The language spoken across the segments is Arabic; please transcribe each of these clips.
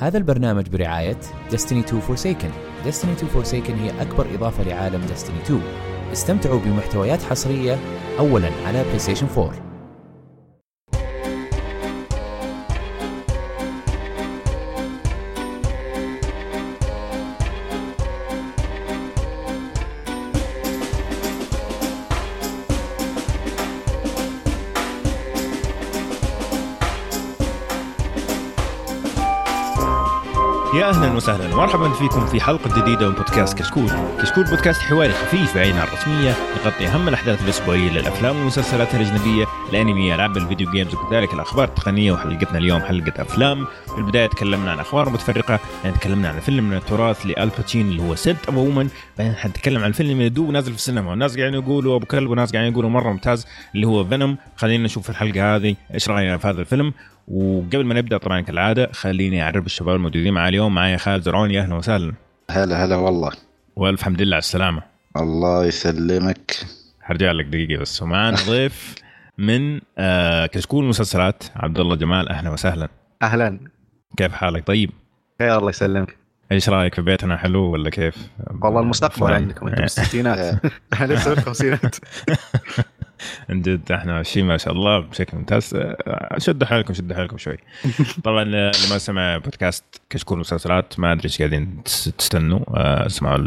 هذا البرنامج برعاية Destiny 2 Forsaken. Destiny 2 Forsaken هي أكبر إضافة لعالم Destiny 2 استمتعوا بمحتويات حصرية أولا على PlayStation 4 وسهلا. ومرحبا فيكم في حلقة جديدة من بودكاست كشكول. كشكول بودكاست حواري خفيف بعيد عن الرسمية يغطي أهم الأحداث الأسبوعية للأفلام والمسلسلات الأجنبية، الأنمي، ألعاب الفيديو games وكذلك الأخبار التقنية. وحلقتنا اليوم حلقة أفلام. في البداية تكلمنا عن أخبار متفرقة، يعني تكلمنا عن فيلم من التراث لآل باتشينو اللي هو Scent of a Woman، بعدين حنتكلم عن فيلم يدوب نازل في السينما والناس قاعدين يقولوا أبو كلب وناس قاعدين يقولوا مرة ممتاز اللي هو Venom، خلينا نشوف الحلقة هذه إيش رأينا في هذا الفيلم. وقبل ما نبدأ طبعا كالعادة خليني أعرف الشباب الموجودين معي اليوم. معي خالد زرعوني. أهلا وسهلا. هلا هلا والله. والف حمد لله على السلامة. الله يسلمك. حرجع لك دقيقة بس. ومعنا ضيف من آه كشكول مسلسلات. عبد الله جمال أهلا وسهلا. أهلا. كيف حالك؟ طيب. خير الله يسلمك. إيش رأيك في بيتنا؟ حلو ولا كيف؟ والله المستقبل. عندكم أنتم. بالستينات. إحنا لسه في الخمسينات عن جد إحنا ماشيين ما شاء الله بشكل ممتاز. آه، شدوا حالكم شدوا حالكم شوي. طبعا آه، اللي ما سمع بودكاست كشكول مسلسلات ما أدري إيش قاعدين تس- تستنوا. آه، أسمعوا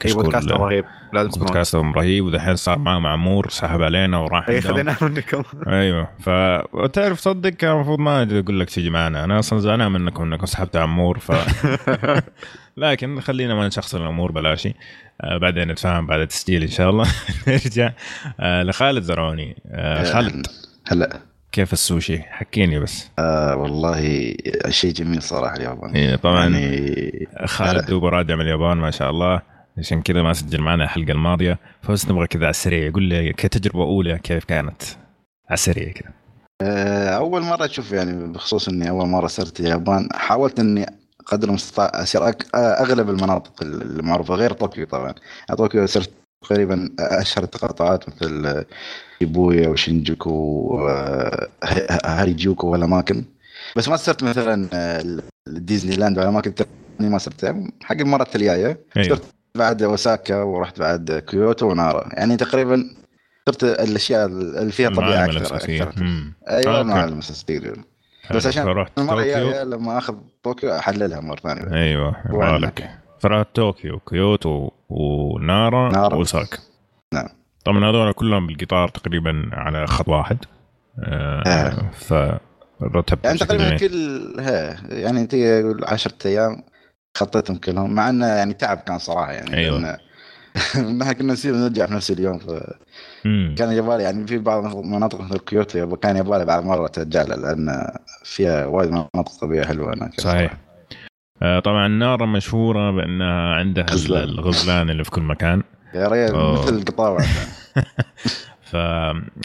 كشكول بودكاست رهيب. لازم تسمعون بودكاستهم رهيب ودحين صار معاه معمور سحب علينا وراح أي. خذيناه منكم. أيوه. فتعرف تصدق كان المفروض ما أقول لك تيجي معنا أنا أصلا زعلان منكم إنكم سحبتوا عمور ف لكن خلينا ما نشخصن الأمور بلاشي آه بعدين نتفاهم بعد التسجيل إن شاء الله. نرجع. آه لخالد زرعوني. آه خالد هلا. كيف السوشي؟ حكيني بس. آه والله شيء جميل صراحة اليابان. إيه طبعا يعني خالد دوب راجع من اليابان ما شاء الله. عشان كذا ما سجل معنا الحلقة الماضية. فبس نبغى كذا على السريع يقول لي كتجربة أولى كيف كانت؟ على السريع كذا. آه أول مرة أشوف يعني بخصوص إني أول مرة صرت اليابان حاولت إني قدر المستطاع أزور. آه، أغلب المناطق المعروفة غير طوكيو طبعا طوكيو زرت تقريبا أشهر التقاطعات مثل شيبويا وشينجوكو وهاريجوكو والاماكن بس ما زرت مثلا آه، الديزني لاند والاماكن الثانية ما زرتها حق المره الجاية أيوه. زرت بعد أوساكا ورحت بعد كيوتو ونارا يعني تقريبا زرت الأشياء اللي فيها طبيعة أكثر, أكثر. أيوه. المعالم الأساسية بس عشان فرحت المره طوكيو الجايه لما آخذ طوكيو أحللها مرة ثانية أيوه يبغالك فرحت طوكيو كيوتو ونارا نارا. وأوساكا نعم. طبعا هذول كلهم بالقطار تقريبا على خط واحد آه. آه. فرتبت يعني تقريبا. كل ها يعني انت 10 أيام خطيتهم كلهم مع إنه يعني تعب كان صراحة يعني. لأن- انها كنا نصير نرجع في نفس اليوم مم. فكان يبالي يعني في بعض المناطق مثل كيوتو كان يبالي بعد مره ترجع لها لأن فيها وايد مناطق طبيعية حلوة هناك. صحيح. آه طبعا نارا مشهورة بأنها عندها غزلان. الغزلان اللي في كل مكان. يا أوه. مثل القطاوع ف...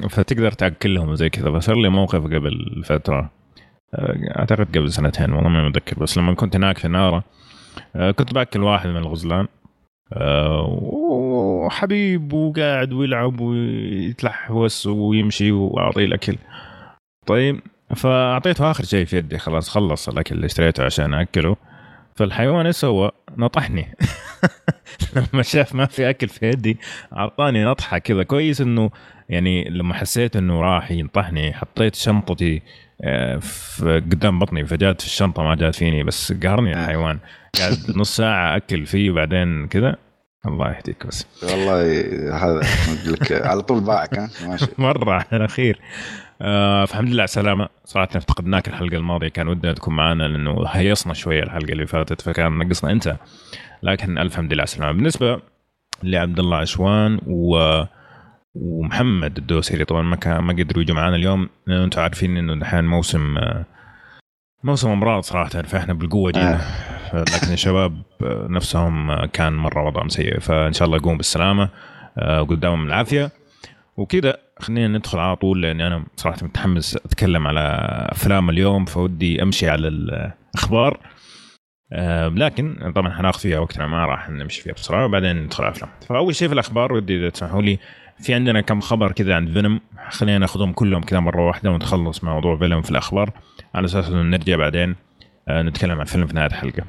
فتقدر تاكلهم وزي كذا. فصار لي موقف قبل فترة. آه، أعتقد قبل سنتين والله ما متذكر. بس لما كنت هناك في نارا آه، كنت باكل واحد من الغزلان. وحبيب وقاعد ويلعب ويتلحوس ويمشي وأعطيه الأكل. طيب فأعطيته آخر شيء في يدي خلاص خلص الأكل اللي اشتريته عشان أكله. فالحيوان إيش سوى؟ نطحني. لما شاف ما في أكل في يدي أعطاني نطحة كذا كويس إنه يعني لما حسيت إنه راح ينطحني حطيت شنطتي قدام بطني فجات في الشنطة ما جات فيني بس قهرني الحيوان. قاعد نص ساعة أكل فيه وبعدين كذا الله يهديك بس. والله هذا أقول لك على طول باعك ها؟ ماشي. مرة على الأخير. آه فالحمد لله على السلامة. صراحة افتقدناك الحلقة الماضية كان ودنا تكون معنا لأنه هيصنا شوية الحلقة اللي فاتت فكان نقصنا أنت. لكن الف حمد لله على السلامة. بالنسبة لعبد الله عشوان و ومحمد الدوسري طبعا ما كان ما قدروا يجوا معنا اليوم. لأنه أنتم عارفين إنه دحين موسم آه، موسم أمراض صراحة فإحنا بالقوة جينا. لكن الشباب آه، نفسهم آه، كان مرة وضعهم سيء. فإن شاء الله يقوم بالسلامة آه، وقدامهم العافية. وكذا خلينا ندخل على طول لأني أنا صراحة متحمس أتكلم على أفلام اليوم فودي أمشي على الأخبار. آه، لكن طبعا حناخذ فيها وقتنا ما راح نمشي فيها بسرعة وبعدين ندخل على الأفلام. فأول شيء في الأخبار ودي إذا تسمحوا لي في عندنا كم خبر كذا عن فيلم. خلينا ناخذهم كلهم كذا مرة واحدة ونخلص موضوع فيلم في الأخبار. على أساس إنه نرجع بعدين آه نتكلم عن الفيلم في نهاية الحلقة.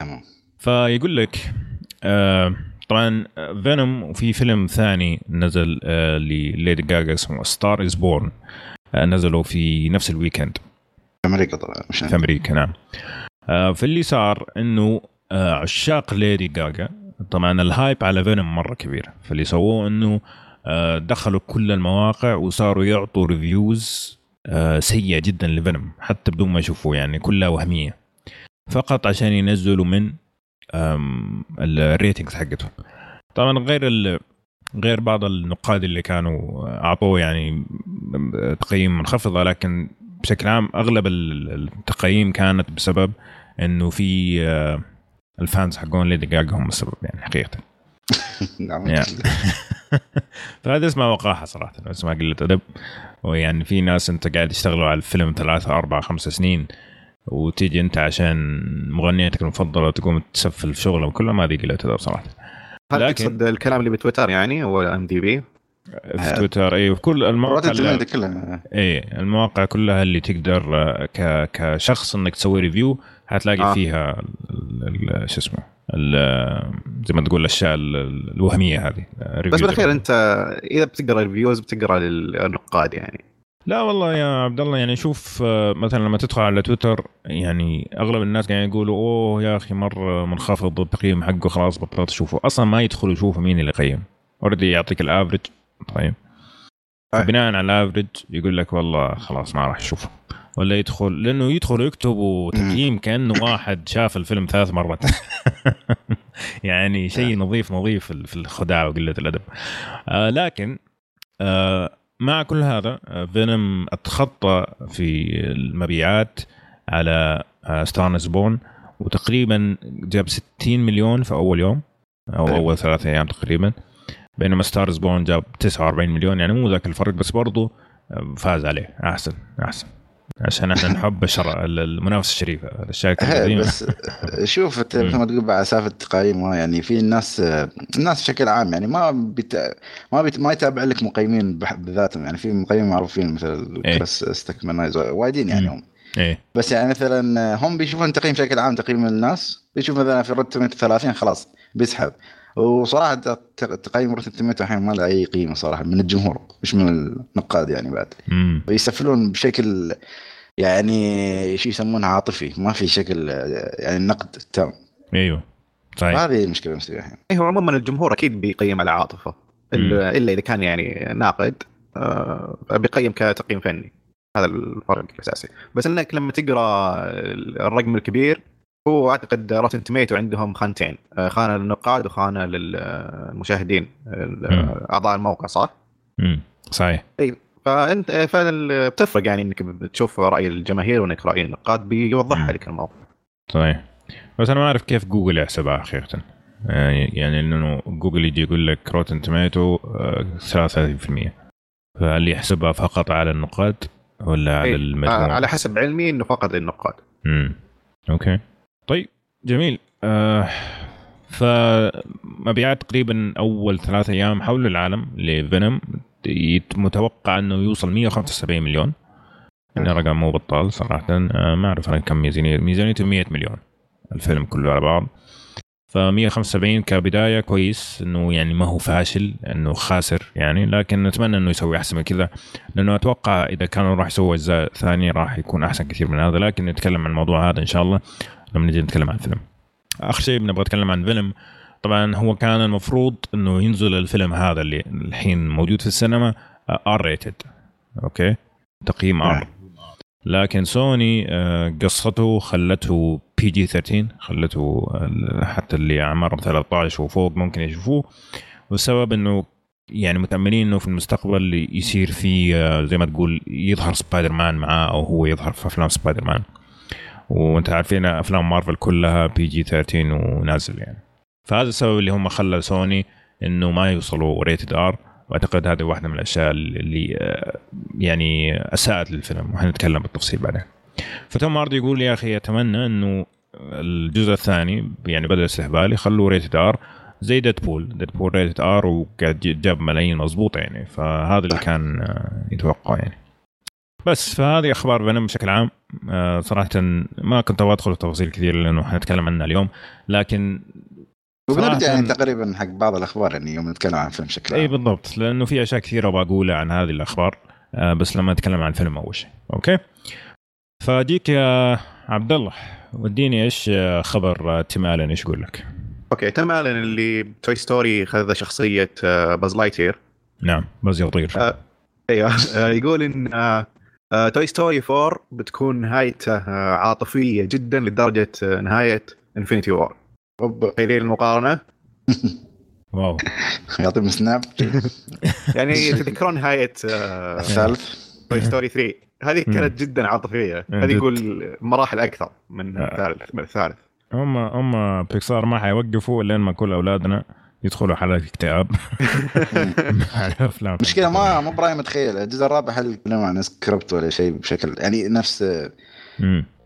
تمام. فيقول لك آه طبعا فينوم وفي فيلم ثاني نزل آه لليدي جاجا اسمه Star Is Born آه نزلوا في نفس ال weekend. في أمريكا طبعا مش في أمريكا نعم. آه فاللي صار إنه آه عشاق ليدي جاجا. طبعا ال hype على فينوم مرة كبير. فاللي سووه إنه آه دخلوا كل المواقع وصاروا يعطوا reviews آه سيئة جدا لفينوم حتى بدون ما يشوفوه يعني كلها وهمية. فقط عشان ينزلوا من ال ratings حقته طبعا غير ال غير بعض النقاد اللي كانوا أعطوه يعني تقييم منخفضه لكن بشكل عام أغلب ال- التقييم كانت بسبب إنه في آه، ال fans حقون ليدي جاجا هم السبب يعني حقيقه. نعم. فهذا اسمها وقاحة صراحة اسمها قلة أدب. ويعني في ناس أنت قاعد يشتغلوا على الفيلم ثلاثة أربعة خمسة سنين وتيجي أنت عشان مغنيتك المفضلة تقوم تسفل في شغله وكله ما ذي قلة أدب صراحة. هل لكن- تقصد الكلام اللي بتويتر يعني IMDb؟ في تويتر اي في كل المواقع كلها. إيه المواقع كلها اللي تقدر آه، ك كشخص إنك تسوي review حتلاقي آه. فيها شو اسمه زي ما تقول الأشياء ال- الوهمية هذه بس reviews. بالأخير أنت إذا بتقرأ reviews بتقرأ للنقاد يعني. لا والله يا عبد الله يعني شوف آه، مثلا لما تدخل على تويتر يعني أغلب الناس قاعدين يقولوا أوه يا أخي مرة منخفض التقييم حقه خلاص بطلت أشوفه. أصلا ما يدخلوا يشوفوا مين اللي يقيم. already يعطيك ال average طيب. أي. فبناء على ال average يقول لك والله خلاص ما راح اشوفه ولا يدخل لأنه يدخل يكتب تقييم كأنه واحد شاف الفيلم ثلاث مرات. يعني شيء نظيف نظيف في الخداع وقلة الأدب. آه لكن آه مع كل هذا آه، فينوم أتخطى في المبيعات على آه، Star Is Born وتقريبا جاب 60 مليون في أول يوم أو. أول ثلاثة أيام تقريبا. بينما Star Is Born جاب 49 مليون يعني مو ذاك الفرق بس برضو آه، فاز عليه. أحسن أحسن. عشان إحنا نحب الشر المنافسه الشريفه الشركة هي القديمه بس شوف مثل ما تقول بعد سالفه التقييم يعني في الناس الناس بشكل عام يعني ما بيت ما بيت ما يتابع لك مقيمين بذاتهم. يعني في مقيمين معروفين مثل إيه. كريس وايدين يعني. هم. إيه. بس يعني مثلا هم بيشوفون التقييم بشكل عام تقييم الناس بيشوف مثلا في روت توميتو 30 خلاص بيسحب. وصراحة تقييم Rotten Tomato الحين ما له أي قيمة صراحة من الجمهور مش من النقاد يعني بعد. امم ويسفلون بشكل يعني شو يسمونه عاطفي ما في شكل يعني النقد تام. أيوه صحيح. هذه المشكلة المستويه الحين. اي هو عموما الجمهور أكيد بيقيم على عاطفة الا إلا إذا كان يعني ناقد آه، بيقيم كتقييم فني. هذا الفرق الأساسي. بس إنك لما تقرأ الرقم الكبير هو أعتقد Rotten Tomato عندهم خانتين آه، خانة للنقاد وخانة للمشاهدين أعضاء الموقع صح؟ امم صحيح. فأنت فعلا بتفرق يعني إنك بتشوف رأي الجماهير وإنك رأي النقاد بيوضحها. لك الموقع صحيح. بس أنا ما أعرف كيف جوجل يحسبها حقيقه يعني يعني إنه جوجل يجي يقول لك Rotten Tomato 33% فهل يحسبها فقط على النقاد ولا على المجموع؟ آه، على حسب علمي إنه فقط للنقاد. امم أوكي. طيب جميل. آه فمبيعات تقريبا أول ثلاثة أيام حول العالم لفينوم متوقع إنه يوصل 175 مليون. يعني رقم مو بطال صراحة. آه ما أعرف أنا كم ميزانيه ميزانيته 100 مليون. الفيلم كله على بعض. ف 175 كبداية كويس إنه يعني ما هو فاشل إنه خاسر يعني. لكن نتمنى إنه يسوي أحسن من كذا لأنه أتوقع إذا كانوا راح يسووا أجزاء ثانية راح يكون أحسن كثير من هذا. لكن نتكلم عن الموضوع هذا إن شاء الله. لما نجي نتكلم عن الفيلم آخر شيء بنبغى نتكلم عن فيلم. طبعا هو كان المفروض إنه ينزل الفيلم هذا اللي الحين موجود في السينما R rated okay؟ تقييم R نعم. لكن سوني آه، قصته خلته PG 13 خلته حتى اللي اعمارهم 13 وفوق ممكن يشوفوه. والسبب إنه يعني متأملين إنه في المستقبل يصير في آه، زي ما تقول يظهر سبايدر مان معاه أو هو يظهر في أفلام سبايدر مان وانت عارفين أفلام مارفل كلها PG 13 ونازل يعني. فهذا السبب اللي هم خلى سوني إنه ما يوصلوا rated R وأعتقد هذه واحدة من الأشياء اللي آه، يعني أساءت للفيلم. وحنتكلم بالتفصيل بعدين. فتوم هاردي يقول يا أخي أتمنى إنه الجزء الثاني يعني بدأ استهبال يخلوه rated R زي ديدبول ديدبول rated R وقاعد جاب ملايين مضبوطه يعني. فهذا اللي كان آه، يتوقع يعني. بس فهذه أخبار فينوم بشكل عام. صراحة ما كنت أبغى أدخل في تفاصيل كثير لأنه حنتكلم عنها اليوم لكن وبنرجع يعني تقريبا حق بعض الأخبار يعني يوم نتكلم عن فيلم بشكل إي بالضبط لأنه في أشياء كثيرة أبغى اقولها عن هذه الأخبار آه، بس لما اتكلم عن الفيلم أول شيء okay؟ فديك يا عبد الله وديني إيش آه، خبر آه، تيم آلن إيش يقول لك؟ أوكي تيم آلن اللي Toy Story خذ شخصية آه، Buzz Lightyear. نعم بس يطير. آه، أيوه آه، يقول إن آه، آه، Toy Story 4 بتكون نهايته آه، عاطفية جدا لدرجة آه، نهاية Infinity War. تخيلين المقارنه wow يعطيهم snap يعني تذكرون نهاية آه، الثالث Toy Story 3 هذه. كانت جدا عاطفية. هذه. يقول مراحل أكثر من. الثالث من الثالث هم هم بيكسار ما حيوقفوا لين ما كل أولادنا يدخلوا حالات اكتئاب. مع الافلام مشكلة ما مو براي متخيل الجزء الرابع هل يتكلمون عن سكريبت ولا شيء بشكل يعني نفس.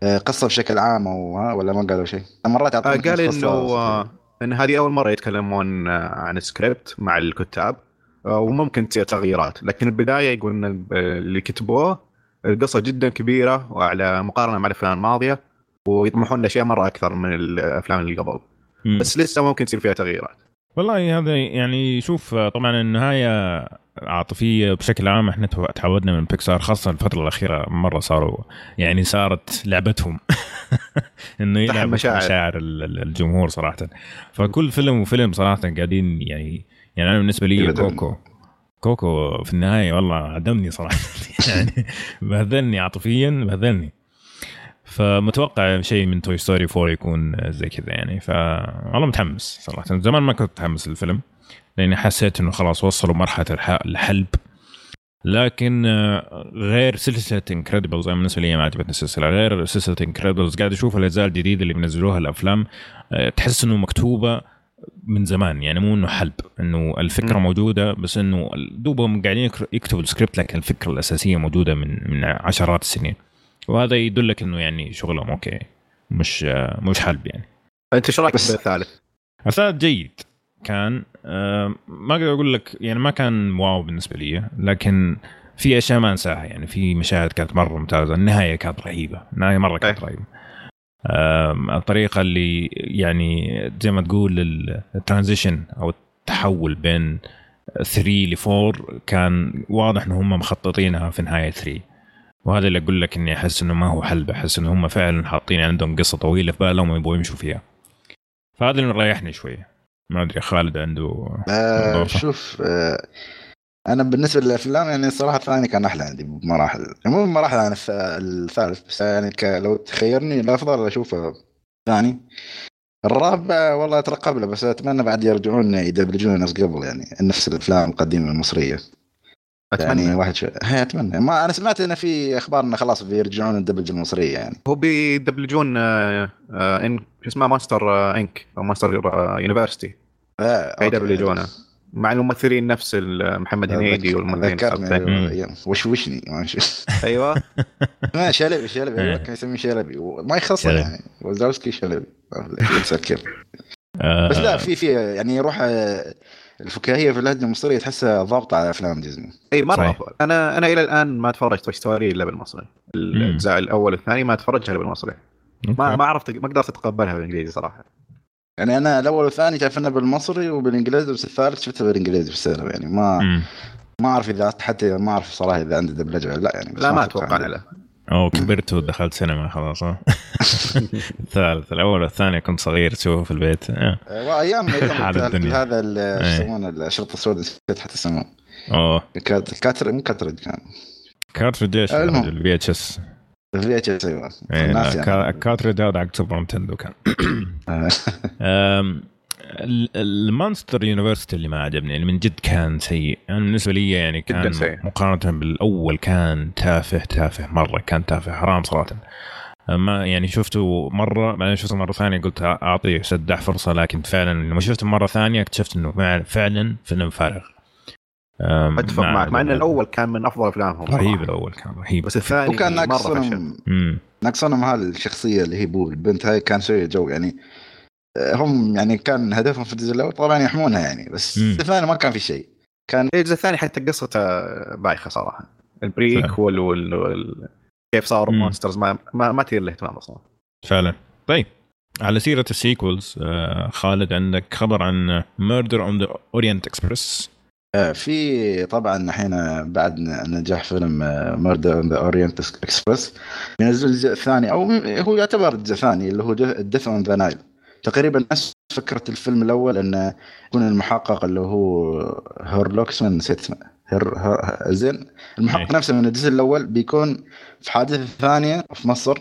آه، قصة بشكل عام أو ها ولا ما قالوا شيء؟ مرات آه، قال إنه آه، إن هذه أول مرة يتكلمون عن سكريبت مع الكتاب وممكن تصير تغييرات. لكن البداية يقول إن ال- اللي كتبوه القصة جدا كبيرة وعلى مقارنة مع الأفلام الماضية ويطمحون لأشياء مرة أكثر من الأفلام اللي قبل. بس لسه ممكن تصير فيها تغييرات. والله هذا يعني شوف طبعا النهاية عاطفية بشكل عام إحنا تعودنا من بيكسار خاصة الفترة الأخيرة مرة صاروا يعني صارت لعبتهم. إنه يلعبوا مشاعر. مشاعر ال- ال- الجمهور صراحة. فكل فيلم وفيلم صراحة قاعدين يعني يعني أنا بالنسبة لي. كوكو. كوكو في النهاية والله عدمني صراحة. يعني بهذلني عاطفيا بهذلني. فمتوقع شيء من Toy Story 4 يكون زي كذا يعني. ف والله متحمس صراحة. زمان ما كنت متحمس للفيلم لأني حسيت إنه خلاص وصلوا مرحلة الح- الحلب. لكن آه، غير سلسلة Incredibles أنا بالنسبة لي ما عجبتني السلسلة. غير سلسلة Incredibles قاعد أشوف الأجزاء الجديدة اللي بينزلوها الأفلام آه، تحس إنه مكتوبة من زمان يعني مو إنه حلب. إنه الفكرة مم. موجودة بس إنه دوبهم قاعدين يكتبوا السكريبت لكن الفكرة الأساسية موجودة من من عشرات السنين. وهذا يدلك إنه يعني شغلهم أوكي. مش مش حلب يعني. أنت إيش رأيك بس- بالثالث؟ الثالث جيد. كان آه، ما أقدر أقول لك يعني ما كان wow بالنسبة لي لكن في أشياء ما أنساها يعني في مشاهد كانت مرة ممتازة. النهاية كانت رهيبة. النهاية مرة كانت رهيبة. آم، الطريقة اللي يعني زي ما تقول ال- الترانزيشن أو التحول بين 3 ل 4 كان واضح ان هم مخططينها في نهاية 3 وهذا اللي أقول لك إني أحس إنه ما هو حلب احس إنه هم فعلا حاطين عندهم قصة طويلة في بالهم ويبغوا يمشوا فيها فهذا اللي مريحني شوية ما أدري خالد عنده آه. شوف آه أنا بالنسبة للأفلام يعني الصراحه الثاني كان أحلى عندي بمراحل مو بمراحل عن الث- الثالث بس يعني. لو تخيرني الأفضل أشوفه الثاني الرابع والله أترقب له بس أتمنى بعد يرجعون يدبلجون نفس قبل يعني نفس الأفلام القديمة المصرية أتمنى. يعني واحد شو... هي أتمنى. ما أنا سمعت انه في أخبار انه خلاص بيرجعون الدبلجة المصرية يعني. هو بيدبلجون آه، آه، ان شو اسمه Monsters آه، Inc أو Monsters آه، University. آه يدبلجونه مع الممثلين نفس ال- محمد هنيدي والممثلين. وشوشني ما شو- أيوه. ما شلبي شلبي. إيه. أيوه كان يسميه شلبي. وما يخص. يعني. وزاوسكي شلبي. بس لا في في يعني يروح الفكاهية في اللهجه المصريه تحسها ضابطة على أفلام ديزني. إي مرة. صحيح. أنا أنا إلى الآن ما تفرجت Toy Story إلا بالمصري. الأجزاء الأول والثاني ما اتفرجها إلا بالمصري. ما ما عرفت ما قدرت أتقبلها بالإنجليزي صراحة. يعني أنا الأول والثاني شايفنا بالمصري وبالإنجليزي بس الثالث شفته بالإنجليزي في السينما. يعني ما مم. ما أعرف إذا حتى ما أعرف صراحة إذا عنده دبلجة ولا لا يعني بس لا ما أتوقع. لا. أو كبرت ودخلت سينما خلاص؟ الثالث الأول والثاني كنت صغير تشوفه في البيت آه. وايام الدنيا. هذا إيه. يسمونه الشرطة السوداء نسيت حتى اسمه أوه cart- كاتر مو كاترج كان cartridge إيش. ال VHS VHS أيوه إيه، الناس يعني. هذا حق Super Nintendo كان ال Monsters University اللي ما عجبني اللي من جد كان سيء أنا بالنسبة لي يعني جداً كان سيء. مقارنة بالأول كان تافه تافه مرة كان تافه حرام صراحة ما يعني شفته مرة بعدين شفته مرة ثانية قلت اعطي سدح فرصة لكن فعلا لما شفته مرة ثانية اكتشفت إنه فعلا- فعلا فيلم فارغ أتفق معك مع إن. الأول كان من أفضل أفلامهم رهيب صراحة. الأول كان رهيب بس الثاني وكان ناقصهم ناقصهم هالشخصيه اللي هي بو البنت هاي كان سوي جو يعني هم يعني كان هدفهم في الجزء الأول طبعا يحمونها يعني بس مم. الثاني ما كان في شيء. كان الجزء الثاني حتى قصته بايخة صراحة. ال prequel وال... وال... كيف صاروا. Monsters ما ما, ما تثير الاهتمام أصلا. فعلا. طيب على سيرة ال sequels آه خالد عندك خبر عن Murder on the Orient Express في طبعا الحين بعد نجاح فيلم Murder the Orient Express بينزل الجزء الثاني أو هو يعتبر الجزء الثاني اللي هو Death on the Nile تقريبا نفس فكرة الفيلم الأول انه يكون المحقق اللي هو هيركيول سو نسيت هير هير زين. المحقق أي. نفسه من الجزء الأول بيكون في حادثة ثانية في مصر.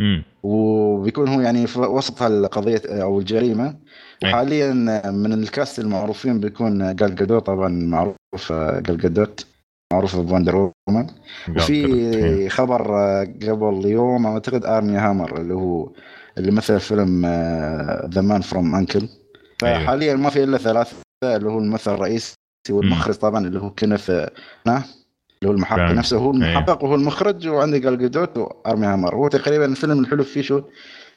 امم وبيكون هو يعني في وسط هالقضيه أو الجريمة. أي. وحاليا من ال cast المعروفين بيكون جال جادوت. طبعا معروف جال جادوت. معروفه ب Wonder Woman. وفي خبر قبل يوم أعتقد آرمي هامر اللي هو اللي مثل فيلم The Man from U.N.C.L.E.. فحاليا ما في إلا ثلاثة اللي هو الممثل الرئيسي والمخرج طبعا اللي هو كينيث نا اللي هو المحقق. نفسه هو أيوه. المحقق وهو المخرج وعندي جال جادوت وأرمي هامر هو تقريبا الفيلم الحلو فيه شو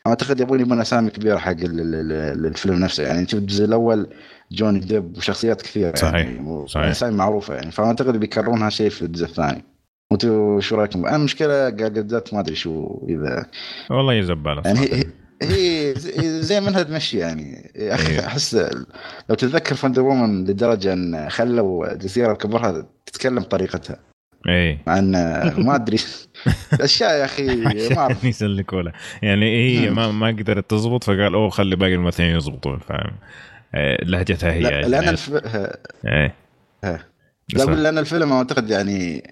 أعتقد يبغون يبون أسامي كبيرة حق ال- ال- ال- الفيلم نفسه يعني شوف الجزء الأول جوني ديب وشخصيات كثيرة صحيح. يعني صحيح. اسامي معروفة يعني فأعتقد بيكررون هالشيء في الجزء الثاني أنتوا شو رايكم؟ أنا المشكلة جال جادوت ما أدري شو اذا والله يزبل يعني هي هي زي- منها تمشي يعني. أخي أيوه. أحس لو تتذكر ف Wonder Woman لدرجة إن خلوا جزيرة بكبرها تتكلم بطريقتها. اي مع إن ما أدري. أشياء يا أخي ما أعرف. يسلكوا يعني هي. ما ما قدرت تزبط فقال أوه خلي باقي الممثلين يزبطون فاهم؟ آه، لهجتها هي لا لأن يعني. الف... إيه. لا أقول لأن الفيلم أعتقد يعني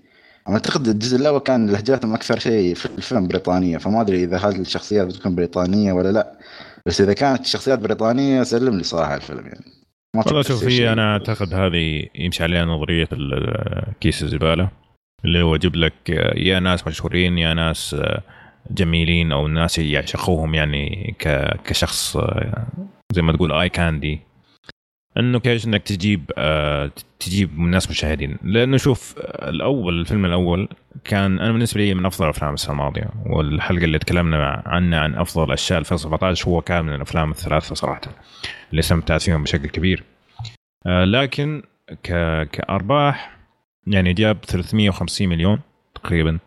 أعتقد الجزء الأول كان لهجاتهم أكثر شيء في الفيلم بريطانية فما أدري إذا هذه الشخصيات بتكون بريطانية ولا لأ. بس إذا كانت الشخصيات بريطانية سلم لي صراحة الفيلم يعني. ما والله شوف هي. أنا أعتقد هذه يمشي عليها نظرية كيس الزبالة اللي هو يجيب لك يا ناس مشهورين يا ناس جميلين أو ناس يعشقوهم يعني كشخص زي ما تقول اي كاندي انه كيش انك تجيب آه، تجيب ناس مشاهدين. لأنه شوف آه، الأول الفيلم الأول كان أنا بالنسبة لي من أفضل افلام السنة الماضية. والحلقة اللي تكلمنا عنها عن أفضل أشياء 2017 هو كان من الأفلام الثلاثة صراحة اللي استمتعت فيهم بشكل كبير. آه، لكن ك... كأرباح يعني جاب 350 مليون تقريبا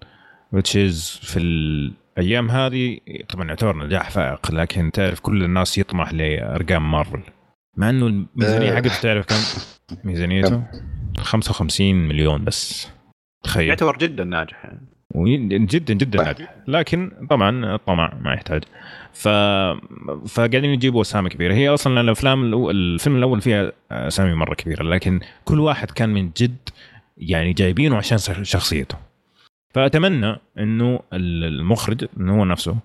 which is في الأيام هذه طبعا يعتبر نجاح فائق لكن تعرف كل الناس يطمح لأرقام مارفل. مع إنه الميزانيه آه. حقته تعرف كم؟ ميزانيته؟ 55 مليون بس. تخيل. يعتبر جدا ناجح يعني. جدا جدا طيب. ناجح. لكن طبعا الطمع ما يحتاج. ف فقاعدين يجيبوا أسامي كبيرة. هي أصلا الأفلام الأو- الفيلم الأول فيها أسامي مرة كبيرة لكن كل واحد كان من جد يعني جايبينه عشان شخصيته. فأتمنى إنه المخرج إنه هو نفسه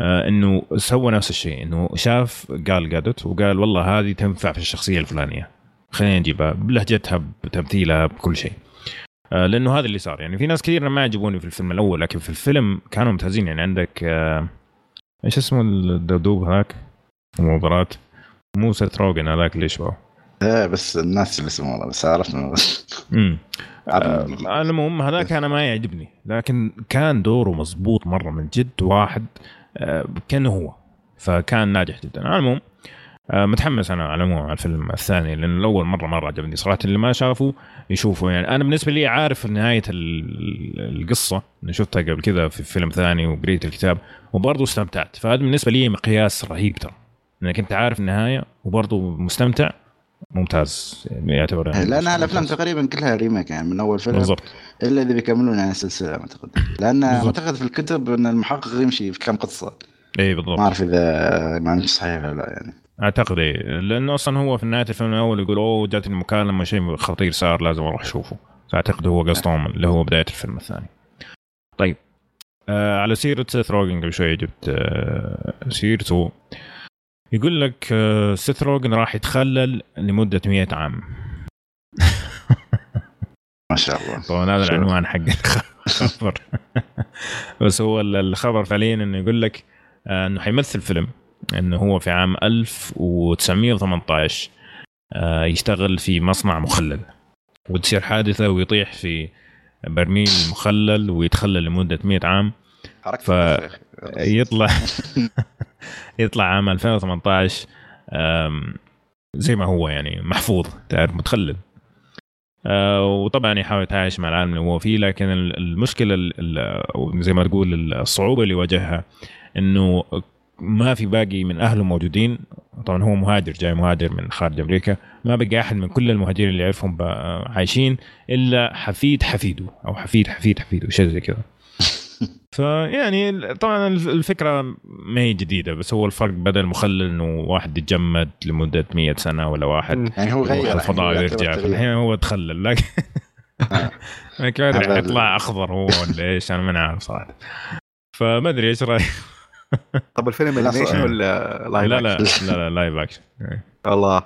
إنه سوى نفس الشيء إنه شاف قال قادت وقال والله هذه تنفع في الشخصية الفلانية. خلينا نجيبها بلهجتها بتمثيلها بكل شيء. آه، لأنه هذا اللي صار. يعني في ناس كثير ما عجبوني في الفيلم الأول لكن في الفيلم كانوا ممتازين. يعني عندك آه، إيش اسمه الدبدوب هذاك؟ المباراة. مو سيت روجن هذاك اللي يشبهه إيه بس الناس اللي اسمه والله بس عرفنا. بس امم. آه، المهم هذاك أنا ما يعجبني لكن كان دوره مزبوط مرة من جد. واحد آه، كانه هو. فكان ناجح جدا. على العموم آه، متحمس أنا على العموم على الفيلم الثاني لأن الأول مرة مره عجبني صراحة. اللي ما شافه يشوفه يعني أنا بالنسبة لي عارف نهاية ال- القصة. أنا شفتها قبل كذا في فيلم ثاني وقريت الكتاب وبرضه استمتعت. فهذا بالنسبة لي مقياس رهيب ترى. انك انت عارف النهاية وبرضه مستمتع. ممتاز. يعني يعتبر يعني لأن الأفلام. تقريبا كلها ريميك يعني من أول فيلم بالضبط. إلا إذا بيكملون يعني السلسله أعتقد. لأن. أعتقد في الكتب إن المحقق يمشي في كم قصة. اي بالضبط. ما أعرف إذا معنى صحيح ولا لا يعني. أعتقد إيه. لأنه أصلا هو في نهاية الفيلم الأول يقول أوه جاتني مكالمة شيء خطير صار لازم أروح أشوفه. فأعتقد هو قصدهم اللي هو بداية الفيلم الثاني. طيب. آه على سيرة سيث روجن قبل شوي جبت آه سيرته. يقول لك آه سيث روجن راح يتخلل لمدة 100 عام. ما شاء الله. طبعا هذا. العنوان حق الخبر. بس هو الخبر فعليا إنه يقول لك آه، إنه حيمثل فيلم إنه هو في عام 1918 آه، يشتغل في مصنع مخلل. وتصير حادثة ويطيح في برميل مخلل ويتخلل لمدة 100 عام. حركة ف-. يطلع يطلع عام 2018 آم، زي ما هو يعني محفوظ تعرف متخلل. آه، وطبعا يحاول يتعايش مع العالم اللي هو فيه لكن ال- المشكلة زي ما تقول الصعوبة اللي واجهها إنه ما في باقي من أهله موجودين. طبعا هو مهاجر جاي مهاجر من خارج أمريكا. ما بقى أحد من كل المهاجرين اللي يعرفهم بقى عايشين إلا حفيد حفيده أو حفيد حفيد حفيده شيء زي كذا. فيعني طبعا الفكرة ما هي جديدة بس هو الفرق بدل مخلل إنه واحد يتجمد لمدة 100 سنة ولا واحد. يعني هو يروح غير الفضاء يعني يعتبر فالحين تغيير. هو تخلل لكن آه. لكن ما أدري يطلع أخضر هو ولا إيش أنا ما عارف صراحة فما أدري إيش رأيك طب الفيلم animation. ولا لايف لا لا؟ لا لا live action الله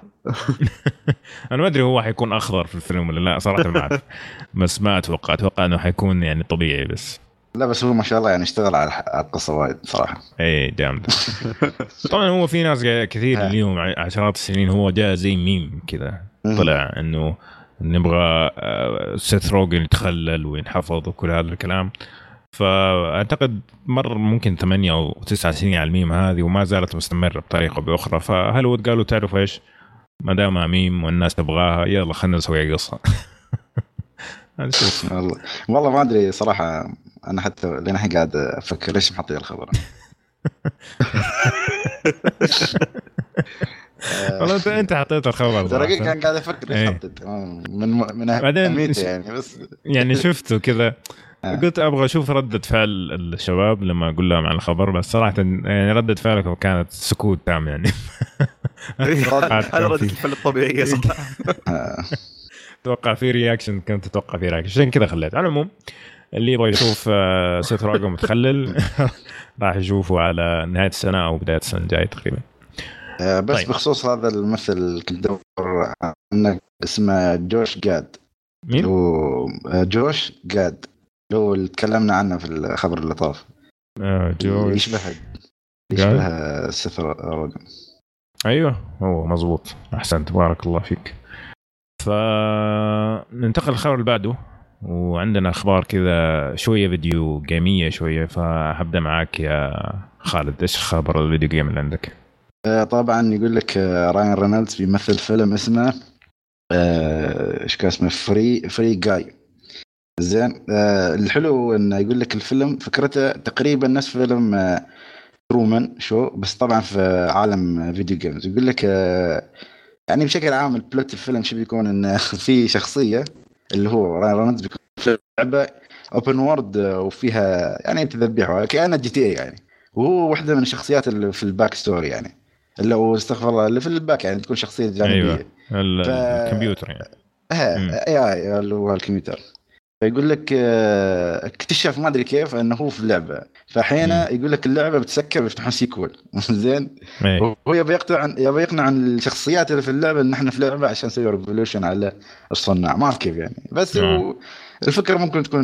أنا ما أدري هو حيكون أخضر في الفيلم ولا لا صراحة ما أعرف بس ما أتوقع أتوقع إنه حيكون يعني طبيعي بس لا بس هو ما شاء الله يعني اشتغل على القصة وايد صراحة. اي جامد. طبعا هو في ناس كثير. ليهم عشرات السنين هو جاء زي ميم كذا. طلع إنه نبغى آه، سيث روجن يتخلل وينحفظ وكل هذا الكلام. فأعتقد مر ممكن ثمانية أو تسعة سنين على الميم هذه وما زالت مستمرة بطريقة أو بأخرى. فهل قالوا تعرفوا إيش؟ ما دام ميم والناس تبغاها يلا خلينا نسوي قصة. نشوف والله والله ما أدري صراحة أنا حتى لين الحين قاعد أفكر ليش محطي الخبر. والله انت أنت حطيت الخبر ترى. كان قاعد أفكر إيه. ليش حطيت من من بعدين يعني بس. يعني شفته كذا. آه. قلت أبغى أشوف ردة فعل الشباب لما أقول لهم عن الخبر بس صراحة يعني ردة فعلكم كانت سكوت تام يعني. هذا ردة الفعل الطبيعية صح آه، أتوقع في reaction كنت أتوقع في reaction عشان كذا خليت. على العموم اللي يبغى يشوف آه، سيث روجن متخلل راح يشوفه على نهاية السنة أو بداية السنة الجاية تقريبا. آه، بس طيب. بخصوص هذا الممثل كنت ادور عنه اسمه جوش جاد. مين؟ هو آه، جوش جاد. اللي هو اللي تكلمنا عنه في الخبر اللي طاف. آه جورج يشبه؟ يشبه سيث روجن أيوه هو مزبوط أحسنت بارك الله فيك. فننتقل للخبر اللي بعده. وعندنا أخبار كذا شوية فيديو جيمية شوية فهبدأ معاك يا خالد. إيش خبر ال video game اللي عندك؟ آه، طبعا يقول لك آه، راين رينولدز بيمثل فيلم اسمه آه، إيش كان اسمه؟ Free Free Guy زين الحلو إنه يقول لك الفيلم فكرته تقريبا نفس فيلم Truman Show بس طبعا في عالم video games يقول لك يعني بشكل عام ال plot الفيلم شو بيكون؟ إنه في شخصية اللي هو راين رينولدز بيكون في لعبة open world وفيها يعني تذبحها كأنها GTA يعني وهو واحدة من الشخصيات اللي في ال backstory يعني اللي هو استغفر الله اللي في ال back يعني تكون شخصية جانبية. ال- ف- الكمبيوتر يعني مم. ها اي اللي هو الكمبيوتر فيقول لك آه، اكتشف ما أدري كيف إنه هو في اللعبة. فحين يقول لك اللعبة بتسكر بيفتحون sequel زين. هو يبي يقنع يبي يقنع الشخصيات اللي في اللعبة إن إحنا في لعبة عشان نسوي revolution على الصناع ما أعرف كيف يعني. بس. هو الفكرة ممكن تكون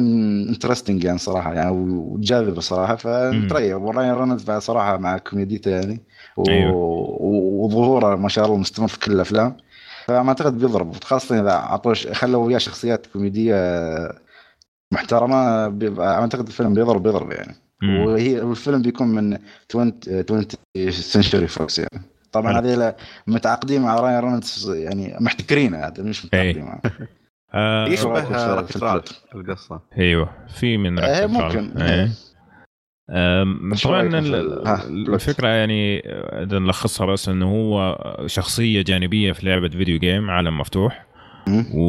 interesting يعني صراحة يعني وجاذبة صراحة. فنتريق. وراين رينولدز بعد صراحة مع كوميديته يعني و... أيوة. وظهوره ما شاء الله مستمر في كل الأفلام. فما اعتقد بيضرب. خاصة إذا أعطوه ش- خلوا وياه شخصيات كوميدية محترمة بيبقى أعتقد الفيلم بيضرب بيضرب يعني مم. وهي والفيلم بيكون من 20 20 Century Fox يعني طبعا. هذول متعاقدين مع راين رينولدز يعني محتكرينه هذا مش متعاقدين معه آه يشبه؟ القصة أيوه في من آه، ركب ممكن. إيه. طبعا الفكرة يعني إذا نلخصها بس إنه هو شخصية جانبية في لعبة video game عالم مفتوح. و...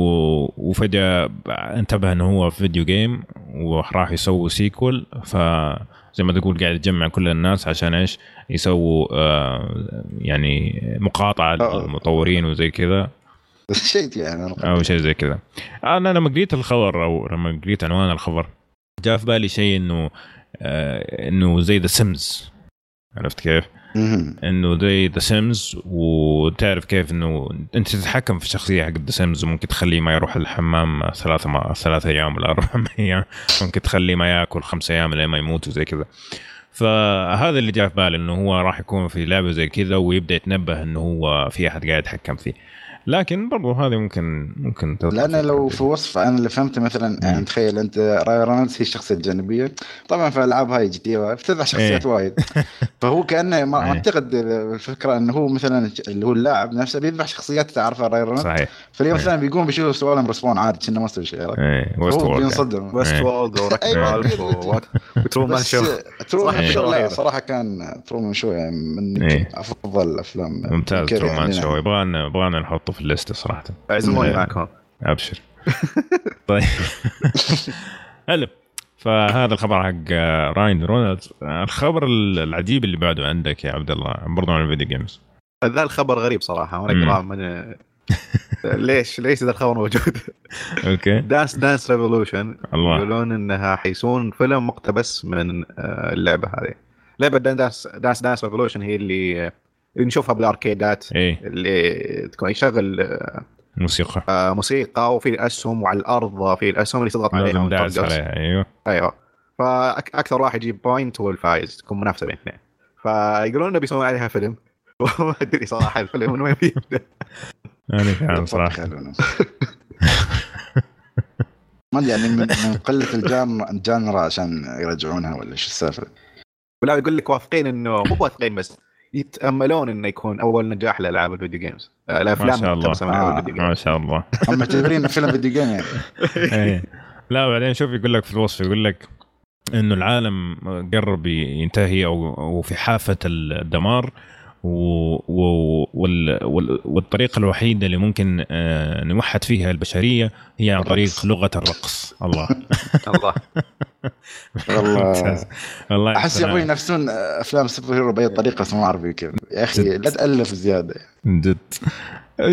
وفجأة انتبه إنه هو في video game وراح يسووا sequel فزي ما تقول قاعد يجمع كل الناس عشان إيش؟ يسووا آه يعني مقاطعة آه. للمطورين وزي كذا. بس شيء يعني أو شيء زي كذا. أنا لما قريت الخبر أو لما قريت عنوان الخبر جاء في بالي شيء إنه آه إنه زي The Sims عرفت كيف؟ إنه زي The Sims وتعرف كيف إنه أنت تتحكم في الشخصيه حق The Sims وممكن تخليه ما يروح الحمام ثلاثة ما ثلاثة أيام ولا أربع أيام. ممكن تخليه ما يأكل خمسة أيام لين ما يموت وزي كذا. فهذا اللي جاء في بالي إنه هو راح يكون في لعبة زي كذا ويبدأ يتنبه إنه هو في أحد قاعد يتحكم فيه. لكن برضو هذه ممكن ممكن تطلع لأن لو. في وصف أنا اللي فهمته مثلا يعني تخيل أنت راي رونالدز هي الشخصية الجانبية طبعا في الألعاب هاي جي تي بتذبح شخصيات إيه. وايد فهو كأنه ما إيه. أعتقد الفكرة إنه هو مثلا اللي هو اللاعب نفسه بيذبح شخصيات تعرفها راي رونالدز صحيح فاليوم إيه. مثلا بيقوم بيشوف سوالم رسبون عادي كأنه ما سوى شيء عرفت؟ إيه ويست هو وورد بينصدم ويست إيه. وولد. رالف و Truman بس Show. صراحة كان Truman Show يعني من إيه. أفضل الأفلام ممتاز يمكن Truman يعني Show يبغانا يبغانا نحطه في ال list صراحة. اعزموني إيه. معكم أبشر. طيب. حلو. فهذا الخبر حق آه، راين رونالدز. الخبر العجيب اللي بعده عندك يا عبد الله برضه عن ال video games ذا الخبر غريب صراحة وأنا. اقراه من ليش ليش ذا الخبر موجود؟ okay. Dance Dance Revolution. يقولون إنها حيسون فيلم مقتبس من آه، اللعبة هذه. لعبة Dance Dance Dance Revolution هي اللي نشوفها بالأركيدات إيه. اللي تكون يشغل آه، موسيقى. آه، موسيقى وفي الأسهم وعلى الأرض في الأسهم اللي تضغط عليها أيوه. أيوه. فاكثر واحد يجيب point هو الفايز تكون منافسة بين اثنين. فيقولون إنه بيسوون عليها فيلم. وما أدري صراحة الفيلم من وين بيبدا كلام بالضبط صراحة. ما أدري يعني من, من قلة ال gen ال genre عشان يرجعونها ولا شو السالفة؟ ولا يقول لك واثقين انه مو واثقين بس يتأملون إنه يكون أول نجاح لألعاب ال video games آه، الأفلام ما شاء الله. آه، ما شاء الله هم معتبرين انه فيلم video game يعني إيه. لا بعدين شوف يقول لك في الوصف يقول لك إنه العالم قرب ينتهي أو أو في حافه الدمار و... و... وال... وال... والطريقة الوحيدة اللي ممكن آه، نوحد فيها البشرية هي عن طريق الرقص. لغة الرقص. الله. الله. والله. ممتاز. الله أحس يحسن يبغون ينافسون أفلام superhero بأي طريقة بس ما اعرف كيف يا أخي لا تألف زيادة. جد.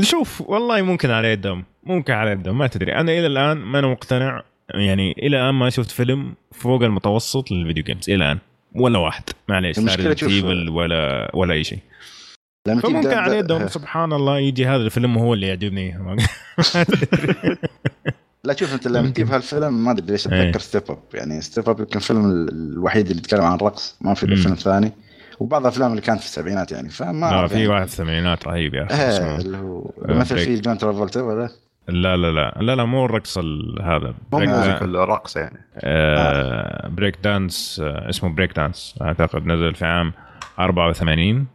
شوف والله ممكن على يدهم. ممكن على يدهم. ما تدري. أنا إلى الآن ما أنا مقتنع. يعني إلى الآن ما شفت فيلم فوق المتوسط لل video games إلى الآن. ولا واحد معليش لا reason ولا ولا أي شيء لما فممكن على يدهم سبحان الله يجي هذا الفيلم هو اللي يعجبني لا شوف أنت لما تجيب هالفيلم ما أدري ليش إيه. أتذكر Step Up يعني Step Up يمكن الفيلم ال- الوحيد اللي يتكلم عن الرقص ما في. فيلم ثاني وبعض الأفلام اللي كانت في السبعينات يعني فما أعرف في يعني. واحد في الثمانينات رهيب يا أخي اسمه- اللي هو آه، مثل. فيه جون ترافولتا ولا لا لا لا. لا لا مو الرقص ال- هذا. مو موسيقى الرقص يعني. آه، break dance آه، اسمه Break Dance أعتقد نزل في عام 84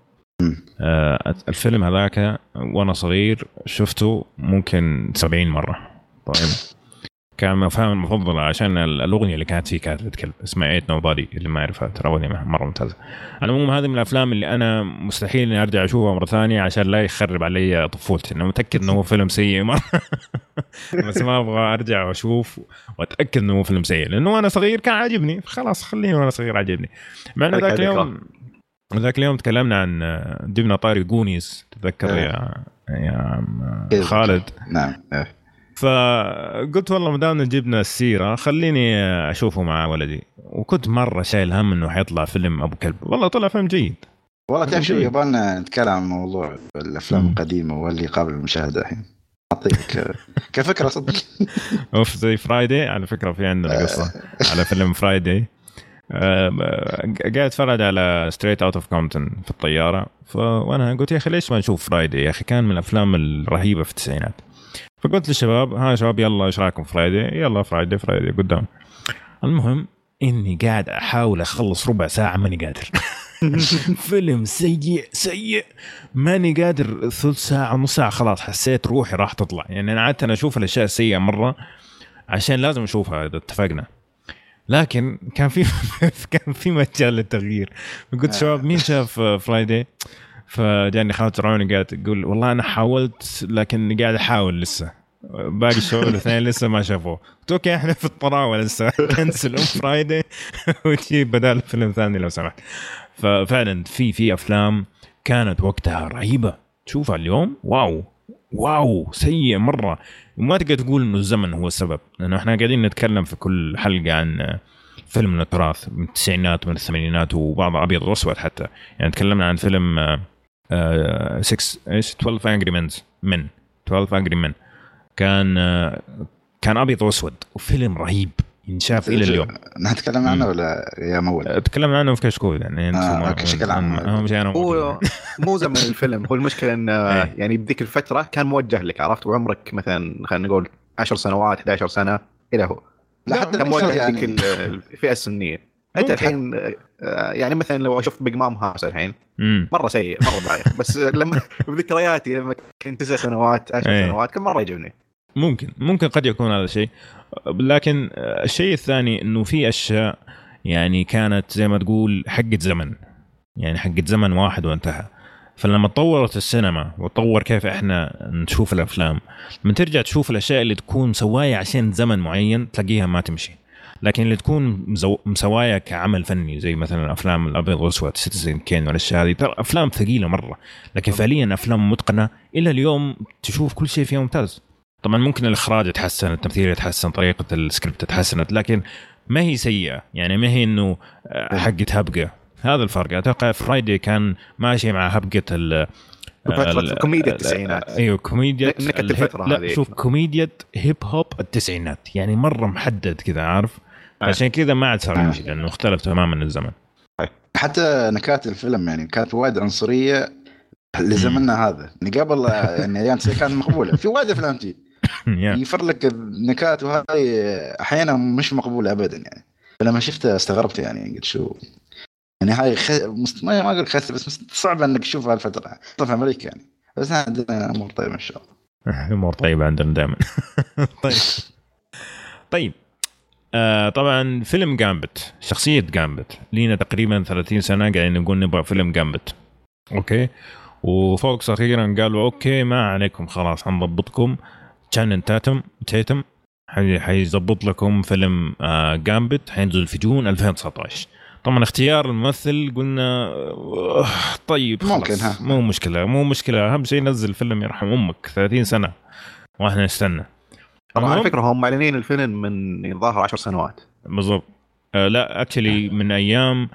مم. آه، الفيلم هذاك وأنا صغير شفته ممكن 70 مرة. طيب. كان الافلام المفضله عشان ال- الأغنية اللي كانت فيه كانت كلب اسمها Ain't Nobody اللي ما يعرفها ترى أغنية مرة ممتازة على العموم هذه من الأفلام اللي أنا مستحيل إني أرجع أشوفها مرة ثانية عشان لا يخرب علي طفولتي أنا متأكد إنه هو فيلم سيء مره بس ما أبغى أرجع وأشوف وأتأكد إنه هو فيلم سيء لأنه وأنا صغير كان عاجبني خلاص خليني وأنا صغير عاجبني مع إنه ذاك. اليوم ذاك اليوم تكلمنا عن جبنا طاري جونيز تتذكر إيه. يا يا؟ خالد نعم إيه. فقلت والله ما دام جبنا السيرة خليني أشوفه مع ولدي. وكنت مرة شايل هم إنه حيطلع فيلم أبو كلب. والله طلع فيلم جيد. والله تعرف شو. يبغالنا نتكلم عن موضوع الأفلام. القديمة واللي قابل للمشاهده الحين. أعطيك كفكرة صدق. أوف زي فرايدي على فكرة في عندنا قصة على فيلم Friday قاعد أتفرج على Straight Outta Compton في الطيارة. وأنا قلت يا أخي ليش ما نشوف Friday يا أخي كان من الأفلام الرهيبة في التسعينات. فقلت للشباب ها شباب يلا إيش رأيكم Friday يلا Friday Friday قدام. المهم إني قاعد أحاول أخلص ربع ساعة ماني قادر. فيلم سيء سيء. ماني قادر ثلث ساعة نص ساعة خلاص حسيت روحي راح تطلع. يعني أنا عادة أشوف الأشياء السيئة مرة عشان لازم أشوفها إذا اتفقنا. لكن كان في كان في مجال للتغيير. قلت شباب مين شاف Friday فجاني خالد فرعوني قاعد تقول والله أنا حاولت لكن قاعد أحاول لسه. باقي الشباب الاثنين لسه ما شافوه. قلت okay إحنا في الطراوة لسه. cancel Friday وتجيب بدال فيلم ثاني لو سمحت. ففعلا في في أفلام كانت وقتها رهيبة. تشوفها اليوم wow. واو سيء مرة. وما تقدر تقول إنه الزمن هو السبب. لأنه إحنا قاعدين نتكلم في كل حلقة عن فيلم من التراث من التسعينات ومن الثمانينات وبعض أبيض وأسود حتى. يعني تكلمنا عن فيلم 6 إيش 12 انجري منز من 12 انجري من كان آه، كان أبيض وأسود وفيلم رهيب ينشاف إلى اليوم نتكلم عنه مم. ولا يا مول؟ تكلمنا عنه في كشكول يعني انت آه، بشكل عام. اهم شيء أنا هو مو زمن الفيلم هو المشكلة إن إيه. يعني بذيك الفترة كان موجه لك عرفت وعمرك مثلا خلينا نقول 10 سنوات 11 سنة إلى هو لا حتى كان موجه يعني ال- الفئة السنية انت. الحين آه، يعني مثلا لو أشوف بيج مام هاوس الحين. مرة سيء مرة ضعيف بس لما بذكرياتي لما كنت تسع سنوات 10 إيه. سنوات كان مرة يعجبني ممكن ممكن قد يكون هذا الشيء لكن الشيء الثاني إنه في أشياء يعني كانت زي ما تقول حقة زمن يعني حقة زمن واحد وانتهى فلما تطورت السينما وتطور كيف إحنا نشوف الأفلام من ترجع تشوف الأشياء اللي تكون مسوايه عشان زمن معين تلاقيها ما تمشي لكن اللي تكون مزو... مسوايه كعمل فني زي مثلا أفلام الأبيض والأسود Citizen Kane والأشياء هذه ترى أفلام ثقيلة مرة لكن فعليا أفلام متقنة إلى اليوم تشوف كل شيء فيها ممتاز. طبعا ممكن الإخراج يتحسن التمثيل يتحسن طريقة السكريبت تحسنت لكن ما هي سيئة. يعني ما هي إنه آه، حقة هبقة. هذا الفرق. أتوقع Friday كان ماشي مع هبقة ال ال- كوميديا ال- التسعينات. أيوه كوميديا نكت لا هذه. شوف كوميديا hip hop التسعينات. يعني مرة محدد كذا عارف. عشان كذا ما عاد صار آه. يمشي لأنه اختلف تماما الزمن. حتى نكات الفيلم يعني كانت وايد عنصرية لزمننا هذا. يعني قبل يعني أيام كانت مقبولة. في وايد أفلام تجي. يفر لك النكات وهاي أحيانا مش مقبولة ابدا يعني. فلما شفتها استغربت يعني قلت شو؟ يعني هاي خ... مست... ما ما أقول خس بس مست- صعب إنك تشوفها الفترة. طبعا في أمريكا يعني. بس عندنا أمور طيبة إن شاء الله. أمور طيبة عندنا دائما طيب. طيب. آه طبعا فيلم جامبت شخصية جامبت لينا تقريبا 30 سنة قاعدين نقول نبغى فيلم جامبت okay؟ وفوكس أخيرا قالوا okay ما عليكم خلاص حنضبطكم. تشانينغ تاتم تيتم حي- حيظبط لكم فيلم آه جامبت حينزل في June 2019 طبعا اختيار الممثل قلنا آه، طيب خلاص. ممكن، ها. مو مشكلة مو مشكلة. أهم شيء نزل فيلم يرحم أمك 30 سنة. وإحنا نستنى. على فكرة هم معلنين الفيلم من الظاهر 10 سنوات. بالضبط. آه لا actually من أيام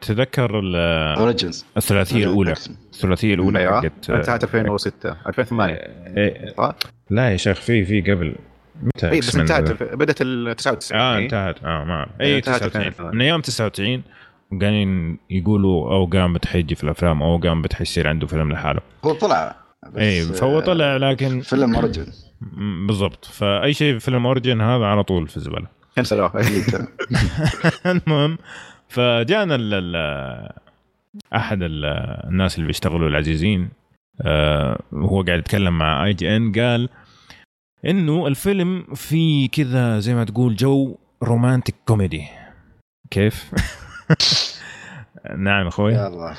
تذكر ال- Origins الثلاثية الأولى. الثلاثية الأولى أيوه. حقت انتهت 2006 2008 إيه، صح؟ لا يا شيخ في في قبل. متى اي بس انتهت؟ بدأت ال 99 آه إيه. انتهت. آه ما. إيه، اي انتهت 99 2008. من أيام 99 قاعدين يقولوا أو جامبت حيجي في الأفلام أو جامبت حيصير عنده فيلم لحاله. هو طلع بس اي فهو طلع لكن فيلم Origin م- بالضبط. فأي شيء في فيلم Origin هذا على طول في الزبالة. المهم فجانا ال- ال- أحد ال- الناس اللي بيشتغلوا العزيزين آه، وهو قاعد يتكلم مع IGN قال إنه الفيلم فيه كذا زي ما تقول جو romantic comedy. كيف؟ نعم أخوي. يلا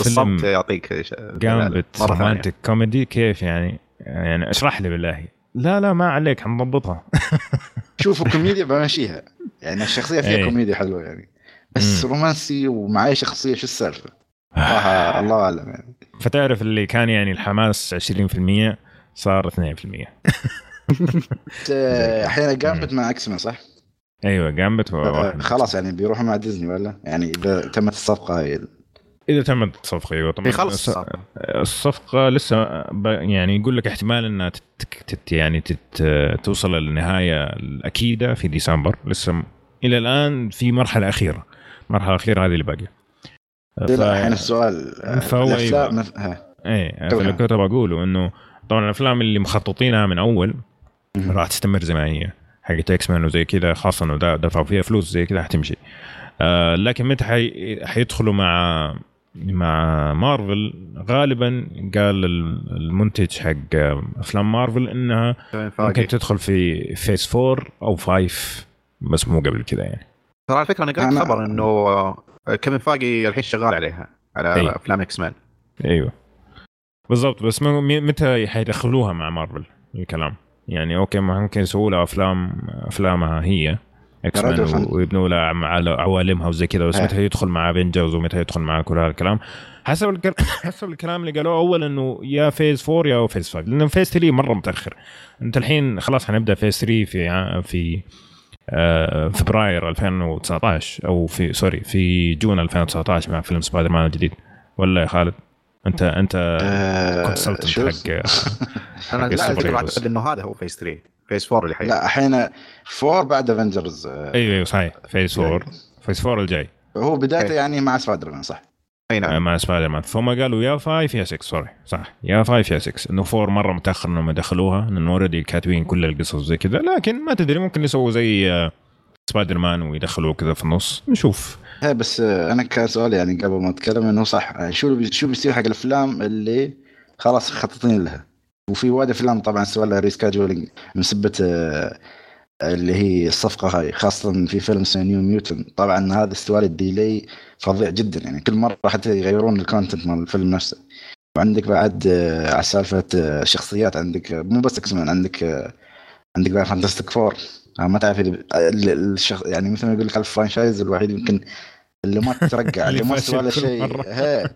الصمت يعطيك جامبت romantic comedy. كيف يعني؟ يعني اشرح لي بالله لا لا ما عليك حنضبطها شوفوا كوميديا بمشيها يعني الشخصية فيها إيه. كوميديا حلوة يعني بس مم. رومانسي ومعي شخصية شو السالفة؟ صراحة الله أعلم يعني فتعرف اللي كان يعني الحماس 20% صار 2% بس، آه، أحيانا جامبت مع X-Men صح؟ أيوه جامبت آه، خلاص يعني بيروحوا مع ديزني ولا؟ يعني إذا تمت الصفقة هاي إذا تمت الصفقة أيوه طبعا يخلص الص- الصفقة لسه ب- يعني يقول لك احتمال إنها تت تت يعني تت توصل للنهاية الأكيدة في ديسمبر لسه إلى الآن في مرحلة أخيرة المرحله الاخيره هذه اللي باقية الحين السؤال فهو أيوة. نف-. إيه. فاللي كنت بقوله إنه طبعا الأفلام اللي مخططينها من أول. راح تستمر زي ما هي حقت إكس مان وزي كذا خاصه انه دفعوا فيها فلوس زي كذا حتمشي آه لكن متى حي... حيدخلوا مع مع مارفل غالبا قال ال- المنتج حق أفلام مارفل إنها ممكن تدخل في phase 4 أو 5 بس مو قبل كذا يعني. ترى على فكرة أنا قرأت أنا- خبر إنه كيفن فايجي الحين شغال عليها على أي. أفلام X-Men أيوه. بالضبط بس متى حيدخلوها مع مارفل الكلام؟ يعني okay ممكن يسووا لها افلام أفلامها هي. X-Men. ويبنوا مع عوالمها وزي كذا بس إيه. متى يدخل مع Avengers ومتى يدخل مع كل هذا الكلام حسب الكلام حسب الكلام اللي قالوه أول إنه يا phase 4 يا phase 5 لأنه phase 3 مرة متأخر أنت الحين خلاص حنبدأ phase 3 في في آه، فبراير 2019 أو في sorry في June 2019 مع فيلم سبايدر مان الجديد ولا يا خالد انت أنت آه، consultant شو حق أنا لا. اعتقد إنه هذا هو phase 3 phase 4 اللي حي لا الحين four بعد Avengers أيوه أيوه صحيح. phase 4 phase 4 الجاي. هو بدايته. يعني مع سبايدر مان صح؟ أي آه، نعم مع سبايدر مان ثم قالوا يا 5 يا 6 sorry صح. يا 5 يا 6 إنه 4 مرة متأخر إنهم يدخلوها لأنه already كاتبين كل القصص زي كذا. لكن ما تدري ممكن يسووا زي آه، سبايدر مان ويدخلوه كذا في النص. نشوف. هي بس آه، أنا كان سؤالي يعني قبل ما أتكلم إنه صح. آه، شو شو بيصير حق الأفلام اللي خلاص خططين لها؟ وفي وايد افلام طبعا سوى لها rescheduling من سبة آه، اللي هي الصفقة هاي خاصة في فيلم New Mutants طبعا هذا استوى ال delay فظيع جدا يعني كل مرة حتى يغيرون ال content مال الفيلم نفسه. وعندك بعد آه، على سالفة آه، شخصيات عندك مو بس X عندك عندك Fantastic Four ما تعرف ال- ال- الشخص يعني مثل ما يقول لك ال franchise الوحيد يمكن اللي ما ترقع اللي ما سوى كل شيء. هذا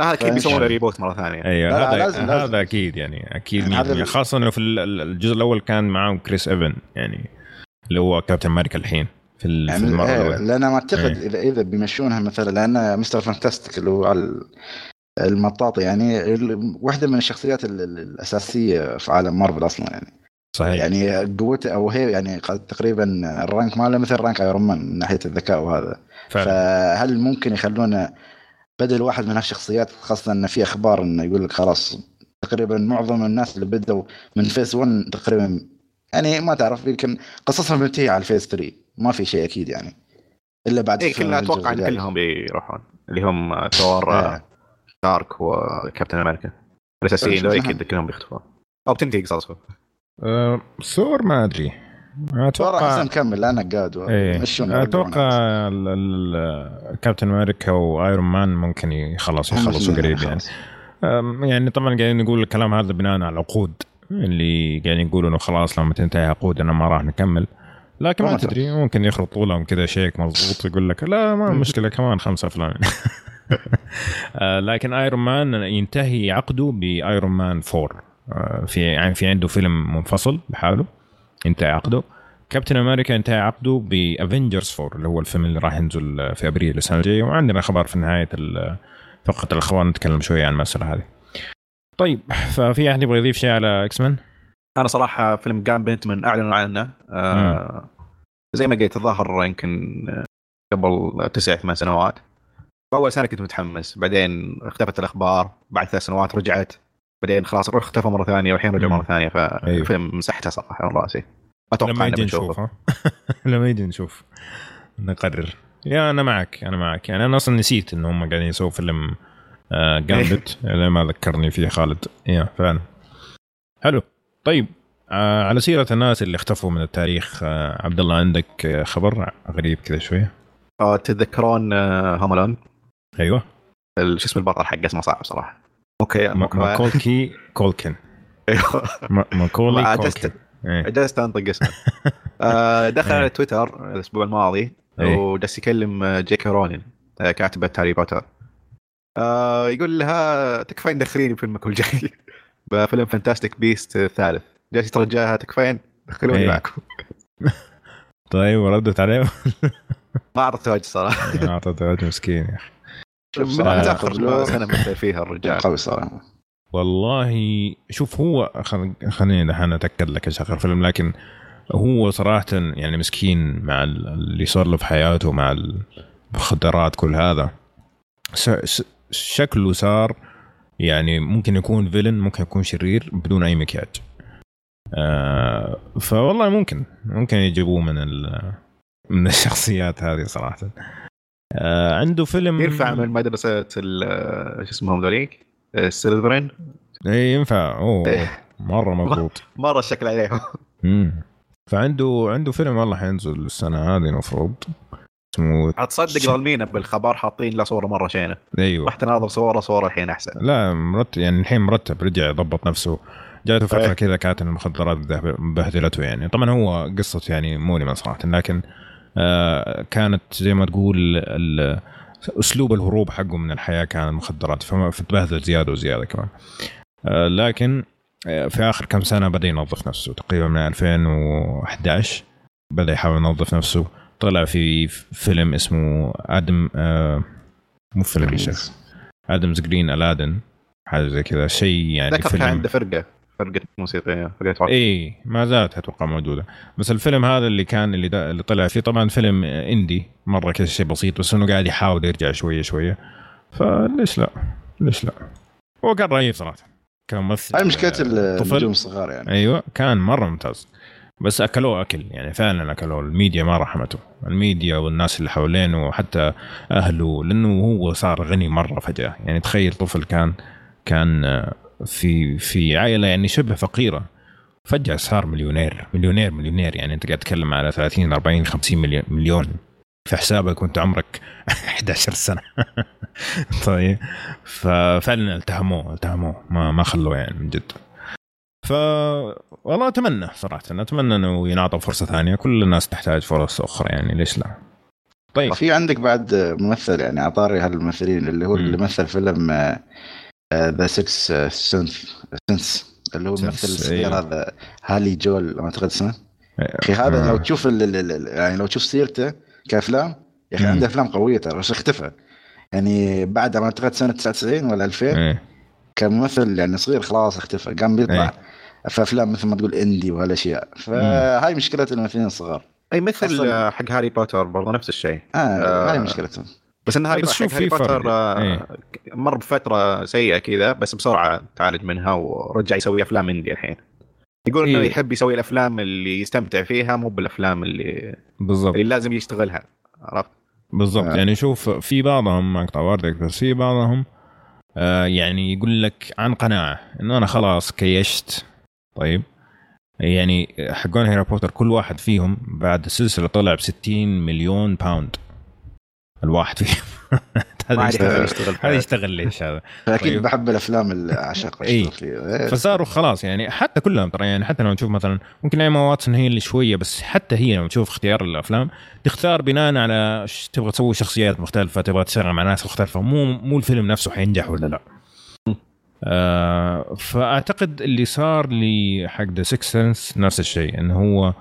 أكيد بيسوون reboot مرة ثانية. أيوه هذا. هذا أكيد يعني أكيد يعني هذا 100% ال- خاصة إنه في ال- ال- الجزء الأول كان معاهم Chris Evans يعني اللي هو Captain America الحين في يعني المرة إيه، الأولى. لأن ما أعتقد إيه. اذا إذا بيمشونها مثلا لأن Mister Fantastic اللي هو المطاط يعني واحدة من الشخصيات ال- ال- الأساسية في عالم مارفل أصلا يعني. صحيح. يعني قوته أو هي يعني تقريبا ال rank ماله مثل rank Iron Man من ناحية الذكاء وهذا. فعلا فهل ممكن يخلونه بدل واحد من هالشخصيات خاصة إن في أخبار إنه يقول لك خلاص تقريبا معظم الناس اللي بدوا من phase 1 تقريبا يعني ما تعرف يمكن قصصهم منتهيه على ال phase 3 ما في شيء أكيد يعني إلا بعد اي فيلم كلنا أتوقع إن. كلهم بيروحون اللي هم ثور آه. Stark و Captain America الأساسيين شوف ذول نحن. أكيد كلهم بيختفون أو بتنتهي قصصهم آه، ثور ما أدري أتوقع احسن نكمل أنا قاعد إيه. أتوقع كابتن أمريكا وأيرون مان ممكن يخلص يخلصوا قريب يعني. يعني طبعا قاعدين نقول الكلام هذا بناء على العقود اللي قاعدين يقولوا انه خلاص لما تنتهي عقودنا ما راح نكمل. لكن ما تدري ممكن يخرطوا لهم كذا شيك مضبوط يقول لك لا ما مشكلة كمان خمسة افلام آه، لكن أيرون مان ينتهي عقده بأيرون مان 4 آه، في يعني في عنده فيلم منفصل بحاله. ينتهي عقده. Captain America انتهى عقده ب Avengers 4 اللي هو الفيلم اللي راح ينزل في أبريل السنة الجاية. وعندنا خبر في نهاية فقره الأخبار نتكلم شوية عن المسألة هذه. طيب ففي أحد يبغى يضيف شيء على X-Men؟ أنا صراحة فيلم Gambit من اعلنوا عنه آه زي ما قلت الظاهر يمكن آه، قبل تسع ثمان سنوات. أول سنة كنت متحمس بعدين اختفت الأخبار بعد ثلاث سنوات رجعت. بعدين خلاص روح اختفى مرة ثانية والحين رجع. مرة ثانية فالفيلم مسحته صراحة من رأسي. ما أتوقع لما يجي نشوف؟ لما يجي نشوف. نقرر. يا أنا معك أنا معك. يعني أنا أصلا نسيت ان هم قاعدين يسووا فيلم آه جامبت لما ما ذكرني فيه خالد. يا فعلا. حلو. طيب آه على سيرة الناس اللي اختفوا من التاريخ آه عبد الله عندك آه خبر غريب كذا شوية؟ آه تتذكرون آه هوملون أيوه. شو اسم البطل حقه؟ اسمه صعب صراحة. okay ما- Macaulay Culkin. ما- Macaulay ما Culkin. إيه. جلست انطق اسمه دخل إيه. على تويتر الأسبوع الماضي إيه. وجالس يكلم آه، J.K. Rowling آه، كاتبة Harry Potter. آه، يقول لها تكفين دخليني فيلمك الجاي. بفيلم Fantastic Beasts الثالث. جالس يترجاها تكفين دخلوني إيه. معكم. طيب وردت عليه؟ ما اعطت وجه صراحة. اعطته وجه مسكين يا أخي. شوف متاخر قبله سنه مثل فيها الرجال. قوي صراحة. والله شوف هو خل- خليني دحين أتأكد لك إيش اخر فيلم لكن هو صراحة يعني مسكين مع ال- اللي صار له في حياته مع المخدرات كل هذا. س- س- شكله صار يعني ممكن يكون فيلن ممكن يكون شرير بدون أي مكياج. آه فوالله ممكن ممكن يجيبوه من ال- من الشخصيات هذه صراحة. آه عنده فيلم يرفع من مدرسه ال- شو اسمهم ذوليك؟ السيلفرين اي ينفع. أوه إيه. مرة مضبوط. مرة الشكل عليهم. امم فعنده عنده فيلم والله حينزل السنة هذه المفروض. اسمه هتصدق ظالمين بالخبر حاطين له صورة مرة شينة. أيوه. رحت اناظر صورة صورة الحين أحسن. لا مرتب يعني الحين مرتب رجع ضبط نفسه. جاته فترة إيه. كذا كانت المخدرات بهدلته يعني. طبعا هو قصة يعني مؤلمه صراحة لكن آه كانت زي ما تقول أسلوب الهروب حقه من الحياة كان المخدرات فتبهدل زيادة وزيادة كمان. آه لكن آه، في آخر كم سنة بدأ ينظف نفسه تقريبا من 2011 بدأ يحاول ينظف نفسه. طلع في فيلم اسمه آدم آه مو فيلم يا شيخ. Adam Green's Aladdin حاجة زي كذا شيء يعني ذكر كان عنده فرقة. فرقة موسيقيه فرقه روك اي ما زالت أتوقع موجودة. بس الفيلم هذا اللي كان اللي, دا اللي طلع فيه طبعا فيلم indie مرة كذا شيء بسيط بس إنه قاعد يحاول يرجع شوية شوية. فليش لا؟ ليش لا؟ هو كان رهيب صراحة. كان ممثل هاي مشكلة آه، طفل. النجوم الصغار يعني. أيوه كان مرة ممتاز. بس أكلوه أكل يعني فعلا أكلوه. الميديا ما رحمته. الميديا والناس اللي حوالينه وحتى أهله لأنه هو صار غني مرة فجأة. يعني تخيل طفل كان كان آه، في في عائلة يعني شبه فقيرة. فجأة صار مليونير. مليونير مليونير. يعني أنت قاعد تتكلم على 30 40 50 مليون, مليون. في حسابك وأنت عمرك 11 سنة. طيب. ففعلا التهموه التهموه. ما ما خلوه يعني من جد. ف والله أتمنى صراحة. أتمنى إنه ينعطى فرصة ثانية. كل الناس تحتاج فرص أخرى يعني. ليش لا؟ طيب. في عندك بعد ممثل يعني عطاري هالممثلين اللي هو. اللي مثل فيلم ذا 6 سنس اللي هو الممثل الصغير أيوه. هذا هالي جول أعتقد اسمه أخي هذا آه. لو تشوف ال- ال- ال- يعني لو تشوف سيرته كأفلام يا أخي. عنده أفلام قوية ترى بس اختفى يعني بعد ما أعتقد سنة 99 ولا 2000 إيه. كان ممثل يعني صغير خلاص اختفى قام بيطلع إيه. في أفلام مثل ما تقول indie وهالاشياء فهاي مشكلة الممثلين الصغار أي مثل آه، حق Harry Potter برضه نفس الشيء آه, آه. هاي مشكلتهم بس إن Harry بس شوف Harry. Potter آه، إيه. مر بفترة سيئة كذا بس بسرعة تعالج منها ورجع يسوي أفلام indie الحين يقول إنه إيه. يحب يسوي الأفلام اللي يستمتع فيها مو بالأفلام اللي بالضبط اللي لازم يشتغلها عرفت؟ بالضبط آه. يعني شوف في بعضهم ما أقطع وردك بس في بعضهم آه يعني يقول لك عن قناعة إنه أنا خلاص كيشت طيب يعني حقون Harry Potter كل واحد فيهم بعد السلسلة طلع ب 60 مليون pound الواحد فيهم. هذا يشتغل. يشتغل هذا يشتغل ليش هذا فاكيد طيب. بحب الأفلام اللي اعشق إيه. فصاروا خلاص يعني حتى كلهم ترى يعني حتى لو تشوف مثلا ممكن Emma Watson هي اللي شوية بس حتى هي لما تشوف اختيار الأفلام تختار بناء على ش- تبغى تسوي شخصيات مختلفة تبغى تشتغل مع ناس مختلفة. مو مو الفيلم نفسه حينجح ولا لا. آه فأعتقد اللي صار لي حق The Sixth Sense نفس الشيء إنه هو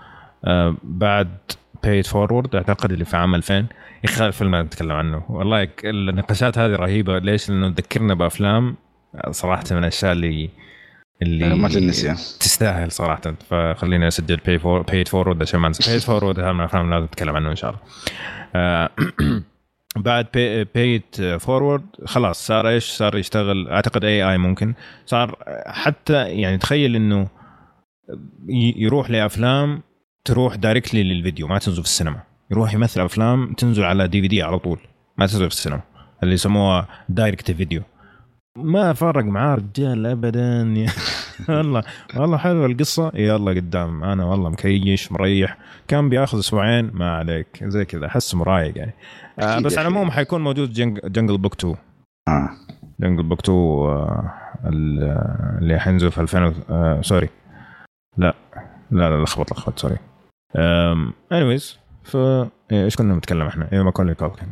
آه بعد Pay It Forward أعتقد اللي في عام 2000 يا أخي الفيلم اللي نتكلم عنه. والله النقاشات هذه رهيبة. ليش؟ لأنه تذكرنا بأفلام صراحة من الأشياء اللي اللي ما تنسي تستاهل صراحة. فخليني أسجل Pay It Forward عشان ما أنسى. Pay It Forward هذا من الأفلام لازم نتكلم عنه إن شاء الله. آه، بعد Pay It Forward خلاص. صار إيش؟ صار يشتغل. أعتقد اي اي ممكن. صار حتى يعني تخيل إنه يروح لأفلام تروح directly لل video ما تنزل في السينما. يروح يمثل أفلام تنزل على DVD على طول ما تنزل في السينما اللي يسموها direct video ما فرق معاه رجال ابدا والله والله حلوة القصة. يلا قدام أنا والله مكيش مريح. كان بياخذ أسبوعين ما عليك زي كذا أحسه مو رايق يعني. آه بس على. العموم حيكون موجود جنج Jungle Book 2 آه. Jungle Book 2 آه ال- اللي حينزل في 2000 و- آه sorry لا لا لا لخبط لخبط sorry anyways ف إيه، إيش كنا بنتكلم إحنا؟ أيوه ماكولي كولكين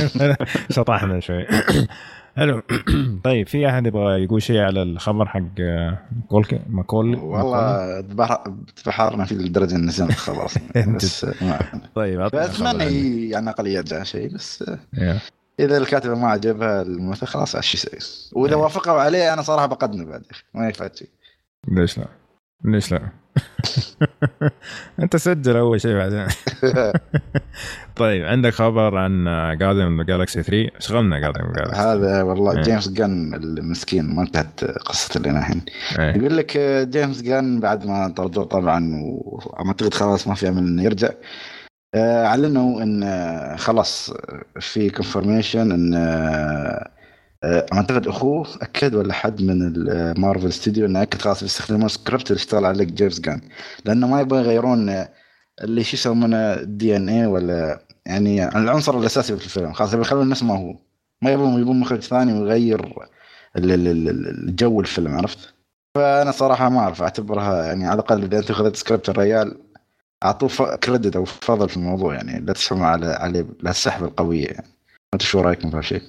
شطحنا شوي حلو طيب في أحد يبغى يقول شيء على الخبر حق آه، كولكن ماكولي والله بحر- بحرنا في لدرجه ان نسينا خلاص بس طيب اتمنى يعني أقل يرجع شيء بس يا. إذا الكاتب ما عجبها الممثل خلاص إيش يسوي وإذا. وافقوا عليه أنا صراحة بقدمه بعد يا ما يفات شيء ليش لا؟ ليش لا؟ انت سجل اول شيء بعدين طيب عندك خبر عن جاردن جالكسي 3 شغلنا جاردن جالكسي هذا والله إيه. جيمس جن المسكين ما انتهت قصته لنا الحين إيه. يقول لك جيمس جن بعد ما طردوه طبعا واعتقد خلاص ما في أمل إنه يرجع آه، أعلنوا إن خلاص في confirmation إن اعتقد اخوه أكد ولا حد من المارفل ستوديو إنه أكد خلاص بيستخدمون سكريبت اللي اشتغل عليه جيمس جن لأنه ما يبغى يغيرون آه، اللي شو يسمونه DNA ولا يعني العنصر الأساسي في الفيلم. خلاص يبغى يخلون نفس ما هو. ما يبغون يبون مخرج ثاني ويغير ال- ال- ال- الجو الفيلم عرفت؟ فأنا صراحة ما أعرف أعتبرها يعني على الأقل إذا أنت أخذت سكريبت الريال أعطوه credit أو فضل في الموضوع يعني. لا تسحب على عليه لا السحبه القويه يعني. انت شو رأيكم في هالشيء؟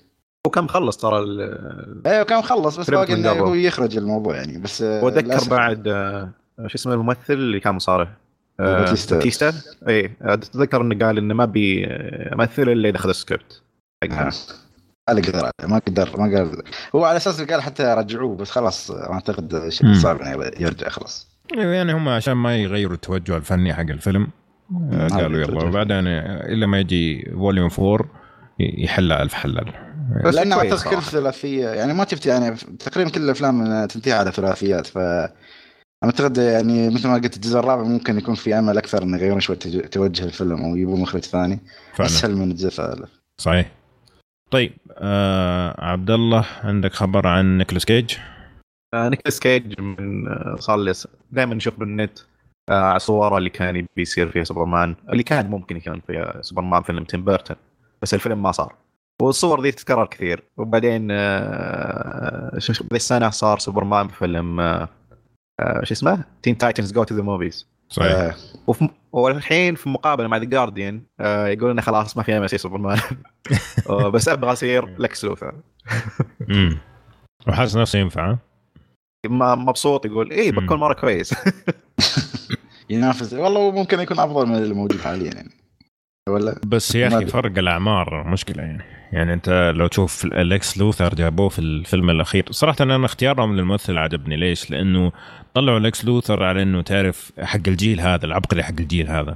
هو كان مخلص ترى ال- أيوه كان مخلص بس باقي انه. هو يخرج الموضوع يعني بس آه، وأتذكر. بعد آه، شو اسمه الممثل اللي كان مصارع آه، باتيستا. باتيستا اي أتذكر إنه قال إنه ما بيمثل إلا إذا أخذ السكريبت آه. لا قدر ما قدر ما قال هو على أساس قال حتى رجعوه بس خلاص أعتقد شيء. صعب إنه يرجع خلاص يعني هم عشان ما يغيروا التوجه الفني حق الفيلم هذا قالوا. يلا وبعدين إلا ما يجي Volume 4 ي- يحلها ألف حلال بس لأن كويس اعتقد كل. ثلاثية يعني ما شفت يعني تقريبا كل الأفلام تنتهي على ثلاثيات ف أعتقد يعني مثل ما قلت الجزء الرابع ممكن يكون في أمل أكثر إنه يغيرون شوي توجه الفيلم أو يجيبون مخرج ثاني. فعلا. أسهل من الجزء الثالث. صحيح. طيب آه عبد الله عندك خبر عن نيكولاس كيج؟ آه، نيكولاس كيج من آه، صار لي دائما نشوف بالنت آه، على صوره اللي كان يبي يصير فيها سوبرمان اللي كان ممكن يكون فيها سوبرمان فيلم تيم بيرتون بس الفيلم ما صار. والصور دي تتكرر كثير. وبعدين آه، شو ذي السنة صار سوبرمان بفيلم آه، آه، شو اسمه؟ Teen Titans Go To The Movies صحيح. آه، وفي والحين في مقابله مع The Guardian يقول إنه خلاص ما في امل يصير سوبرمان آه، بس أبغى اصير لكس لوثر امم وحاسس نفسه ينفع مبسوط يقول إيه. بكون مرة كويس. ينافس. والله ممكن يكون أفضل من الموجود حاليا يعني. ولا؟ بس يا أخي. فرق الأعمار مشكلة يعني. يعني انت لو تشوف لكس لوثر جابوه في الفيلم الأخير صراحة أنا اختيارهم للممثل عجبني. ليش؟ لأنه طلعوا لكس لوثر على إنه تعرف حق الجيل هذا العبقري حق الجيل هذا.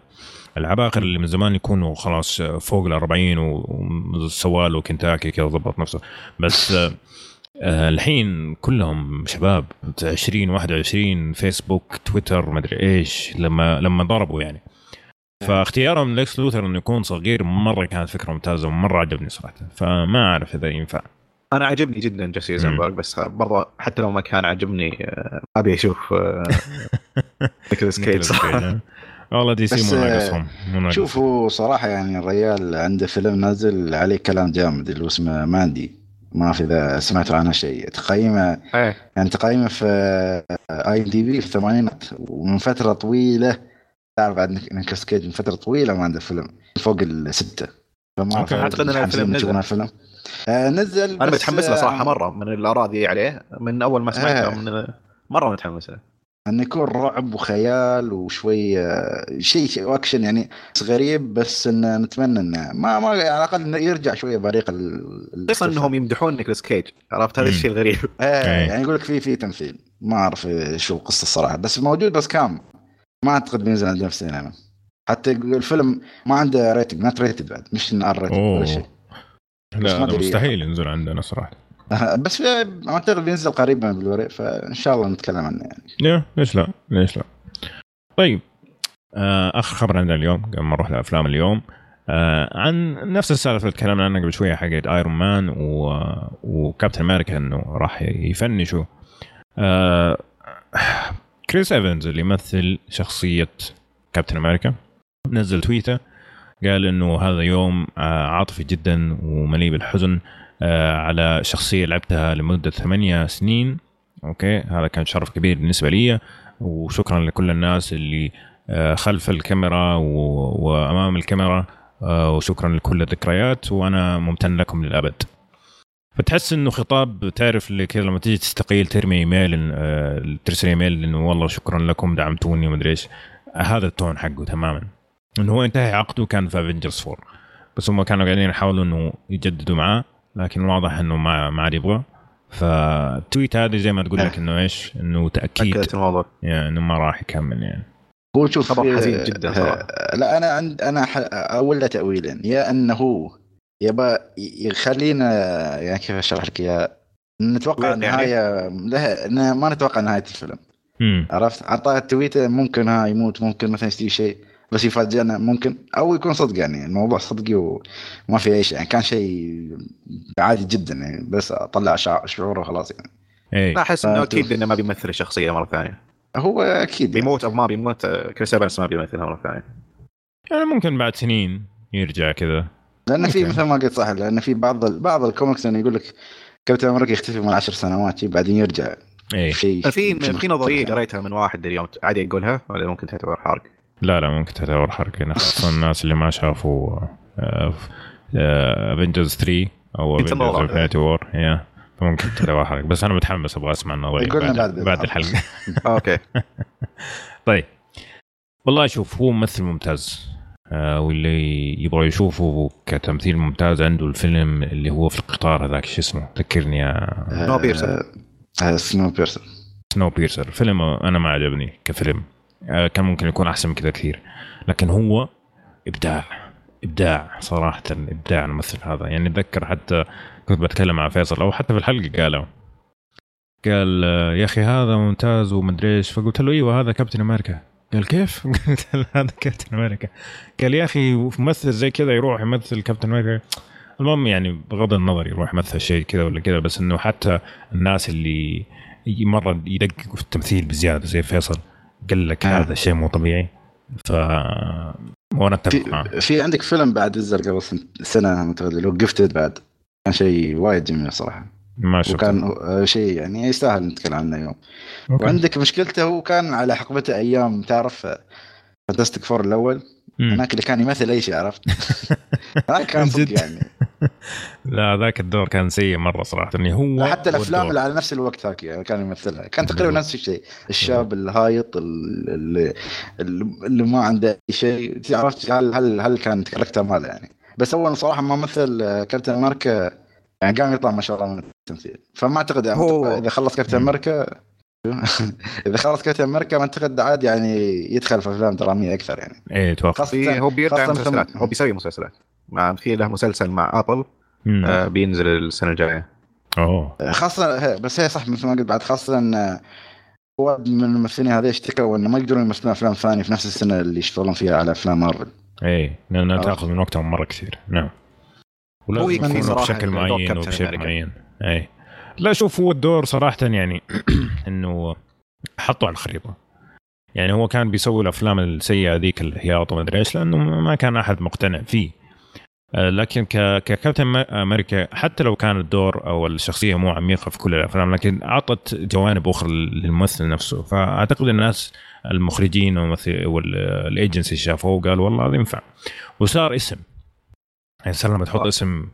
العباقرة اللي من زمان يكونوا خلاص فوق ال 40 وسووا له كنتاكي كذا ضبط نفسه. بس آه، الحين كلهم شباب 20 21 فيسبوك تويتر مدري إيش لما لما ضربوا يعني. فاختيارهم لكس لوثر إنه يكون صغير مرة كانت فكرة ممتازة ومرة عجبني صراحة. فما أعرف إذا ينفع. أنا عجبني جدا جيسي ايزنبرغ بس برضه حتى لو ما كان عجبني آه، أبي أشوف آه، نيكولاس كيج صراحة. كيج، ها؟ والله DC مو آه، ناقصهم مو ناقصهم. شوف هو صراحة يعني الرجال عنده فيلم نازل عليه كلام جامد اللي هو اسمه Mandy. ما اعرف إذا سمعتوا عنه شيء. تقييمه إيه. يعني تقييمه في IMDb في الثمانينات ومن فترة طويلة تعرف بعد نيك- نيكولاس كيج من فترة طويلة ما عنده فيلم فوق الستة. فما. أعرف أعتقد إن الفيلم نزل. الفيلم. آه نزل أنا متحمس له صراحة آه، مرة من الاراء دي عليه. من أول ما سمعته آه. من مرة متحمس له. انه يكون رعب وخيال وشوي آه، شيء شيء اكشن يعني غريب بس انه نتمنى إنه ما ما على الأقل إنه يرجع شوية بريق خصوصا ال- إنهم يمدحون نيكولاس كيج. عرفت؟ هذا. الشيء الغريب. آه إيه. يعني يقول لك في في تمثيل. ما أعرف شو القصة الصراحة. بس موجود بس كام ما أعتقد بينزل عندنا في السينما حتى الفيلم ما عنده rating not rated بعد. مش R rated ولا شيء. لا. مستحيل ينزل عندنا صراحة. بس أعتقد بينزل قريبا بالبلوراي فإن شاء الله نتكلم عنه يعني. ليش لا؟ ليش لا؟ طيب آه اخر خبر عندنا اليوم قبل ما نروح لأفلام اليوم آه عن نفس السالفة اللي تكلمنا عنها قبل شوية حقت ايرون مان و... وكابتن أمريكا إنه راح يفنشوا. آه كريس إيفنز اللي يمثل شخصية كابتن أمريكا. نزل tweet ـه قال إنه هذا يوم آه، عاطفي جدا ومليء بالحزن آه، على شخصية لعبتها لمدة ثمانية سنين. أوكي هذا كان شرف كبير بالنسبة لي وشكرا لكل الناس اللي آه، خلف الكاميرا وأمام الكاميرا وشكرا لكل الذكريات وأنا ممتن لكم للأبد. فتحس إنه خطاب تعرف اللي كذا لما تيجي تستقيل ترمي إيميل آه، ترسل إيميل إنه والله شكرا لكم دعمتوني ومدري إيش. هذا ال tone حقه تماما. إنه هو انتهى عقده كان في Avengers 4 بس هم كانوا قاعدين يحاولوا إنه يجددوا معاه لكن واضح إنه ما ما عاد يبغى. فال tweet هذه زي ما تقول لك إنه إيش؟ إنه تأكيد. أكدت الموضوع. يعني إنه ما راح يكمل يعني. هو شوف خبر حزين جداً صراحة. آه، لا أنا عند أنا ح- أول له تاويلين يا أنه يبى يخلينا يعني كيف أشرح لك يا نتوقع يعني؟ نهاية له إن ما نتوقع نهاية الفيلم. امم عرفت؟ أعطاه ال tweet ه ممكن ها يموت ممكن مثلا يصير شيء بس يفاجئنا ممكن أو يكون صدق يعني. الموضوع صدقي وما في أي شيء يعني. كان شيء عادي جدا يعني بس اطلع شع- شعوره وخلاص يعني. اي لا أحس إنه أكيد إنه ما بيمثل الشخصيه مرة ثانية. هو أكيد يعني. بيموت أو ما بيموت كريس ايفنس ما بيمثلها مرة ثانية. يعني ممكن بعد سنين يرجع كذا. لأن في. مثل ما قلت صح لأن في بعض ال- بعض الكوميكس انه يقول لك كابتن أمريكا يختفي من عشر سنوات بعدين يرجع. اي شيء في في نظرية. قريتها من واحد اليوم عادي أقولها ولا ممكن تعتبر حرق؟ لا لا ممكن تعتبر حرقه يعني خاصة الناس اللي ما شافوا Avengers 3 أو انت Avengers. Infinity War يا فممكن تعتبر حرقه بس أنا متحمس أبغى أسمع النظرية بعد, بعد بعد الحلقة. أوكي. طيب. والله شوف هو ممثل ممتاز. آه واللي يبغى يشوفه كتمثيل ممتاز عنده الفيلم اللي هو في القطار هذاك شو اسمه؟ ذكرني يا سنو بيرسر. آه، سنو بيرسر سنو بيرسر فيلم أنا ما عجبني كفيلم. آه، كان ممكن يكون أحسن من كذا كثير. لكن هو إبداع. إبداع صراحة إبداع الممثل هذا. يعني أتذكر حتى كنت بتكلم مع فيصل أو حتى في الحلقة قالوا. قال آه، يا أخي هذا ممتاز ومدري إيش. فقلت له إيوه هذا كابتن أمريكا. قال كيف؟ قلت له هذا كابتن أمريكا. قال يا أخي ممثل زي كذا يروح يمثل كابتن أمريكا. المهم يعني بغض النظر يروح يمثل شيء كذا ولا كذا بس إنه حتى الناس اللي مرة يدققوا في التمثيل بزيادة زي فيصل قال لك آه. هذا شيء مو طبيعي. ف وأنا أتفق في, معه. في عندك فيلم بعد نزل قبل سن- سنه هو جفتد بعد؟ كان شيء وايد جميل صراحة. ما شفته. وكان آه، شيء يعني يستاهل نتكلم عنه اليوم. أوكي. وعندك مشكلته هو كان على حقبته أيام تعرف Fantastic Four الأول. هناك اللي كان يمثل أي شيء عرفت؟ هناك كان صدق. يعني. لا ذاك الدور كان سيء مرة صراحة. اني هو حتى الأفلام. اللي على نفس الوقت هاك يعني كان يمثلها. كان تقريبا نفس الشيء. الشاب الهايط اللي, اللي ما عنده أي شيء. عرفت هل هل هل كان character ماله يعني؟ بس هو صراحة ما مثل آه، كابتن أمريكا يعني قام يطلع ما شاء الله من التمثيل فما أعتقد يعني هو- إذا خلص كابتن. أمريكا إذا خلص كابتن أمريكا ما أعتقد عاد يعني يدخل في أفلام درامية أكثر يعني إيه أتوقع هو بيرجع خاصة مسلسلات هو بيسوي مسلسلات مع في له مسلسل مع ابل. آه بينزل السنة الجاية أوه خاصة هي- بس هي صح مثل ما قلت بعد خاصة إن واحد من الممثلين هذول اشتكوا إنه ما يقدرون يمثلون أفلام ثانية في نفس السنة اللي يشتغلون فيها على أفلام مارفل. إيه لانها. تأخذ من وقتهم مرة كثير نعم هو يكفي يكونوا صراحة بشكل معين وبشيء أمريكا. معين أي. لا شوف هو الدور صراحة يعني إنه حطه على الخريطة. يعني هو كان بيسوي الأفلام السيئة ذيك الهياط وما أدري إيش لأنه ما كان أحد مقتنع فيه. آه، لكن ككابتن أمريكا حتى لو كان الدور أو الشخصية مو عميقة في كل الأفلام لكن أعطت جوانب أخرى للممثل نفسه. فأعتقد الناس المخرجين والايجنسي شافوه وقالوا والله هذا ينفع. وصار اسم. يعني لما تحط. اسم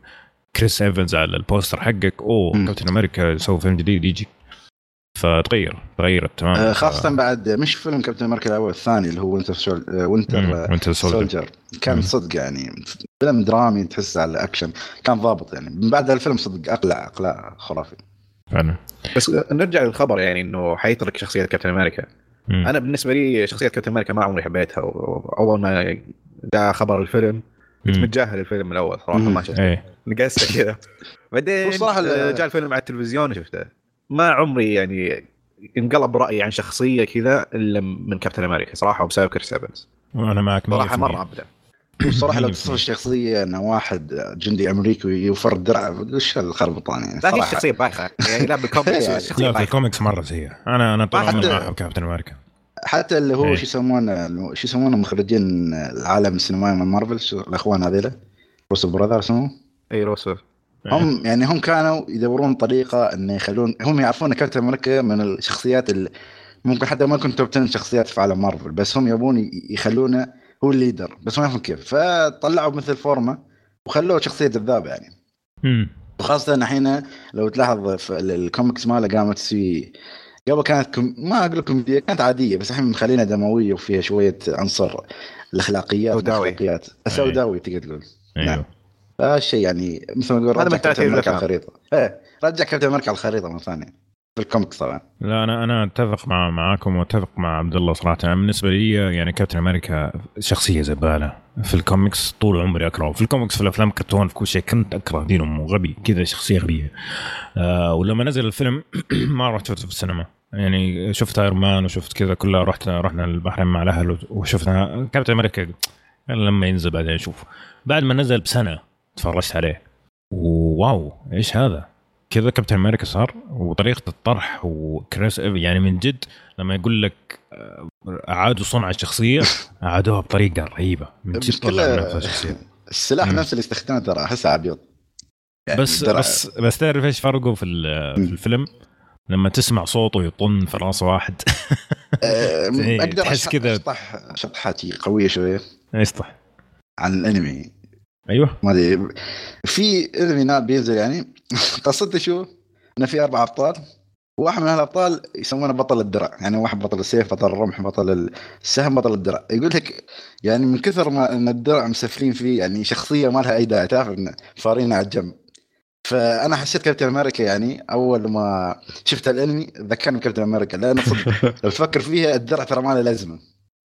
كريس إيفنز على ال poster حقك أوه. كابتن أمريكا يسوي فيلم جديد يجي فتغير تغيرت تماما آه، خاصة بعد مش فيلم كابتن أمريكا الأول الثاني اللي هو Winter. آه، Winter وانت Soldier Soldier كان مم. صدق يعني فيلم درامي تحس على الاكشن كان ضابط يعني من بعد الفيلم صدق أقلع اقلاع خرافي. فعلا بس نرجع للخبر يعني إنه حيترك شخصية كابتن أمريكا مم. أنا بالنسبة لي شخصية كابتن أمريكا ما عمري حبيتها أول ما جاء خبر الفيلم كنت. متجاهل الفيلم الأول صراحة. ما شفته. إيه. نقزته كذا. بعدين آه، جاء الفيلم على التلفزيون وشفته. ما عمري يعني انقلب رأيي عن شخصية كذا إلا من كابتن أمريكا صراحة وبسبب كريس ايفنز وأنا معك 100% صراحة مرة ابدع والصراحة لو 100%. تصف الشخصية انه واحد جندي أمريكي يوفر الدرع وش الخربطان يعني؟ لا هي صراحة. شخصية بايخة. يعني لا بالكوميكس يعني. الشخصيه لا في بايخة. الكوميكس مرة سيئة. أنا أنا طول عمري احب كابتن أمريكا. حتى اللي هو إيه. شو يسمونه شو يسمونه مخرجين العالم السينمائي من مارفل شو الأخوان هذيلا Russo Brothers اسمهم اي روسو هم يعني هم كانوا يدورون طريقة إنه يخلون هم يعرفون كابتن أمريكا من الشخصيات اللي ممكن حتى ما يكون top 10 شخصيات في عالم مارفل بس هم يبون يخلونه هو ال leader بس ما يعرفون كيف. فطلعوا مثل فورمة وخلوه شخصية جذابه يعني. وخاصة الحين لو تلاحظ في ال- الكوميكس ماله قامت تسوي قبل كانت كم... ما أقول كوميديا كانت عادية بس الحين مخلينها دموية وفيها شوية عنصر الأخلاقيات سوداوي. والأخلاقيات. سوداوي تقدر تقول أيوه نعم. فهالشيء يعني مثل ما هذا رجع كابتن أمريكا على. الخريطة إيه رجع كابتن أمريكا على الخريطة مرة ثانية في طبعا. لا أنا أنا أتفق مع معاكم وأتفق مع عبد الله صراحة. أنا بالنسبة لي يعني كابتن أمريكا شخصية زبالة في الكوميكس طول عمري أكرهه. في الكوميكس في الأفلام كرتون في كل شيء كنت أكره. دين أمه غبي كذا شخصية غبية. آه ولما نزل الفيلم ما رحت شفته في السينما. يعني شفت Iron Man وشفت كذا كلها رحت رحنا البحرين مع الأهل وشفنا. كابتن أمريكا لما ينزل بعدين نشوف بعد ما نزل بسنة تفرجت عليه. وواو إيش هذا؟ كذا كابتن أمريكا صار وطريقة الطرح وكريس يعني من جد لما يقول لك آه، أعادوا صنع الشخصية أعادوها بطريقة رهيبة. من جد طلعوا الشخصية. السلاح. نفسه اللي استخدمه ترى أحسه ابيض يعني بس درع- بس بس تعرف إيش فرقه في في. الفيلم؟ لما تسمع صوته يطن في رأس واحد. آه، أقدر تحس كذا- أشطح شطحتي قوية شوية. يسطح عن الأنمي. أيوه. ما أدري في أنمي ناب بينزل يعني قصته شو؟ إنه في أربع أبطال واحد من هالأبطال يسمونه بطل الدرع يعني واحد بطل السيف بطل الرمح بطل السهم بطل الدرع. يقول لك يعني من كثر ما إن الدرع مسفلين فيه يعني شخصية ما لها أي داعي تعرف إن فارين على الجنب. فأنا حسيت كابتن أمريكا يعني أول ما شفت الأنمي ذكرني بكابتن أمريكا لأن صدق لو تفكر فيها الدرع ترى ما له لازمة.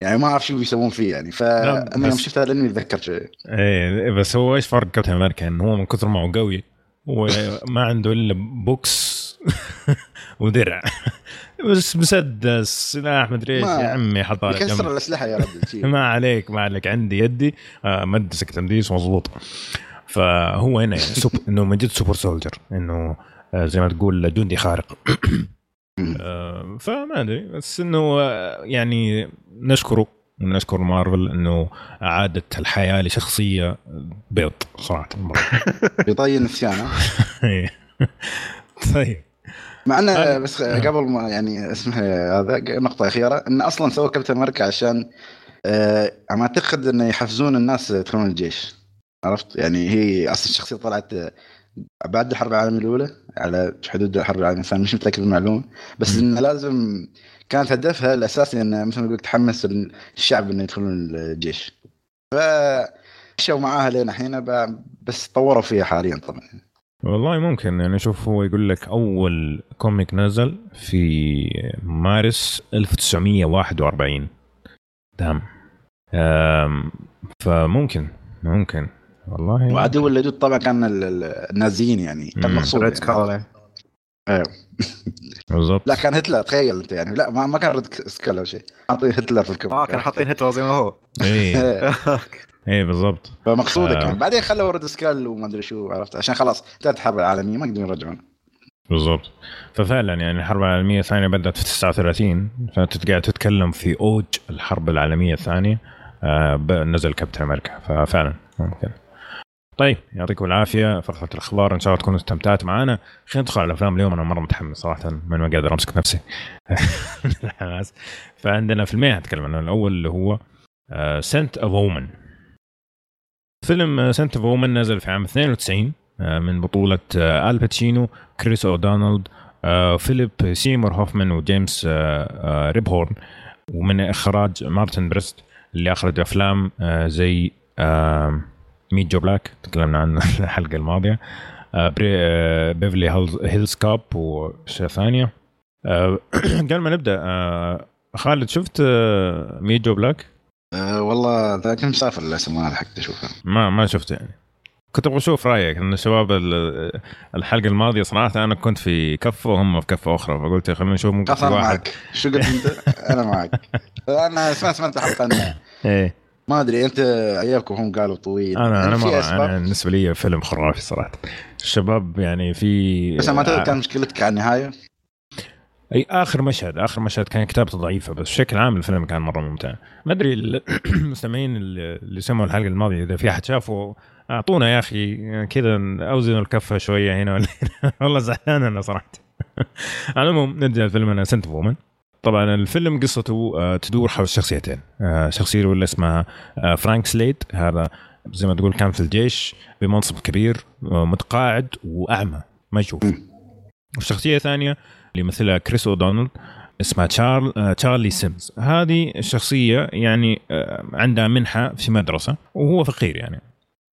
يعني ما أعرف شو بيسوون فيه يعني. فانا يوم شفت الأنمي تذكرت إيه بس هو إيش فرق كابتن أمريكا؟ انه هو من كثر ما هو قوي وما عنده إلا بوكس ودرع بس مسدس سلاح مدري إيش يا عمي حط على يكسر الأسلحة يا رجل ما عليك ما عليك عندي يدي آه مدسك تمديس مضبوط فهو هنا يعني إنه من جد سوبر سولجر إنه آه زي ما تقول جندي خارق. آه فما أدري بس إنه يعني نشكره. ونشكر مارفل إنه أعادت الحياة لشخصية بيض صراحة. بيطين نسيانه طيب. مع إنه بس قبل ما يعني اسمه هذا نقطة أخيرة. إنه أصلا سوى كابتن أمريكا عشان آه ما أعتقد إنه يحفزون الناس يدخلون الجيش. عرفت؟ يعني هي أصلا الشخصية طلعت بعد الحرب العالمية الأولى على حدود الحرب العالمية الثانية مش متأكد من المعلومة. بس إنه لازم كانت هدفها الأساسي انه مثل ما يقول تحمس الشعب إنه يدخلون الجيش. ف مشوا معاها لين الحين بس طوروا فيها حاليا طبعا. والله ممكن يعني شوف هو يقول لك أول comic نزل في مارس 1941 دام. فممكن ممكن. والله وعدو اللدود طبعا كان النازيين يعني كان مقصود Red يعني. أيوه. بالضبط. لا كان هتلر تخيل أنت يعني. لا ما, ما كان Red Skull أو شيء. حاطين هتلر في ال comic آه كانوا حاطين هتلر زي ما هو. إيه. إيه. بالضبط. فمقصوده آه. كان بعدين خلوا Red Skull وما أدري شو عرفت؟ عشان خلاص انتهت الحرب العالمية ما يقدرون يرجعون. بالضبط. ففعلا يعني الحرب العالمية الثانية بدأت في 39 فأنت قاعد تتكلم في أوج الحرب العالمية الثانية آه نزل كابتن أمريكا. ففعلا ممكن. طيب يعطيكم العافية. فقره الأخبار إن شاء الله تكونوا استمتعتوا معنا خلينا ندخل على الأفلام. اليوم أنا مرة متحمس صراحة من ما قادر أمسك نفسي. الحماس. فعندنا فيلمين هتكلم عنهم. الأول اللي هو Scent of a Woman فيلم Scent of a Woman نزل في عام 92 آه، من بطولة آه، آل باتشينو كريس أودونالد آه، فيليب سيمور هوفمان وجيمس ريبهورن ومن إخراج مارتن بريست اللي أخرج أفلام زي Meet Joe Black تكلمنا عنه الحلقة الماضية. Beverly Hills Cop واشياء ثانية قبل ما نبدأ خالد شفت Meet Joe Black؟ أه والله كنت مسافر للأسف ما لحقت أشوفه. ما ما شفته يعني. كنت أبغى أشوف رأيك إن الشباب الحلقة الماضية صراحة أنا كنت في كفة وهم في كفة أخرى فقلت خلينا نشوف ممكن في واحد. معك. شو قلت أنت؟ أنا معك. أنا سمعت سمعت حلقه إيه. ما أدري أنت اياكم هم قالوا طويل. أنا أنا, يعني أنا بالنسبة لي فيلم خرافي صراحة. الشباب يعني في بس ما تدري كان مشكلتك على النهاية. أي آخر مشهد آخر مشهد كان كتابته ضعيفة بس بشكل عام الفيلم كان مرة ممتع. ما أدري المستمعين اللي سمعوا الحلقة الماضية إذا في أحد شافه أعطونا يا أخي كذا اوزنوا الكفة شوية هنا ولا والله زعلان أنا صراحة. على العموم نرجع لفيلمنا Scent Woman طبعا الفيلم قصته آه، تدور حول شخصيتين. آه، شخصية اللي اسمها آه، فرانك سليد. هذا زي ما تقول كان في الجيش بمنصب كبير متقاعد وأعمى ما يشوف والشخصية الثانية اللي يمثلها كريس اودونالد اسمها تشارل- تشارلي سيمز. هذه الشخصية يعني عندها منحة في مدرسة وهو فقير يعني.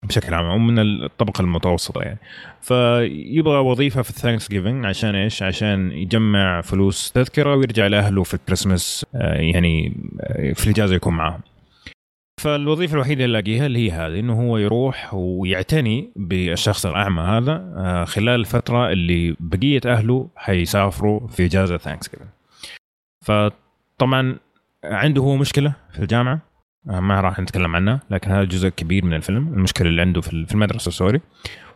بشكل عام ومن الطبقة المتوسطة يعني فيبغى وظيفة في ال Thanksgiving عشان إيش؟ عشان يجمع فلوس تذكرة ويرجع لأهله في الكريسماس آه، يعني آه، في الإجازة يكون معاهم. فالوظيفة الوحيدة اللي لاقيها اللي هي هذه إنه هو يروح ويعتني بالشخص الأعمى هذا آه، خلال الفترة اللي بقية أهله حيسافروا في إجازة Thanksgiving. فطبعا عنده هو مشكلة في الجامعة ما راح نتكلم عنها لكن هذا جزء كبير من الفيلم. المشكلة اللي عنده في المدرسة sorry.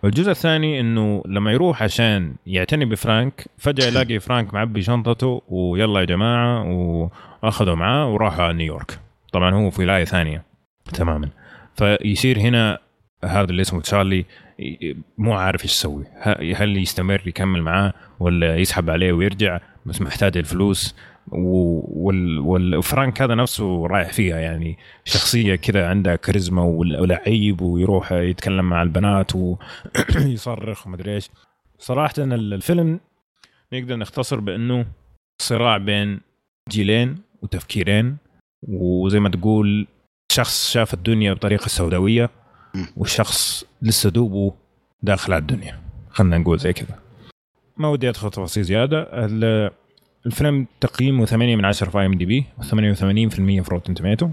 والجزء الثاني إنه لما يروح عشان يعتني بفرانك فجأة يلاقي فرانك معبي شنطته ويلا يا جماعة وأخذوا معاه وراح على نيويورك. طبعا هو في ولاية ثانية تماما. فيصير هنا هذا اللي اسمه تشارلي مو عارف إيش يسوي. هل يستمر يكمل معاه ولا يسحب عليه ويرجع؟ بس محتاج الفلوس. والفرانك هذا نفسه رايح فيها يعني. شخصية كذا عندها كاريزما ولعيب ويروح يتكلم مع البنات ويصرخ ومدري إيش. صراحة الفيلم نقدر نختصر بإنه صراع بين جيلين وتفكيرين وزي ما تقول شخص شاف الدنيا بطريقة سوداوية وشخص لسه دوبه داخل على الدنيا. خلينا نقول زي كذا. ما ودي أدخل تفاصيل زيادة. الفيلم تقييمه 8 من 10 في IMDb و88% في Rotten Tomatoes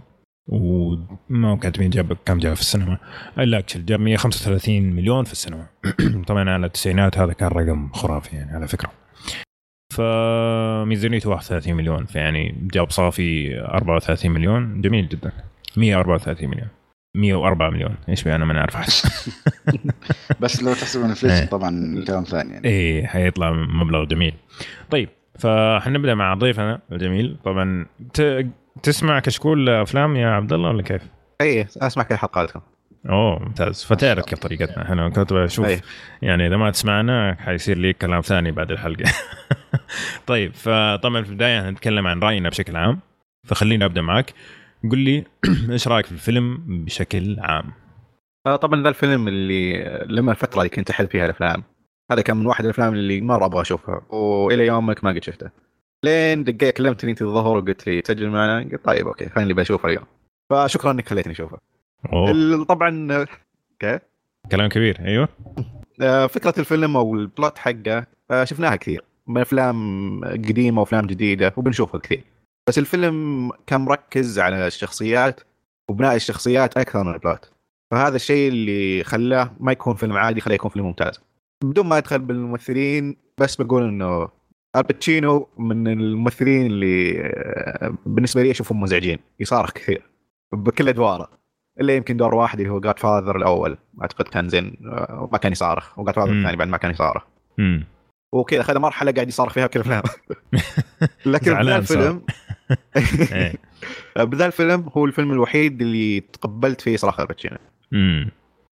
وما كاتبين جاب كم جاب في السينما؟ الا اكشن جاب 135 مليون في السينما. طبعا على التسعينات هذا كان رقم خرافي يعني على فكرة. فميزانيته 31 مليون فيعني جاب صافي 34 مليون. جميل جدا. 134 مليون. 104 مليون. إيش بي أنا ما احسب بس لو تحسب inflation طبعا كلام ثاني يعني. إيه حيطلع مبلغ جميل. طيب فحنبدا مع ضيفنا الجميل. طبعا ت... تسمع كشكول أفلام يا عبد الله ولا كيف؟ إي أسمع كل حلقاتكم. أوه ممتاز. فتعرف كيف طريقتنا. إحنا كنت بشوف أي. يعني إذا ما تسمعنا حيصير لي كلام ثاني بعد الحلقة. طيب فطبعا في البداية هنتكلم عن رأينا بشكل عام. فخليني أبدأ معك. قل لي إيش رأيك في الفيلم بشكل عام؟ آه، طبعا ذا الفيلم اللي لما الفترة اللي كنت أحب فيها الأفلام. هذا كان من واحد الأفلام اللي مرة أبغى أشوفها وإلى يومك ما قد شفته. لين دقيت كلمتني انت الظهر وقلت لي تسجل معنا قلت طيب okay خليني بشوفه اليوم. فشكرا إنك خليتني اشوفه طبعا okay كلام كبير أيوه. آه، فكرة الفيلم أو ال plot حقه آه، شفناها كثير. من أفلام قديمة وأفلام جديدة وبنشوفها كثير. بس الفيلم كان مركز على الشخصيات وبناء الشخصيات أكثر من ال plot فهذا الشيء اللي خلاه ما يكون فيلم عادي خلاه يكون فيلم ممتاز. بدون ما أدخل بالممثلين بس بقول إنه آل باتشينو من الممثلين اللي آه، بالنسبة لي أشوفهم مزعجين يصارخ كثير بكل أدواره. إلا يمكن دور واحد اللي هو Godfather الأول أعتقد كان زين آه، ما كان يصارخ و Godfather. الثاني بعد ما كان يصارخ. امم وكذا اخذ مرحلة قاعد يصارخ فيها بكل الأفلام. لكن بذا الفيلم إيه. بذا الفيلم هو الفيلم الوحيد اللي تقبلت فيه صراخ آل باتشينو. امم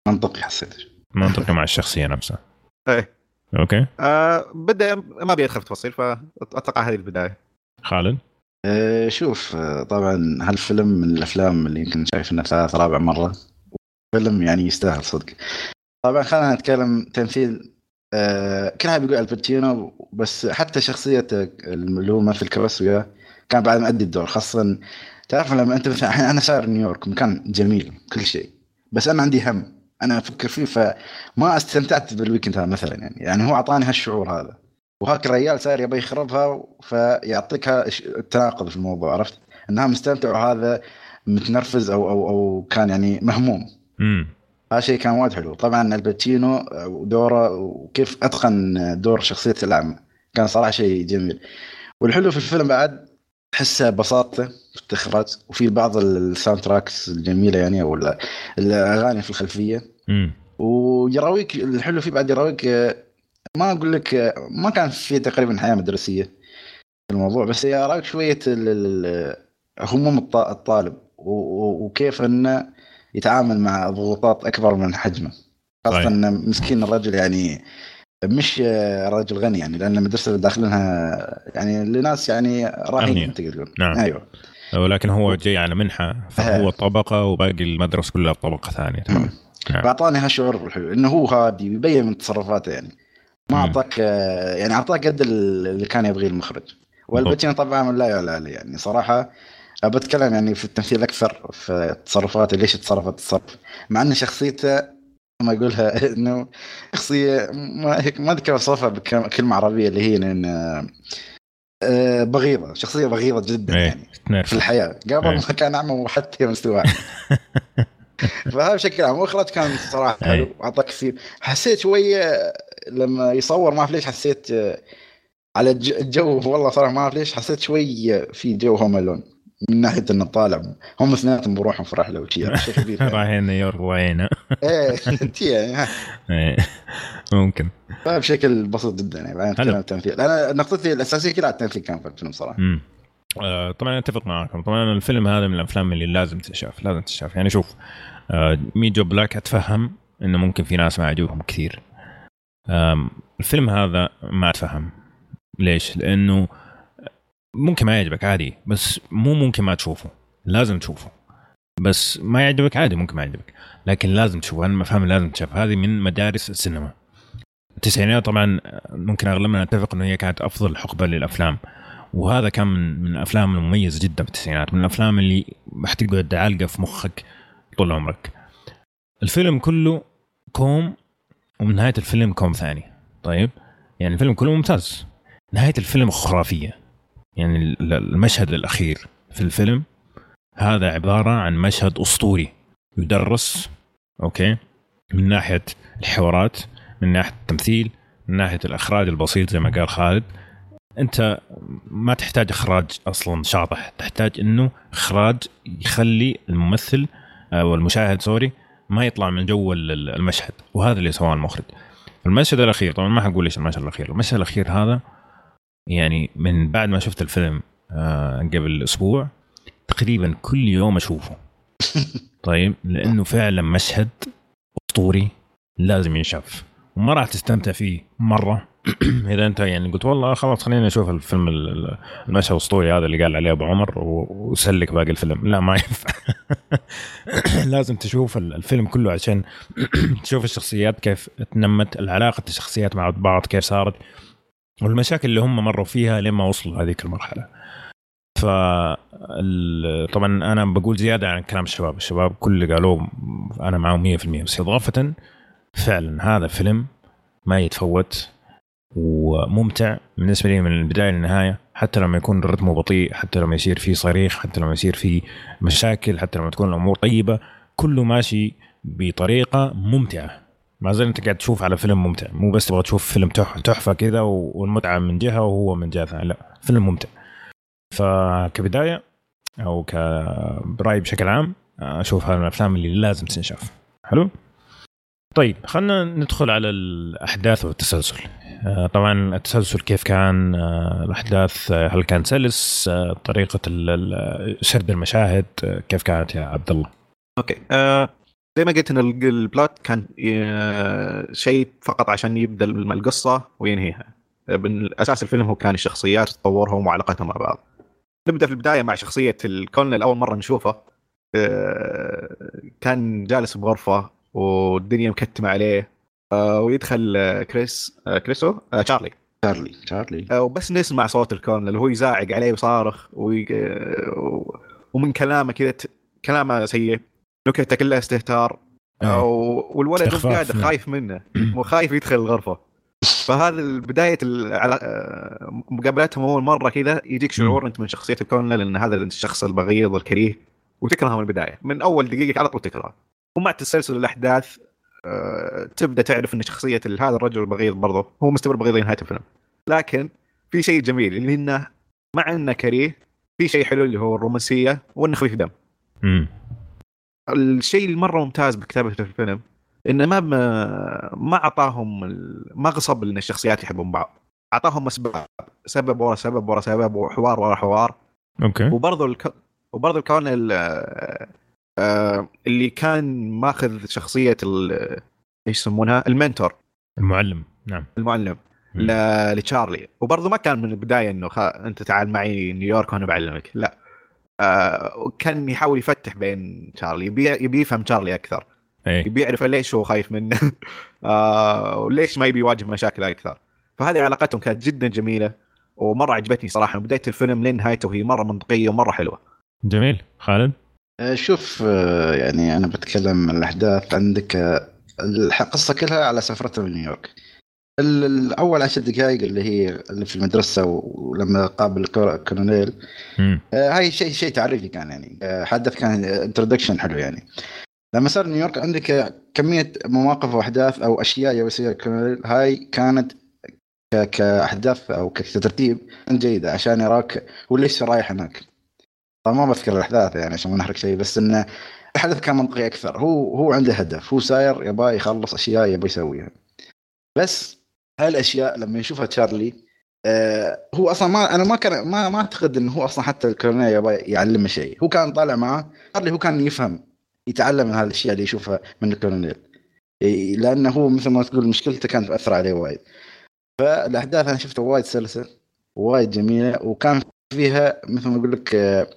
منطقي حسيت. منطقي مع الشخصية نفسها. إيه. okay. آه بدا ما أبي ادخل في تفاصيل فأتوقع هذه البداية. خالد؟ آه، شوف آه، طبعا هالفيلم من الأفلام اللي يمكن شايف انها ثالث رابع مرة. فيلم يعني يستاهل صدق. طبعا خلينا نتكلم تمثيل آه، كلها بيقول آل باتشينو بس حتى شخصية اللي هو ممثل كبس وياه كان بعد مأدي الدور. خاصة تعرف لما أنت مثلا الحين أنا ساير نيويورك مكان جميل كل شيء بس أنا عندي هم. أنا أفكر فيه فما استمتعت بال weekend هذا مثلا يعني. يعني هو أعطاني هالشعور هذا. وهاك الرجال صاير يبي يخربها فيعطيك التناقض في الموضوع عرفت؟ انها مستمتع وهذا متنرفز أو أو أو كان يعني مهموم. امم هذا شيء كان وايد حلو. طبعا آل باتشينو ودوره وكيف أتقن دور شخصية الاعمى كان صراحة شيء جميل. والحلو في الفيلم بعد تحسه بساطته في الاخراج وفي بعض ال soundtracks الجميلة يعني أو ال- الأغاني في الخلفية. امم ويراويك الحلو فيه بعد يراويك ما أقول لك ما كان في تقريبا حياة مدرسية في الموضوع بس يراويك شوية هموم الط- الطالب. وكيف إنه يتعامل مع ضغوطات أكبر من حجمه. خاصة طيب. إنه مسكين الرجل يعني مش آه، رجل غني يعني لأن المدرسة اللي داخلينها يعني لناس يعني راهين. انت تقول نعم. أيوه ولكن هو جاي على منحة فهو. طبقة وباقي المدرسة كلها طبقة ثانية تمام نعم. فأعطاني هالشعور الحلو إنه هو هادي ويبين من تصرفاته يعني ما مم. أعطاك آه، يعني أعطاك قد ال- اللي كان يبغيه المخرج والباتشينو طبعا لا يعلى عليه يعني صراحة بتكلم يعني في التمثيل أكثر في تصرفاته ليش تصرف التصرف مع إن شخصيته ما يقولها إنه شخصية ما هيك ما أذكر اوصفها بكلمة عربية اللي هي ان آه، بغيضة شخصية بغيضة جدا إيه. يعني تنرفز. في الحياة قبل إيه. ما كان أعمى وحتى مستواه فهذا بشكل عام وإخراج كان صراحة. حلو أعطاك كثير حسيت شوية لما يصور ما أعرف ليش حسيت آه، على الج- الجو والله صراحة ما أعرف ليش حسيت شوية في جو هوم الون من ناحية إنه طالع هم اثنيناتهم بروحهم في رحله وشي شيء خبيث يعني. رايحين نيويورك وعينا إيه يعني. إيه. ممكن. فبشكل بسيط جدا يعني بعدين التمثيل. أنا نقطتي الأساسية كلها التمثيل كان في الفيلم صراحة. آه، طبعا أتفق معكم طبعا الفيلم هذا من الأفلام اللي لازم تشاف لازم تشاف يعني شوف آه، Meet Joe Black أتفهم إنه ممكن في ناس ما يعجبهم كثير. الفيلم هذا ما أتفهم. ليش؟ لأنه ممكن ما يعجبك عادي. بس مو ممكن ما تشوفه. لازم تشوفه. بس ما يعجبك عادي ممكن ما يعجبك. لكن لازم تشوفه. أنا فاهم لازم تشوف هذه من مدارس السينما. التسعينات طبعا ممكن اغلبنا نتفق إنه هي كانت أفضل حقبة للأفلام. وهذا كان من من الأفلام المميزة جدا في التسعينات من الأفلام اللي حتقعد عالقه في مخك طول عمرك. الفيلم كله كوم ومن نهاية الفيلم كوم ثاني. طيب؟ يعني الفيلم كله ممتاز. نهاية الفيلم خرافية. يعني ال- المشهد الأخير في الفيلم هذا عبارة عن مشهد أسطوري يدرس okay من ناحية الحوارات من ناحية التمثيل من ناحية الإخراج البسيط زي ما قال خالد. أنت ما تحتاج إخراج أصلا شاطح تحتاج إنه إخراج يخلي الممثل أو المشاهد سوري ما يطلع من جو ال- المشهد وهذا اللي سواه المخرج. المشهد الأخير طبعا ما حقول إيش المشهد الأخير. المشهد الأخير هذا يعني من بعد ما شفت الفيلم آه قبل أسبوع تقريبا كل يوم أشوفه. طيب؟ لأنه فعلا مشهد أسطوري لازم ينشاف. وما راح تستمتع فيه مرة. إذا أنت يعني قلت والله خلاص خلينا نشوف الفيلم ال- ال- المشهد الأسطوري هذا اللي قال عليه أبو عمر وسلك باقي الفيلم. لا ما ينفع. لازم تشوف ال- الفيلم كله عشان تشوف الشخصيات كيف تنمت العلاقة الشخصيات مع بعض كيف صارت. والمشاكل اللي هم مروا فيها لين ما وصلوا هذيك المرحلة. ف طبعا أنا بقول زيادة عن كلام الشباب. الشباب كل اللي قالوه أنا معهم 100% بس إضافة فعلا هذا فيلم ما يتفوت وممتع بالنسبة لي من البداية للنهاية. حتى لما يكون رتمه بطيء حتى لما يصير فيه صريخ حتى لما يصير فيه مشاكل حتى لما تكون الأمور طيبة كله ماشي بطريقة ممتعة. ما زال انت قاعد تشوف على فيلم ممتع. مو بس تبغى تشوف فيلم تح- تحفة كذا والمتعة من جهة وهو من جهة ثانية. لا فيلم ممتع. فكبدايه أو كبراي بشكل عام أشوف هذا من الأفلام اللي لازم تنشاف. حلو؟ طيب خلينا ندخل على الأحداث والتسلسل. آه، طبعا التسلسل كيف كان؟ آه، الأحداث آه، هل كان سلس؟ طريقة سرد المشاهد كيف كانت يا عبد الله؟ أوكي زي ما قلت إن ال- ال plot كان آه، شيء فقط عشان يبدأ القصة وينهيها. من أساس الفيلم هو كان الشخصيات تطورهم وعلاقتهم مع بعض. نبدأ في البداية مع شخصية الكولنل أول مرة نشوفه. آه، كان جالس بغرفة والدنيا مكتمة عليه. آه، ويدخل كريس كريس أو تشارلي. تشارلي تشارلي. وبس نسمع صوت الكولنل وهو يزاعق عليه وصارخ وي... ومن كلامه كذا كلامه سيء. نكته كلها استهتار. و- والولد قاعد. خايف منه وخايف يدخل الغرفة. فهذا بداية آه، مقابلتهم أول مرة كذا يجيك شعور أنت من شخصية الكولنل ان هذا الشخص البغيض الكريه وتكرهه من البداية. من أول دقيقة على طول تكرهه. ومع تسلسل الأحداث آه، تبدأ تعرف إن شخصية هذا الرجل البغيض برضه هو مستمر بغيض لنهاية الفيلم. لكن في شيء جميل اللي إنه مع إنه كريه في شيء حلو اللي هو الرومانسية وإنه خفيف دم. الشيء المره ممتاز بكتابة الفيلم إنه ما ما أعطاهم ما غصب إن الشخصيات يحبون بعض. أعطاهم أسباب سبب ورا سبب ورا سبب وحوار ورا حوار. أوكي. وبرضه الك... وبرضه الكون ال... آه، اللي كان ماخذ شخصية ال... إيش يسمونها؟ المنتور. المعلم نعم. المعلم. ل... لتشارلي. وبرضه ما كان من البداية إنه خ... أنت تعال معي نيويورك وأنا بعلمك. لا. آه كان يحاول يفتح بين تشارلي. يبي, يبي يفهم تشارلي أكثر. اي يبي يعرف ليش هو خايف منه. آه وليش ما يبي يواجه مشاكل أكثر. فهذه علاقتهم كانت جدا جميلة ومرة عجبتني صراحة. من بداية الفيلم لين نهايته وهي مرة منطقية ومرة حلوة. جميل. خالد؟ آه، شوف يعني أنا بتكلم عن الأحداث عندك. القصة كلها على سفرته لنيويورك. ال- الأول عشر دقائق اللي هي اللي في المدرسة ولما قابل مم. آه، هاي شيء شيء تعريفي كان يعني. آه، حدث كان introduction حلو يعني. لما صار نيويورك عندك كمية مواقف وأحداث أو أشياء يسويها الكولونيل هاي كانت كأحداث أو كترتيب جيدة عشان يراك هو ليش رايح هناك. طبعا ما بذكر الأحداث يعني عشان ما نحرق شيء بس إنه الحدث كان منطقي أكثر. هو هو عنده هدف. هو ساير يبغى يخلص أشياء يبغى يسويها. بس هالأشياء لما يشوفها تشارلي آه هو أصلا ما أنا ما كان ما ما أعتقد إنه هو أصلا حتى الكولونيل يبغى يعلمه شيء. هو كان طالع معاه تشارلي هو كان يفهم يتعلم من هذه الاشياء اللي يشوفها من الكولونيل إيه، لأنه هو مثل ما تقول مشكلته كانت تأثر عليه وايد. فالأحداث أنا شفتها وايد سلسة وايد جميلة وكان فيها مثل ما أقول لك آه،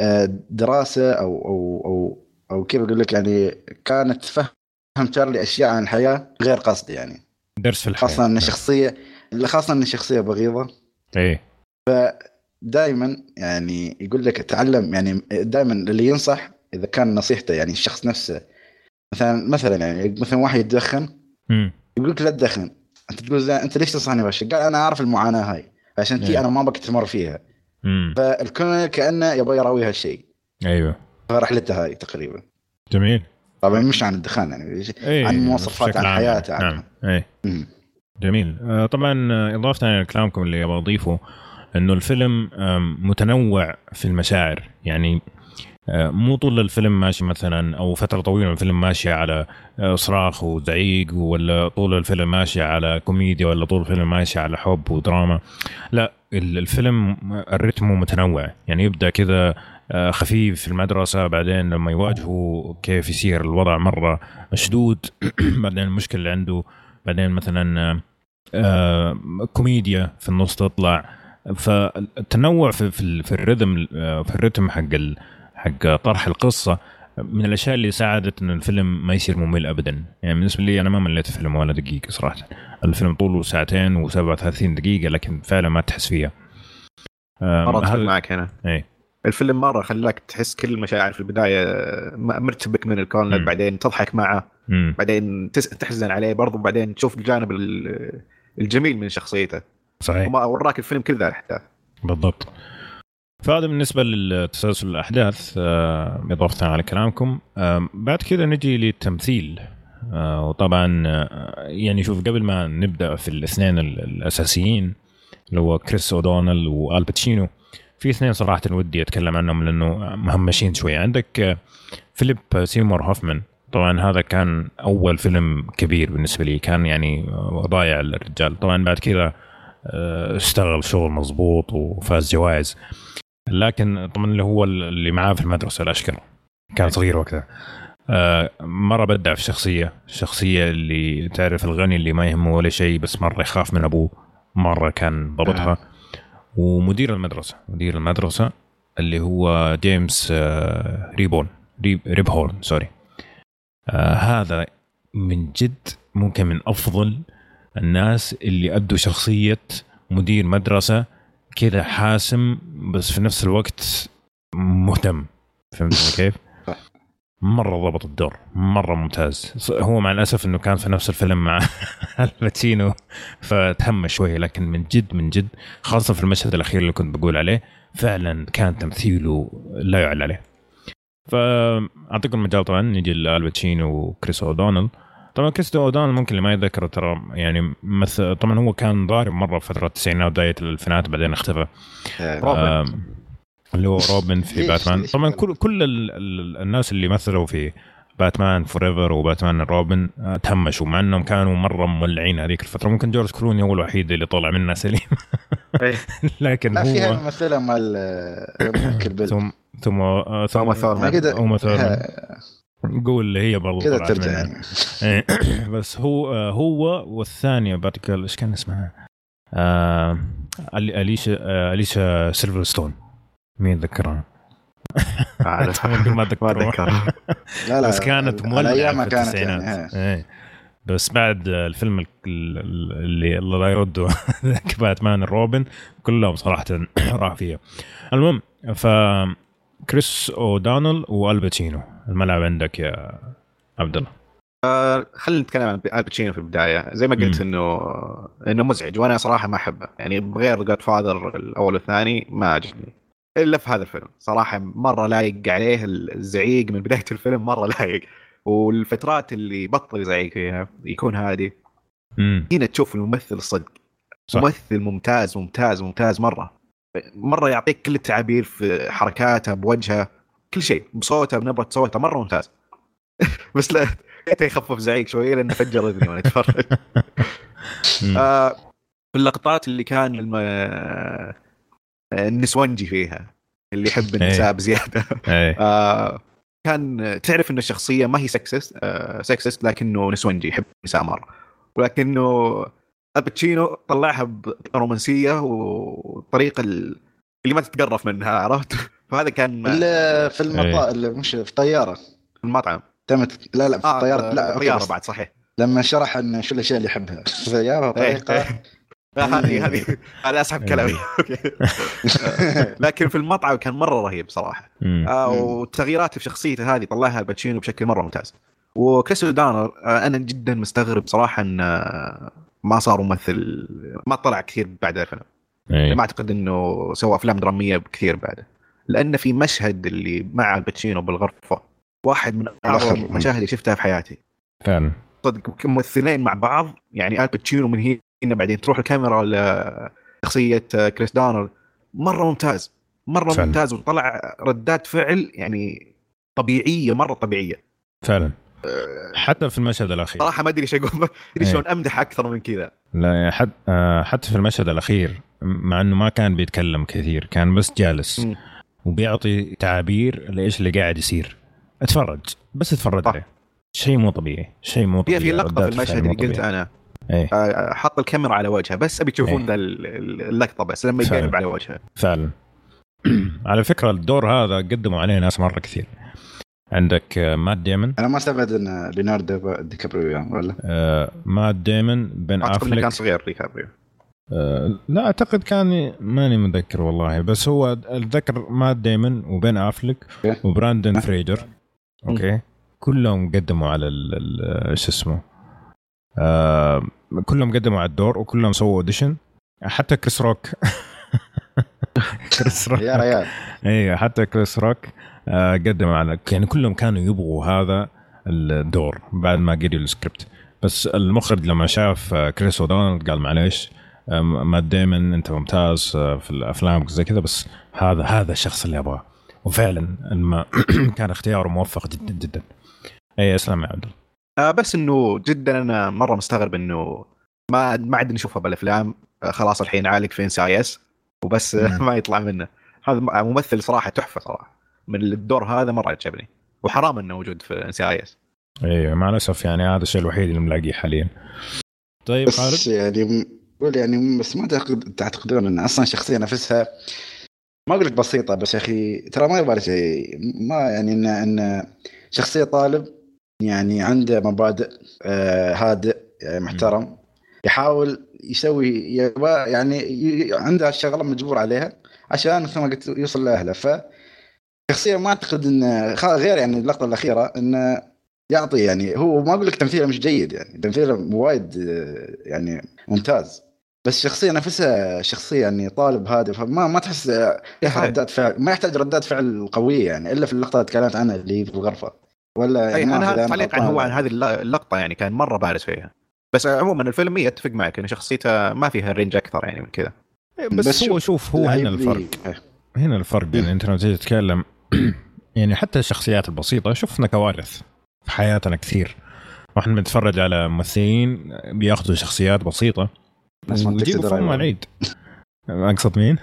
آه، دراسة أو أو أو أو كيف أقول لك يعني كانت تفهم تشارلي أشياء عن الحياة غير قصد يعني. درس في الحياة. خاصة ان الشخصيه خاصة ان الشخصيه بغيضة. إيه. دائما يعني يقول لك تعلم يعني دائما اللي ينصح إذا كان نصيحته يعني الشخص نفسه. مثلا مثلا يعني مثلا واحد يدخن مم. يقول لك لا تدخن. أنت تقول أنت ليش تنصحني بهالشيء؟ قال أنا أعرف المعاناة هاي عشان كذي إيه. أنا ما بقى تمر فيها. مم. فالكل كأنه يبغى يراوي هالشيء أيوه. فرحلته هاي تقريبا. جميل. طبعا مش عن الدخان يعني إيه عن مواصفات عن. حياته عن نعم إيه. مم. جميل. آه، طبعا آه، إضافة على كلامكم اللي أبغى أضيفه إنه الفيلم متنوع في المشاعر. يعني آه، مو طول الفيلم ماشي مثلا أو فترة طويلة من الفيلم ماشي على صراخ وزعيق ولا طول الفيلم ماشي على كوميديا ولا طول الفيلم ماشي على حب ودراما. لا ال- الفيلم الريتم متنوع. يعني يبدأ كذا خفيف في المدرسة بعدين لما يواجهوا كيف يصير الوضع مرة مشدود بعدين المشكلة اللي عنده بعدين مثلا آه، آه، كوميديا في النص تطلع. فالتنوع في في, ال- في الريتم آه، في الريتم حق حق طرح القصة من الأشياء اللي ساعدت إن الفيلم ما يصير ممل ابدا. يعني بالنسبة لي أنا ما مليت الفيلم ولا دقيقة صراحة. الفيلم طوله ساعتين و37 دقيقة لكن فعلا ما تحس فيها. آه، هذا- معك هنا. إيه. الفيلم مرة خلاك تحس كل المشاعر في البداية مرتبك من الكونلد مم. بعدين تضحك معه مم. بعدين تحزن عليه برضو بعدين تشوف الجانب ال- الجميل من شخصيته. صحيح. وما وراك الفيلم كل ذا الأحداث. بالضبط. فهذا بالنسبة لتسلسل الأحداث آه، إضافة على كلامكم. آه، بعد كذا نجي للتمثيل. آه، وطبعا يعني شوف قبل ما نبدأ في الاثنين ال- الأساسيين اللي هو كريس أودونال وآل باتشينو في اثنين صراحة ودي أتكلم عنهم لأنه مهمشين شوية. عندك آه، فيليب سيمور هوفمان. طبعا هذا كان أول فيلم كبير بالنسبة لي. كان يعني ضايع الرجال طبعا بعد كذا آه، اشتغل شغل مضبوط وفاز جوائز. لكن طبعا اللي هو اللي معاه في المدرسة الأشقر. كان صغير وقتها. آه، مرة بدع في الشخصية. الشخصية اللي تعرف الغني اللي ما يهمه ولا شيء بس مرة يخاف من أبوه. مرة كان ضبطها. ومدير المدرسة مدير المدرسة اللي هو جيمس آه، ريبون ريب ريب هورن sorry آه هذا من جد ممكن من أفضل الناس اللي ادوا شخصية مدير مدرسة كذا حاسم بس في نفس الوقت مهتم فهمت كيف؟ مرة ضبط الدور مرة ممتاز. هو مع الأسف إنه كان في نفس الفيلم مع آل باتشينو فتهمش شوية لكن من جد من جد خاصة في المشهد الأخير اللي كنت بقول عليه فعلا كان تمثيله لا يعلى عليه. فأعطيكم المجال طبعا نجي لآل باتشينو وكريس اودونال طبعا كريس اودونال ممكن اللي ما يتذكر ترى يعني مثل طبعا هو كان ضارب مرة في فترة التسعينات بدايه الألفينات بعدين اختفى. روبن. اللي هو روبن في باتمان طبعا؟ كل كل ال ال الناس اللي مثلوا في باتمان فور ايفر وباتمان روبن آه، تهمشوا مع إنهم كانوا مرة مولعين هذيك الفترة ممكن جورج كلوني هو الوحيد اللي طلع منها سليم إيه. لكن لا فيها هو الممثله مال آه، ثم ثم آه، ثم ثورمان. توما ثورمان آه، قول اللي هي برضه كده طلعت ترجع. يعني إيه، بس هو هو والثانية باتجل إيش كان اسمها؟ آه ألي- أليشا أليشا سيلفرستون مين ذكرها؟ عارف. ممكن ما اتذكر لا لا بس كانت مولعة ايامها كانت يعني. إيه. بس بعد الفيلم ال- ال- اللي الله لا يرده ذاك باتمان روبن كلهم صراحة راح فيها. المهم ف كريس اودونال وآل باتشينو. الملعب عندك يا عبد الله خلينا نتكلم عن آل باتشينو في البداية. زي ما قلت. انه إنه مزعج وأنا صراحة ما أحبه. يعني بغير Godfather الأول والثاني ما عجبني. إلا في هذا الفيلم. صراحة مرة لايق عليه الزعيق من بداية الفيلم مرة لايق. والفترات اللي بطل يزعيق فيها يكون هادي هنا تشوف الممثل الصدق. صح. ممثل ممتاز ممتاز ممتاز مرة. مرة يعطيك كل التعابير في حركاته بوجهه كل شيء بصوته بنبرة صوته مرة ممتاز. بس لا يخفف زعيق شوية لأنه فجر إذني وأنا أتفرج. آه، في اللقطات اللي كان الم... آه، النسونجي فيها اللي يحب النساء بزيادة. إيه. آه، كان تعرف انه الشخصية ما هي sexist آه، sexist لكنه نسونجي يحب النساء مرة. ولكنه آل باتشينو طلعها برومانسية وطريقه ال- اللي ما تتقرف منها عرفت؟ فهذا كان في إيه. المطار مش في طياره في المطعم. تمت لا لا في آه الطيارة. لا okay، طياره بس- بعد صحيح. لما شرح إن شو الأشياء اللي يحبها. فجابها بطريقه إيه. هذه هذه هذا أسحب كلامي. لكن في المطعم كان مرة رهيب صراحة. آه والتغييرات في شخصيته هذه طلعها آل باتشينو بشكل مرة ممتاز. وكريس دانر آه أنا جدا مستغرب صراحة إن آه، ما صار ممثل ما طلع كثير بعد الفيلم. إيه. ما أعتقد إنه سوى أفلام درامية كثير بعده. لأن في مشهد اللي مع آل باتشينو بالغرفة واحد من أعظم. المشاهد اللي شفتها في حياتي. فعلا. صدق ممثلين مع بعض يعني آل باتشينو من هنا بعدين تروح الكاميرا لشخصيه كريس دانر. مرة ممتاز. مرة فعلا. ممتاز وطلع ردات فعل يعني طبيعية مرة طبيعية. فعلا. حتى في المشهد الأخير. صراحة ما أدري إيش أقول ما أدري إيه. شلون أمدح أكثر من كذا. لا حد آه، حتى في المشهد الأخير مع إنه ما كان بيتكلم كثير كان بس جالس مم. وبيعطي تعابير لإيش اللي قاعد يصير. اتفرج. بس اتفرج. عليه. شيء مو طبيعي. شيء مو طبيعي في لقطة في المشهد اللي قلت. أنا. إيه. آه، حط الكاميرا على وجهه بس أبي تشوفون ال- اللقطة بس لما. يقلب على وجهه. فعلا. على فكرة الدور هذا قدموا عليه ناس مرة كثير. عندك آه، مات ديمون أنا ما استبعد إن ليوناردو دي كابريو يعني ولا؟ آه، مات ديمون بن إنه كان صغير ديكابريو. آه، لا أعتقد كان ماني متذكر والله بس هو أتذكر مات ديمون وبن افلك okay. وبراندن فريزر. okay. كلهم قدموا على شو اسمه؟ آه كلهم قدموا على الدور وكلهم سووا audition حتى كريس روك كريس روك يا ريال. اي حتى كريس روك آه قدم على يعني كلهم كانوا يبغوا هذا الدور بعد ما قريوا السكريبت. بس المخرج لما شاف آه، كريس أودونالد قال معليش آه، مات ديمن أنت ممتاز آه، في الأفلام زي كذا بس هذا هذا الشخص اللي أبغاه. وفعلا كان اختياره موفق جدا جدا. اي أسلم يا عبد الله. آه بس إنه جدا أنا مرة مستغرب إنه ما ما عاد نشوفها بالأفلام. آه خلاص الحين عالق في ان سي آي إس. وبس آه، مم. ما يطلع منه. هذا ممثل صراحة تحفة صراحة. من الدور هذا مرة عجبني. وحرام إنه موجود في ان سي آي إس. أيوه مع الأسف يعني هذا الشيء الوحيد اللي ملاقيه حاليا. طيب خالد؟ بس يعني م- قول يعني بس ما تعتقد تعتقدون إن أصلا الشخصيه نفسها ما أقول لك بسيطة بس يا أخي ترى ما يبغى شيء. ما يعني ان إن شخصية طالب يعني عنده مبادئ آه هادئ يعني محترم. يحاول يسوي يعني عنده الشغله مجبور عليها عشان مثل ما قلت يوصل لأهله. ف شخصيه ما أعتقد إن خ- غير يعني اللقطة الأخيرة انه يعطي يعني هو ما أقول لك تمثيله مش جيد يعني تمثيله وايد يعني ممتاز. بس الشخصيه نفسها شخصية يعني طالب هادي فما ما تحس. ردات فعل ما يحتاج ردات فعل قوية يعني إلا في اللقطه اللي تكلمت عنها اللي في الغرفة. ولا أي ما أنا تعليق عن. هو عن هذه الل- اللقطة يعني كان مرة بارز فيها. بس عموما الفيلم إيه، أتفق معك إن شخصيته ما فيها range أكثر يعني من كذا. بس, بس هو شوف، هو هنا الفرق. لي- هنا الفرق يعني أنت لما تيجي تتكلم يعني حتى الشخصيات البسيطة شفنا كوارث في حياتنا كثير. وإحنا بنتفرج على ممثلين بياخذوا شخصيات بسيطة من ويجيبوا درايفر. العيد. أقصد مين؟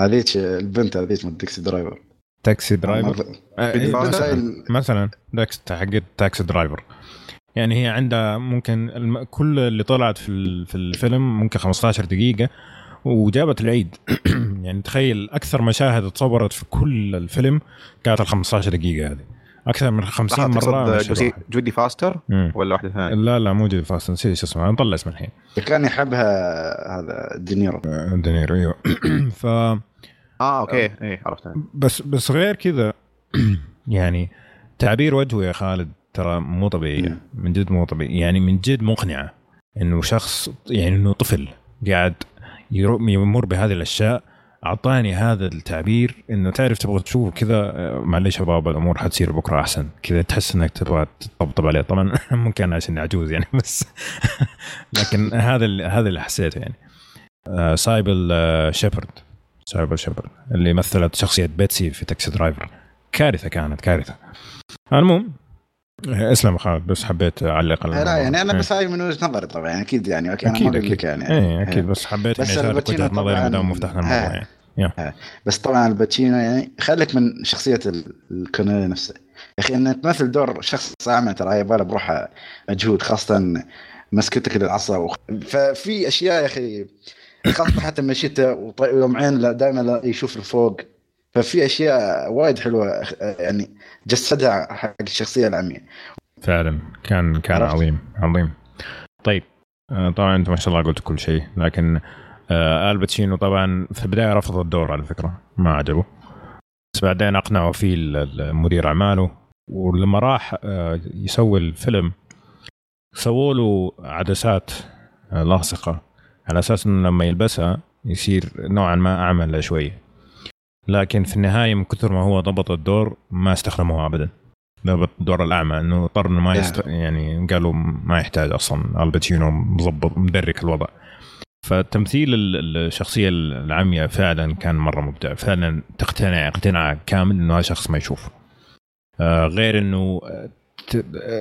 هذيك البنت هذيك من تاكسي درايفر تاكسي درايفر. آه، إيه، فاستر. مثلا مثلا داكس حق تاكسي درايفر. يعني هي عندها ممكن الم... كل اللي طلعت في في الفيلم ممكن 15 دقيقة وجابت العيد. يعني تخيل أكثر مشاهد تصورت في كل الفيلم كانت ال 15 دقيقة هذه. أكثر من 50 مرة. جودي فاستر مم. ولا واحدة ثانية؟ لا لا مو جودي فاستر نسيت شو اسمه. نطلع اسمه الحين. كان يحبها هذا دينيرو. آه، دينيرو أيوه. ف آه okay. اي عرفت. بس بس غير كذا يعني تعبير وجهه يا خالد ترى مو طبيعي نعم. من جد مو طبيعي. يعني من جد مقنعة إنه شخص يعني إنه طفل قاعد يمر بهذه الأشياء. أعطاني هذا التعبير إنه تعرف تبغى تشوف كذا آه، معلش يا بابا الأمور حتصير بكرة أحسن. كذا تحس إنك تبغى تطبطب عليه. طبعا ممكن عشان عجوز يعني بس لكن هذا هذا اللي حسيته يعني. آه، سايبل آه، شيبرد. سايبل شيبرد اللي مثلت شخصية بيتسي في تاكسي درايفر كارثة كانت كارثة. المهم اسلم خالد بس حبيت أعلق على لا الموضوع. يعني أنا إيه. بس هاي من وجهة نظري طبعا يعني أكيد يعني okay أنا أكيد أقول أكيد. يعني. إيه أكيد بس حبيت بس إني أشارك وجهة نظري ما دام فتحنا الموضوع. آه. يعني بس طبعا الباتشينو يعني خليك من شخصية ال- الكونيلي نفسه. يا أخي إنك تمثل دور شخص اعمى ترى يبغى له بروحه مجهود خاصة مسكتك للعصا وخ... ففي أشياء يا أخي خاصه حتى مشيته وط- ويوم عين دائما يشوف لفوق ففي أشياء وايد حلوة يعني جسدها حق الشخصية العمياء فعلا. كان كان عرفت؟ عظيم عظيم. طيب آه، طبعا أنت ما شاء الله قلت كل شيء لكن آه الباتشينو طبعا في البداية رفض الدور على فكرة ما عجبه. بس بعدين اقنعوا فيه مدير أعماله ولما راح آه يسوي الفيلم سووا له عدسات لاصقة. على أساس إنه لما يلبسها يصير نوعا ما اعمى شوية لكن في النهاية من كثر ما هو ضبط الدور ما استخدموه ابدا. ضبط دور الأعمى إنه اضطر إنه ما يست... يعني قالوا ما يحتاج أصلا الباتشينو مظبط مدرك الوضع. فتمثيل ال- الشخصية العمياء فعلا كان مرة مبدع. فعلا تقتنع اقتناع كامل إنه هذا شخص ما يشوف آه غير إنه آه،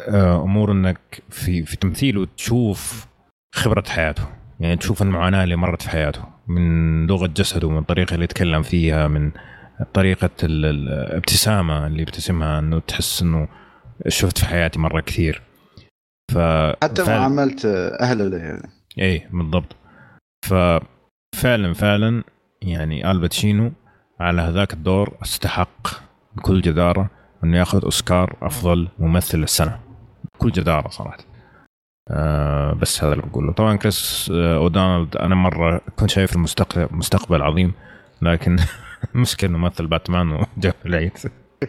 آه، أمور إنك في في تمثيله تشوف خبرة حياته. يعني تشوف المعاناة اللي مرت في حياته من لغة جسده من الطريقة اللي يتكلم فيها من طريقة ال- ال- الابتسامه اللي يبتسمها إنه تحس إنه شفت في حياتي مرة كثير. ف حتى فعلاً- معاملة أهله له يعني. إيه بالضبط. ففعلا فعلا يعني الباتشينو على هذاك الدور استحق بكل جدارة إنه ياخذ أوسكار أفضل ممثل السنة. بكل جدارة صراحة. آه بس هذا اللي بقوله. طبعا كريس آه أودونالد أنا مرة كنت شايف المستقبل مستقبل عظيم لكن مشكلة إنه مثل باتمان وجاب العيد.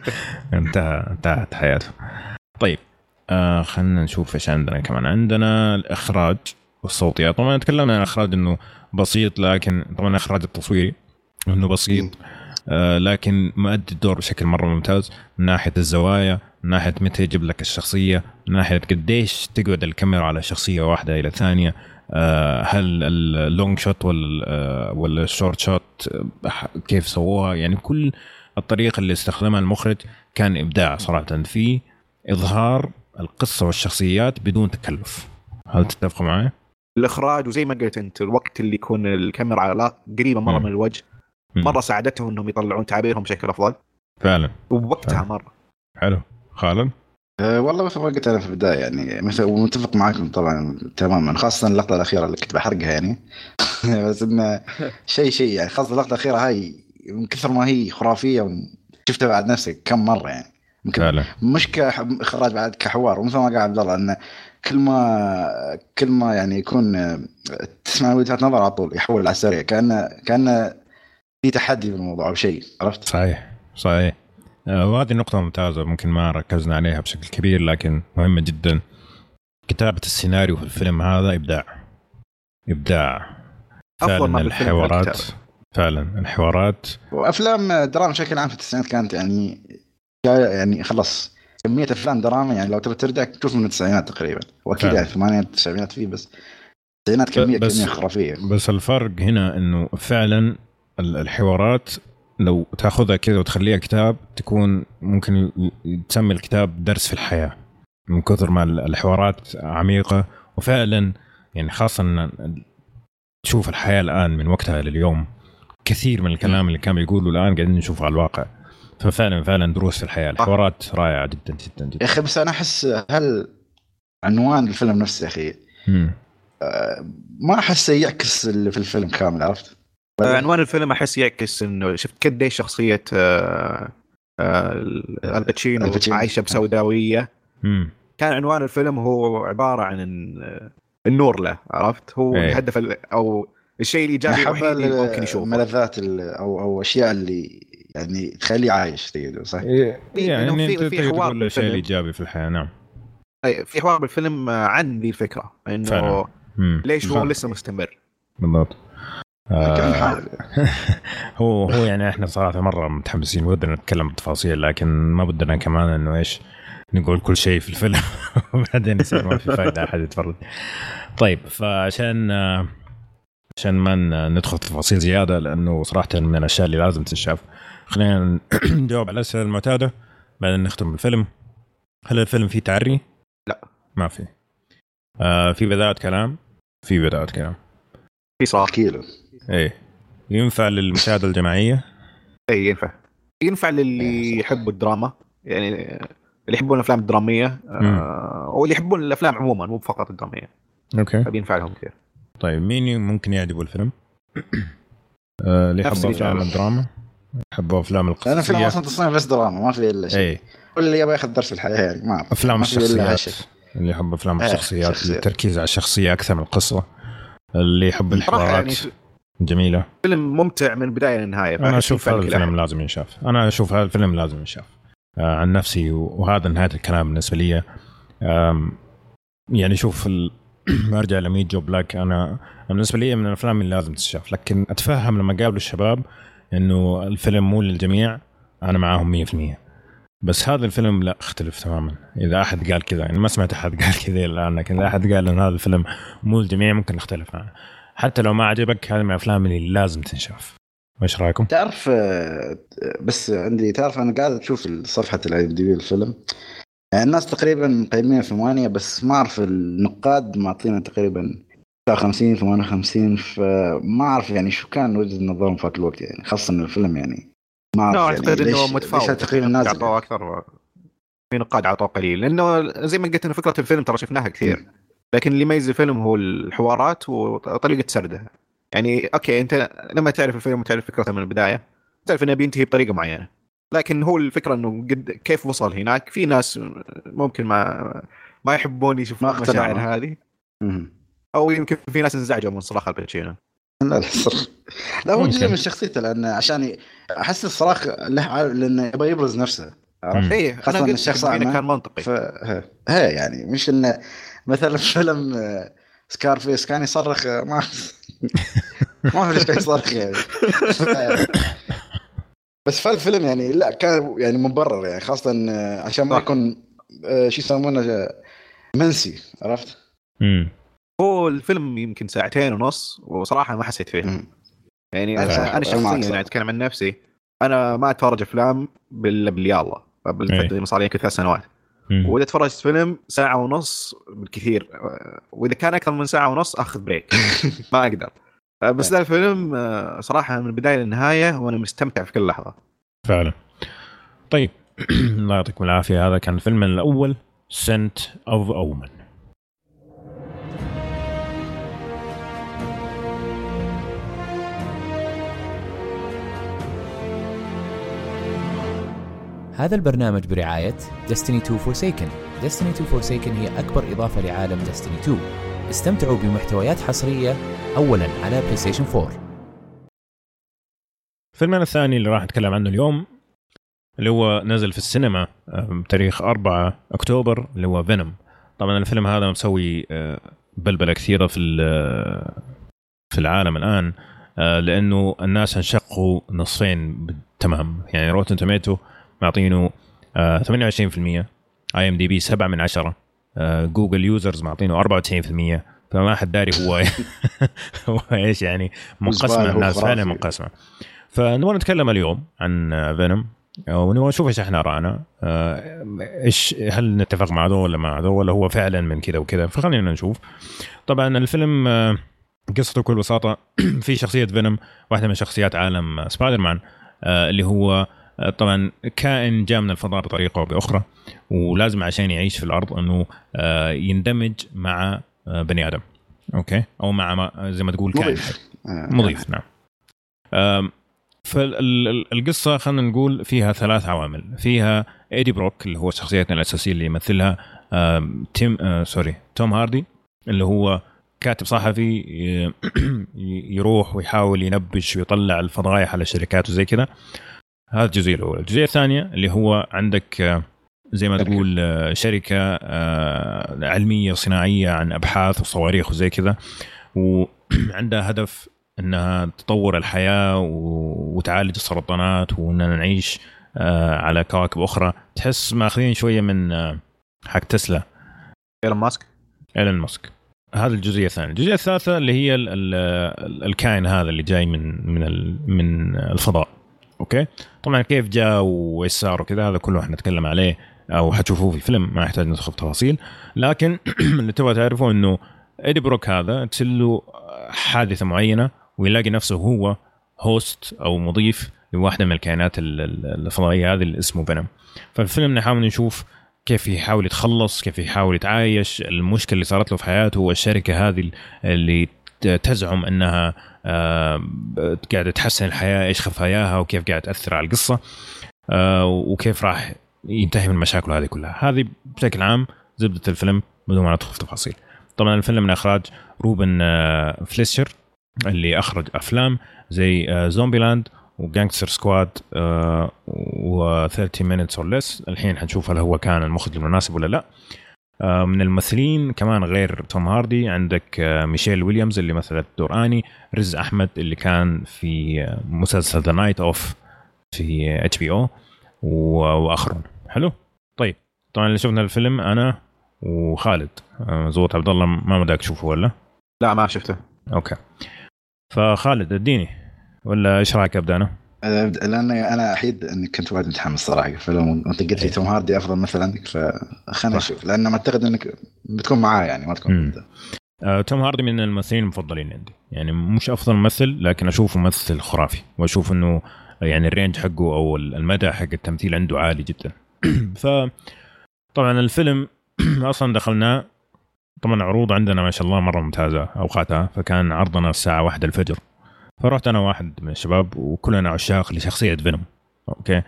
انتهى انتهت حياته. طيب آه خلينا نشوف إيش عندنا كمان. عندنا الإخراج والصوتيات. طبعا تكلمنا عن الاخراج إنه بسيط لكن طبعا الاخراج التصويري إنه بسيط آه لكن مؤدي الدور بشكل مرة ممتاز من ناحية الزوايا. من ناحيه متى يجيب لك الشخصية من ناحيه قديش تقعد الكاميرا على شخصية واحدة إلى ثانية آه هل ال long shot ولا آه ولا ال short shot آه كيف سووها يعني كل الطريقة اللي استخدمها المخرج كان إبداع صراحة في إظهار القصة والشخصيات بدون تكلف هل تتفق معي؟ الإخراج وزي ما قلت أنت الوقت اللي يكون الكاميرا على قريبة مرة مم. من الوجه. مرة ساعدتهم إنهم يطلعون تعابيرهم بشكل أفضل فعلا وبوقتها. مرة حلو خالد أه والله مثل ما قلت أنا في البداية يعني مثل ومتفق معكم طبعا تماما خاصة اللقطة الأخيرة اللي كنت بحرقها يعني. بس إنه شيء شيء يعني خاصة اللقطة الأخيرة هاي من كثر ما هي خرافية شفتها بعد نفسك كم مرة يعني. يمكن مش كاخراج بعد كحوار ومثل ما قال عبد الله إنه كل ما كل ما يعني يكون تسمع وجهه نظر على طول يحول على السريع كانه كأنه في تحدي بالموضوع أو شيء عرفت؟ صحيح صحيح. وهذه نقطة ممتازة ممكن ما ركزنا عليها بشكل كبير لكن مهمة جدا. كتابة السيناريو في الفيلم هذا إبداع. إبداع. أفضل ما الحوارات. فعلا الحوارات. وأفلام دراما بشكل عام في التسعينات كانت يعني يعني خلاص كمية أفلام دراما يعني لو تبي ترجع تشوف من التسعينات تقريبا. فعلا. يعني الثمانينات التسعينات فيه بس. التسعينات كمية بس- كمية خرافية. بس الفرق هنا إنه فعلا ال- الحوارات لو تاخذها كذا وتخليها كتاب تكون ممكن تسمي الكتاب درس في الحياة. من كثر ما ال- الحوارات عميقة. وفعلا يعني خاصة إن تشوف الحياة الآن من وقتها لليوم كثير من الكلام اللي كان بيقوله الآن قاعدين نشوفه على الواقع. ففعلا فعلا دروس في الحياة. الحوارات رائعة جدا جدا يا جدا أخي بس أنا أحس هل عنوان الفيلم نفسه يا أخي مم. ما احسه يعكس اللي في الفيلم كامل عرفت؟ آه، عنوان الفيلم أحس يعكس إنه شفت قديش شخصية آه، آه، الباتشينو. عايشة بسوداوية مم. كان عنوان الفيلم هو عبارة عن إن- النور له عرفت هو إيه. الهدف ال- أو الشيء الإيجابي الوحيد اللي ممكن يشوفه الملذات ال- أو أو أشياء اللي يعني تخليه عايش تقدر صح؟ يعني إنه في- أنت في حوار الشيء. الايجابي في الحياة نعم أي، في حوار بالفيلم آه، عن ذي الفكرة إنه. ليش هو. لسه مستمر بالضبط آه هو هو يعني إحنا صراحة مرة متحمسين ودنا نتكلم بالتفاصيل لكن ما بدنا كمان إنه إيش نقول كل شيء في الفيلم وبعدين يصير ما في فائده أحد يتفرج. طيب فعشان آه، عشان ما ندخل تفاصيل زيادة لأنه صراحة من الأشياء اللي لازم تنشاف. خلينا نجاوب على الأسئلة المعتادة بعدين نختم الفيلم. هل الفيلم فيه تعري؟ لا. ما في آه في بداية كلام؟ في بداية كلام. في كيلو إيه. ينفع للمشاهدة الجماعية؟ اي ينفع. ينفع للي يحبوا الدراما. يعني اللي يحبون الأفلام الدرامية آه واللي يحبون الأفلام عموما مو فقط الدرامية. أوكي. فبينفع لهم كثير. طيب مين ممكن يعجبه الفيلم؟ آه، اللي يحبوا أفلام. الدراما؟ يحبوا أفلام أنا فيلم القصصية؟ أصلا تصنيف بس دراما ما في إلا شيء. اي كل اللي يبغى ياخذ درس في الحياة يعني ما. أفلام الشخصيات. اللي يحب أفلام إيه، الشخصيات شخصيات. التركيز على الشخصية أكثر من القصة. اللي يحب يعني الحوارات. جميلة. فيلم ممتع من البدايه للنهاية أنا أشوف هذا الفيلم. لازم ينشاف. أنا أشوف هذا الفيلم لازم ينشاف. آه عن نفسي وهذا نهاية الكلام بالنسبة لي. يعني شوف ال... أرجع ل Meet Joe Black. أنا بالنسبة لي من الأفلام اللي لازم تنشاف. لكن أتفهم لما قالوا الشباب إنه الفيلم مو للجميع. أنا معاهم 100% بس هذا الفيلم لا أختلف تماما. إذا أحد قال كذا يعني ما سمعت أحد قال كذا الان لكن إذا أحد قال إن هذا الفيلم مو للجميع ممكن نختلف معه. حتى لو ما عجبك هذا من الأفلام اللي لازم تنشاف. إيش رأيكم؟ تعرف آه، بس عندي تعرف أنا قاعد أشوف صفحة ال IMDb الفيلم. يعني الناس تقريبا مقيمين ثمانية بس ما أعرف النقاد معطينا تقريبا 59 58 فما أعرف يعني شو كان وجهة نظرهم في الوقت يعني خاصة ان الفيلم يعني. ما أعرف يعني أعتقد ليش انه متفاوت ليش التقييم نازل اعطوه أكثر في نقاد اعطوه قليل. لأنه زي ما قلت إنه فكرة الفيلم ترى شفناها كثير. لكن اللي يميز الفيلم هو الحوارات وطريقة سردها يعني أوكي أنت لما تعرف الفيلم وتعرف فكرته من البداية تعرف إنه بينتهي بطريقة معينة لكن هو الفكرة إنه قد كيف وصل هناك في ناس ممكن ما ما يحبون يشوفون. المشاعر هذه. أو يمكن في ناس انزعجوا من صراخ الباتشينو لا لا صراحة. لا هو. جزء من شخصيته لأن عشان أحس الصراخ له عارف- لأنه يبغى يبرز نفسه عرفت؟ إيه أنا إن قلت الشخص. كان منطقي ف هي يعني مش إنه مثلا فيلم آه، سكارفيس كان يصرخ آه، ما ما اعرف ليش كان يصرخ يعني بس فالفيلم يعني لا كان يعني مبرر يعني خاصة آه، عشان ما. يكون آه، شو يسمونه آه، منسي عرفت؟ امم هو الفيلم يمكن ساعتين ونص وصراحة ما حسيت فيه مم. يعني أنا أنا, أنا شخصيا. يعني أتكلم عن نفسي أنا ما أتفرج أفلام باليلا إيه. بالفترة صار لي يمكن ثلاث سنوات وإذا تفرجت فيلم ساعة ونص بالكثير وإذا كان أكثر من ساعة ونص أخذ بريك ما أقدر. بس ذا الفيلم آه، صراحة من البدايه للنهاية وأنا مستمتع في كل لحظة. فعلا. طيب الله يعطيكم العافية. هذا كان فيلمنا الأول Scent of a Woman هذا البرنامج برعاية Destiny 2 Forsaken. Destiny 2 Forsaken هي أكبر إضافة لعالم Destiny 2 استمتعوا بمحتويات حصرية أولا على PlayStation 4 فيلمنا الثاني اللي راح نتكلم عنه اليوم اللي هو نزل في السينما آه، بتاريخ 4 أكتوبر اللي هو فينوم طبعا الفيلم هذا مسوي آه، بلبلة كثيرة في ال- في العالم الآن آه، لأنه الناس انشقوا نصفين تمام يعني Rotten Tomato معطينه آه، 28% IMDb 7 من 10 آه، Google users معطينه 94% فما حد داري هو هو إيش يعني منقسمة. الناس. فعلا منقسمة. فنبغى نتكلم اليوم عن فينوم ونبغى نشوف إيش إحنا رأينا آه، إيش هل نتفق مع ذو ولا مع ذو ولا هو فعلا من كذا وكذا. فخلينا نشوف. طبعا الفيلم آه، قصته بكل بساطة في شخصية فينوم واحدة من شخصيات عالم سبايدر مان آه، اللي هو آه، طبعا كائن جاء من الفضاء بطريقة أو بأخرى ولازم عشان يعيش في الأرض أنه آه، يندمج مع آه، بني آدم. أوكي؟ أو مع ما- زي ما تقول كائن. مضيف. آه، مضيف نعم. أم، فالقصة خلينا نقول فيها ثلاث عوامل. فيها إيدي بروك اللي هو شخصيتنا الأساسية اللي يمثلها تيم آه، sorry توم هاردي اللي هو كاتب صحفي يروح ويحاول ينبش ويطلع الفضايح على الشركات وزي كذا هذا الجزئية الأولى. الجزئية الثانية اللي هو عندك آه، زي ما. تقول آه، شركة آه، علمية صناعية عن أبحاث وصواريخ وزي كذا وعندها هدف إنها تطور الحياة وتعالج السرطانات وإننا نعيش على كواكب أخرى. تحس ماخذين شوية من حق تسلا. إيلون ماسك؟ إيلون ماسك. هذا الجزئية الثانية. الجزئية الثالثة اللي هي ال ال ال الكائن هذا اللي جاي من من من الفضاء. أوكي؟ طبعا كيف جاء وإيش صار وكذا هذا كله حنتكلم عليه أو حتشوفوه في الفيلم ما يحتاج ندخل في تفاصيل. لكن اللي تبغى تعرفه إنه إيدي بروك هذا تصير له حادثة معينة ويلاقي نفسه هو host أو مضيف لواحدة من الكائنات ال- ال- الفضائية هذه اللي اسمه فينوم فالفيلم نحاول نشوف كيف يحاول يتخلص كيف يحاول يتعايش. المشكلة اللي صارت له في حياته والشركة هذه اللي تزعم إنها قاعدة تحسن الحياة إيش خفاياها وكيف قاعدة تاثر على القصة آه، وكيف راح ينتهي من مشاكله هذه كلها. هذه بشكل عام زبدة الفيلم بدون ما ندخل في تفاصيل طبعا الفيلم من إخراج روبن آه، فليشر اللي أخرج أفلام زي Zombieland و Gangster Squad و 30 Minutes or Less الحين حنشوف هل هو كان المخرج المناسب ولا لا. آه، من الممثلين كمان غير توم هاردي. عندك آه، ميشيل ويليامز اللي مثلت دور آني رز أحمد اللي كان في آه، مسلسل The Night Of في HBO وآخرون. حلو؟ طيب. طبعا اللي شفنا الفيلم أنا وخالد. زوط عبد الله ما بدك تشوفه ولا؟ لا ما شفته. أوكي. فخالد اديني. ولا إيش رأيك ابدا؟ أنا؟ لأن أنا أحيد إني كنت وايد متحمس صراحة فلو أنت قلت لي توم هاردي أفضل ممثل عندك فخلنا نشوف. لأن ما أعتقد إنك بتكون معاه يعني ما تكون آه، توم هاردي من الممثلين المفضلين عندي. يعني مش أفضل ممثل لكن أشوفه ممثل خرافي وأشوف إنه يعني ال range حقه أو المدى حق التمثيل عنده عالي جدا. ف طبعا الفيلم أصلا دخلناه طبعا عروض عندنا ما شاء الله مرة ممتازة أوقاتها فكان عرضنا الساعة واحدة الفجر. فرحت أنا واحد من الشباب وكلنا عشاق لشخصية فينوم. أوكي؟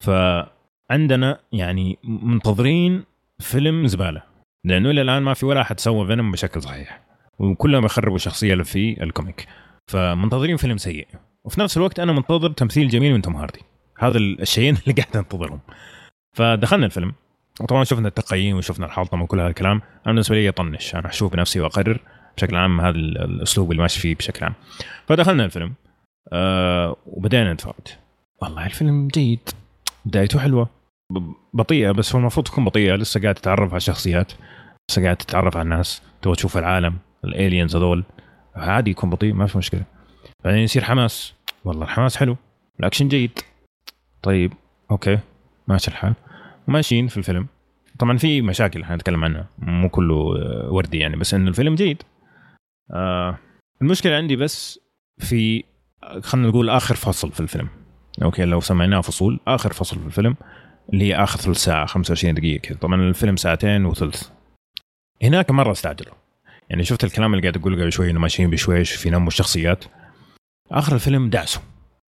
فعندنا يعني منتظرين فيلم زبالة. لأنه إلى الآن ما في ولا أحد سوى فينوم بشكل صحيح. وكلهم يخربوا الشخصية اللي في ال comic. فمنتظرين فيلم سيء. وفي نفس الوقت أنا منتظر تمثيل جميل من توم هاردي. هذا الشيئين اللي قاعد أنتظرهم. فدخلنا الفيلم. وطبعا شفنا التقييم وشفنا الحلطمه وكل هذا الكلام. أنا بالنسبة لي أطنش. أنا أشوف بنفسي وأقرر. بشكل عام هذا الأسلوب اللي ماشي فيه بشكل عام. فدخلنا الفيلم. آه وبدينا نتفرج. والله الفيلم جيد. بدايته حلوة. بطيئة بس هو المفروض تكون بطيئة. لسه قاعد تتعرف على الشخصيات. لسه قاعد تتعرف على الناس. تبغى تشوف العالم الالينز هذول. عادي يكون بطيء ما في مشكلة. بعدين يصير حماس. والله الحماس حلو. الأكشن جيد. طيب أوكي. ماشي الحال. وماشيين في الفيلم. طبعا في مشاكل حنتكلم عنها. مو كله وردي يعني بس انه الفيلم جيد. آه المشكلة عندي بس في خلينا نقول آخر فصل في الفيلم. أوكي لو سميناه فصول آخر فصل في الفيلم اللي هي آخر ثلث ساعة 25 دقيقة كذا. طبعا الفيلم ساعتين وثلث. هناك مرة استعجلوا. يعني شفت الكلام اللي قاعد اقوله قبل شوي إنه ماشيين بشويش في نمو الشخصيات. آخر الفيلم دعسوا.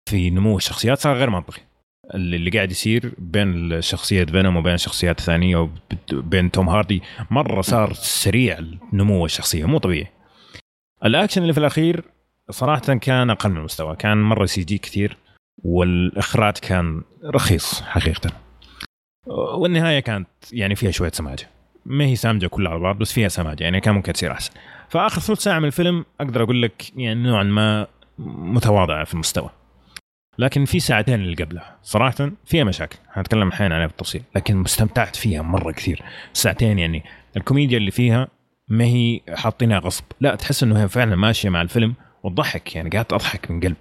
في نمو الشخصيات صار غير منطقي. اللي قاعد يصير بين شخصية فينوم وبين الشخصيات الثانية وبين توم هاردي مرة صار سريع نمو الشخصية. مو طبيعي. الأكشن اللي في الأخير صراحة كان أقل من المستوى كان مرة CG كثير والإخراج كان رخيص حقيقه. والنهاية كانت يعني فيها شوية سماجة. ما هي سامجة كلها على بعض بس فيها سماجة يعني كان ممكن تصير أحسن. فآخر ثلث ساعة من الفيلم أقدر أقول لك يعني نوعا ما متواضعة في المستوى. لكن في ساعتين اللي قبلها صراحة فيها مشاكل. هنتكلم الحين عنها بالتفصيل لكن استمتعت فيها مرة كثير. ساعتين يعني الكوميديا اللي فيها ما هي حاطينها غصب. لا تحس إنه هي فعلا ماشية مع الفيلم وتضحك يعني قاعد اضحك من قلب.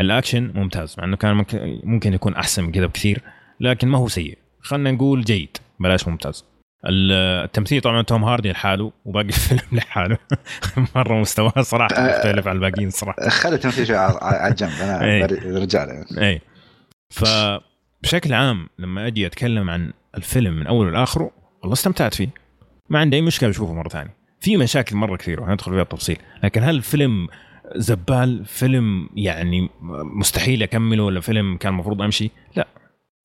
الأكشن ممتاز مع إنه كان ممكن يكون أحسن من كذا بكثير لكن ما هو سيء. خلينا نقول جيد بلاش ممتاز. التمثيل طبعا توم هاردي لحاله وباقي الفيلم لحاله. مرة مستواه صراحة أه، مختلف عن الباقيين صراحة. خلي التمثيل على الجنب أنا إيه. رجال يعني اي فبشكل عام لما أجي أتكلم عن الفيلم من أوله لآخره والله استمتعت فيه. ما عندي أي مشكلة اشوفه مرة ثانية. في مشاكل مرة كثير وحندخل فيها التفصيل. لكن هل الفيلم زبال فيلم يعني مستحيل أكمله ولا فيلم كان المفروض أمشي؟ لا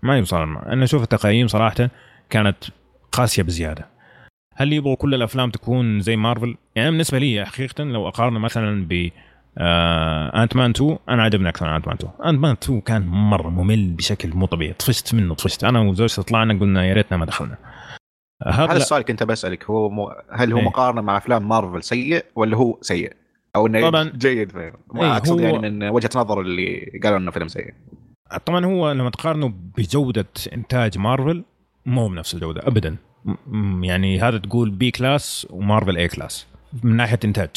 ما يوصل أنا أشوف التقييم صراحة كانت قاسية بزيادة. هل يبغوا كل الأفلام تكون زي مارفل؟ يعني بالنسبة لي حقيقة لو أقارنه مثلا ب Ant-Man 2 أنا عجبني أكثر Ant-Man 2 Ant-Man 2 كان مرة ممل بشكل مو طبيعي طفشت منه طفشت. أنا وزوجتي طلعنا قلنا يا ريتنا ما دخلنا. هذا السؤال كنت بسألك. هو م... هل هو إيه؟ مقارنة مع أفلام مارفل سيء ولا هو سيء؟ أو إنه طبعا جيد ما إيه أقصد هو... يعني من وجهة نظر اللي قالوا إنه فيلم سيء. طبعا هو لما تقارنه بجودة إنتاج مارفل مو بنفس الجودة ابدا. يعني هذا تقول B class ومارفل A class من ناحية إنتاج.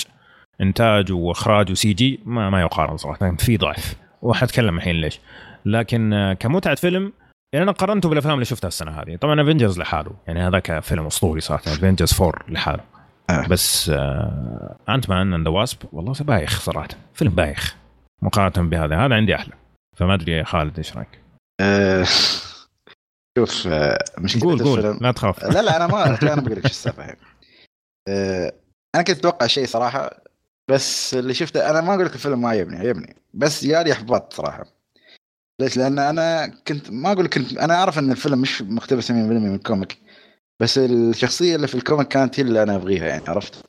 إنتاج وإخراج و CG ما ما يقارن صراحة في ضعف. وحتكلم الحين ليش. لكن كمتعة فيلم يعني أنا قارنته بالأفلام اللي شفتها السنة هذه. طبعا افنجرز لحاله. يعني هذاك فيلم أسطوري صراحة افنجرز 4 لحاله. آه. بس آه Ant-Man and the Wasp والله بايخ صراحة. فيلم بايخ. مقارنة بهذا هذا عندي أحلى. فما أدري يا خالد إيش رأيك؟ أه شوف آه مشكلة قول قول. لا تخاف. لا لا أنا ما أنا بقول لك إيش السالفه أنا كنت أتوقع شيء صراحة بس اللي شفته أنا ما أقول لك الفيلم ما عجبني عجبني. بس جالي احباط صراحة. ليش؟ لأن أنا كنت ما أقول كنت أنا أعرف إن الفيلم مش مقتبس 100% من ال comic بس الشخصية اللي في ال comic كانت هي اللي أنا أبغيها يعني عرفت؟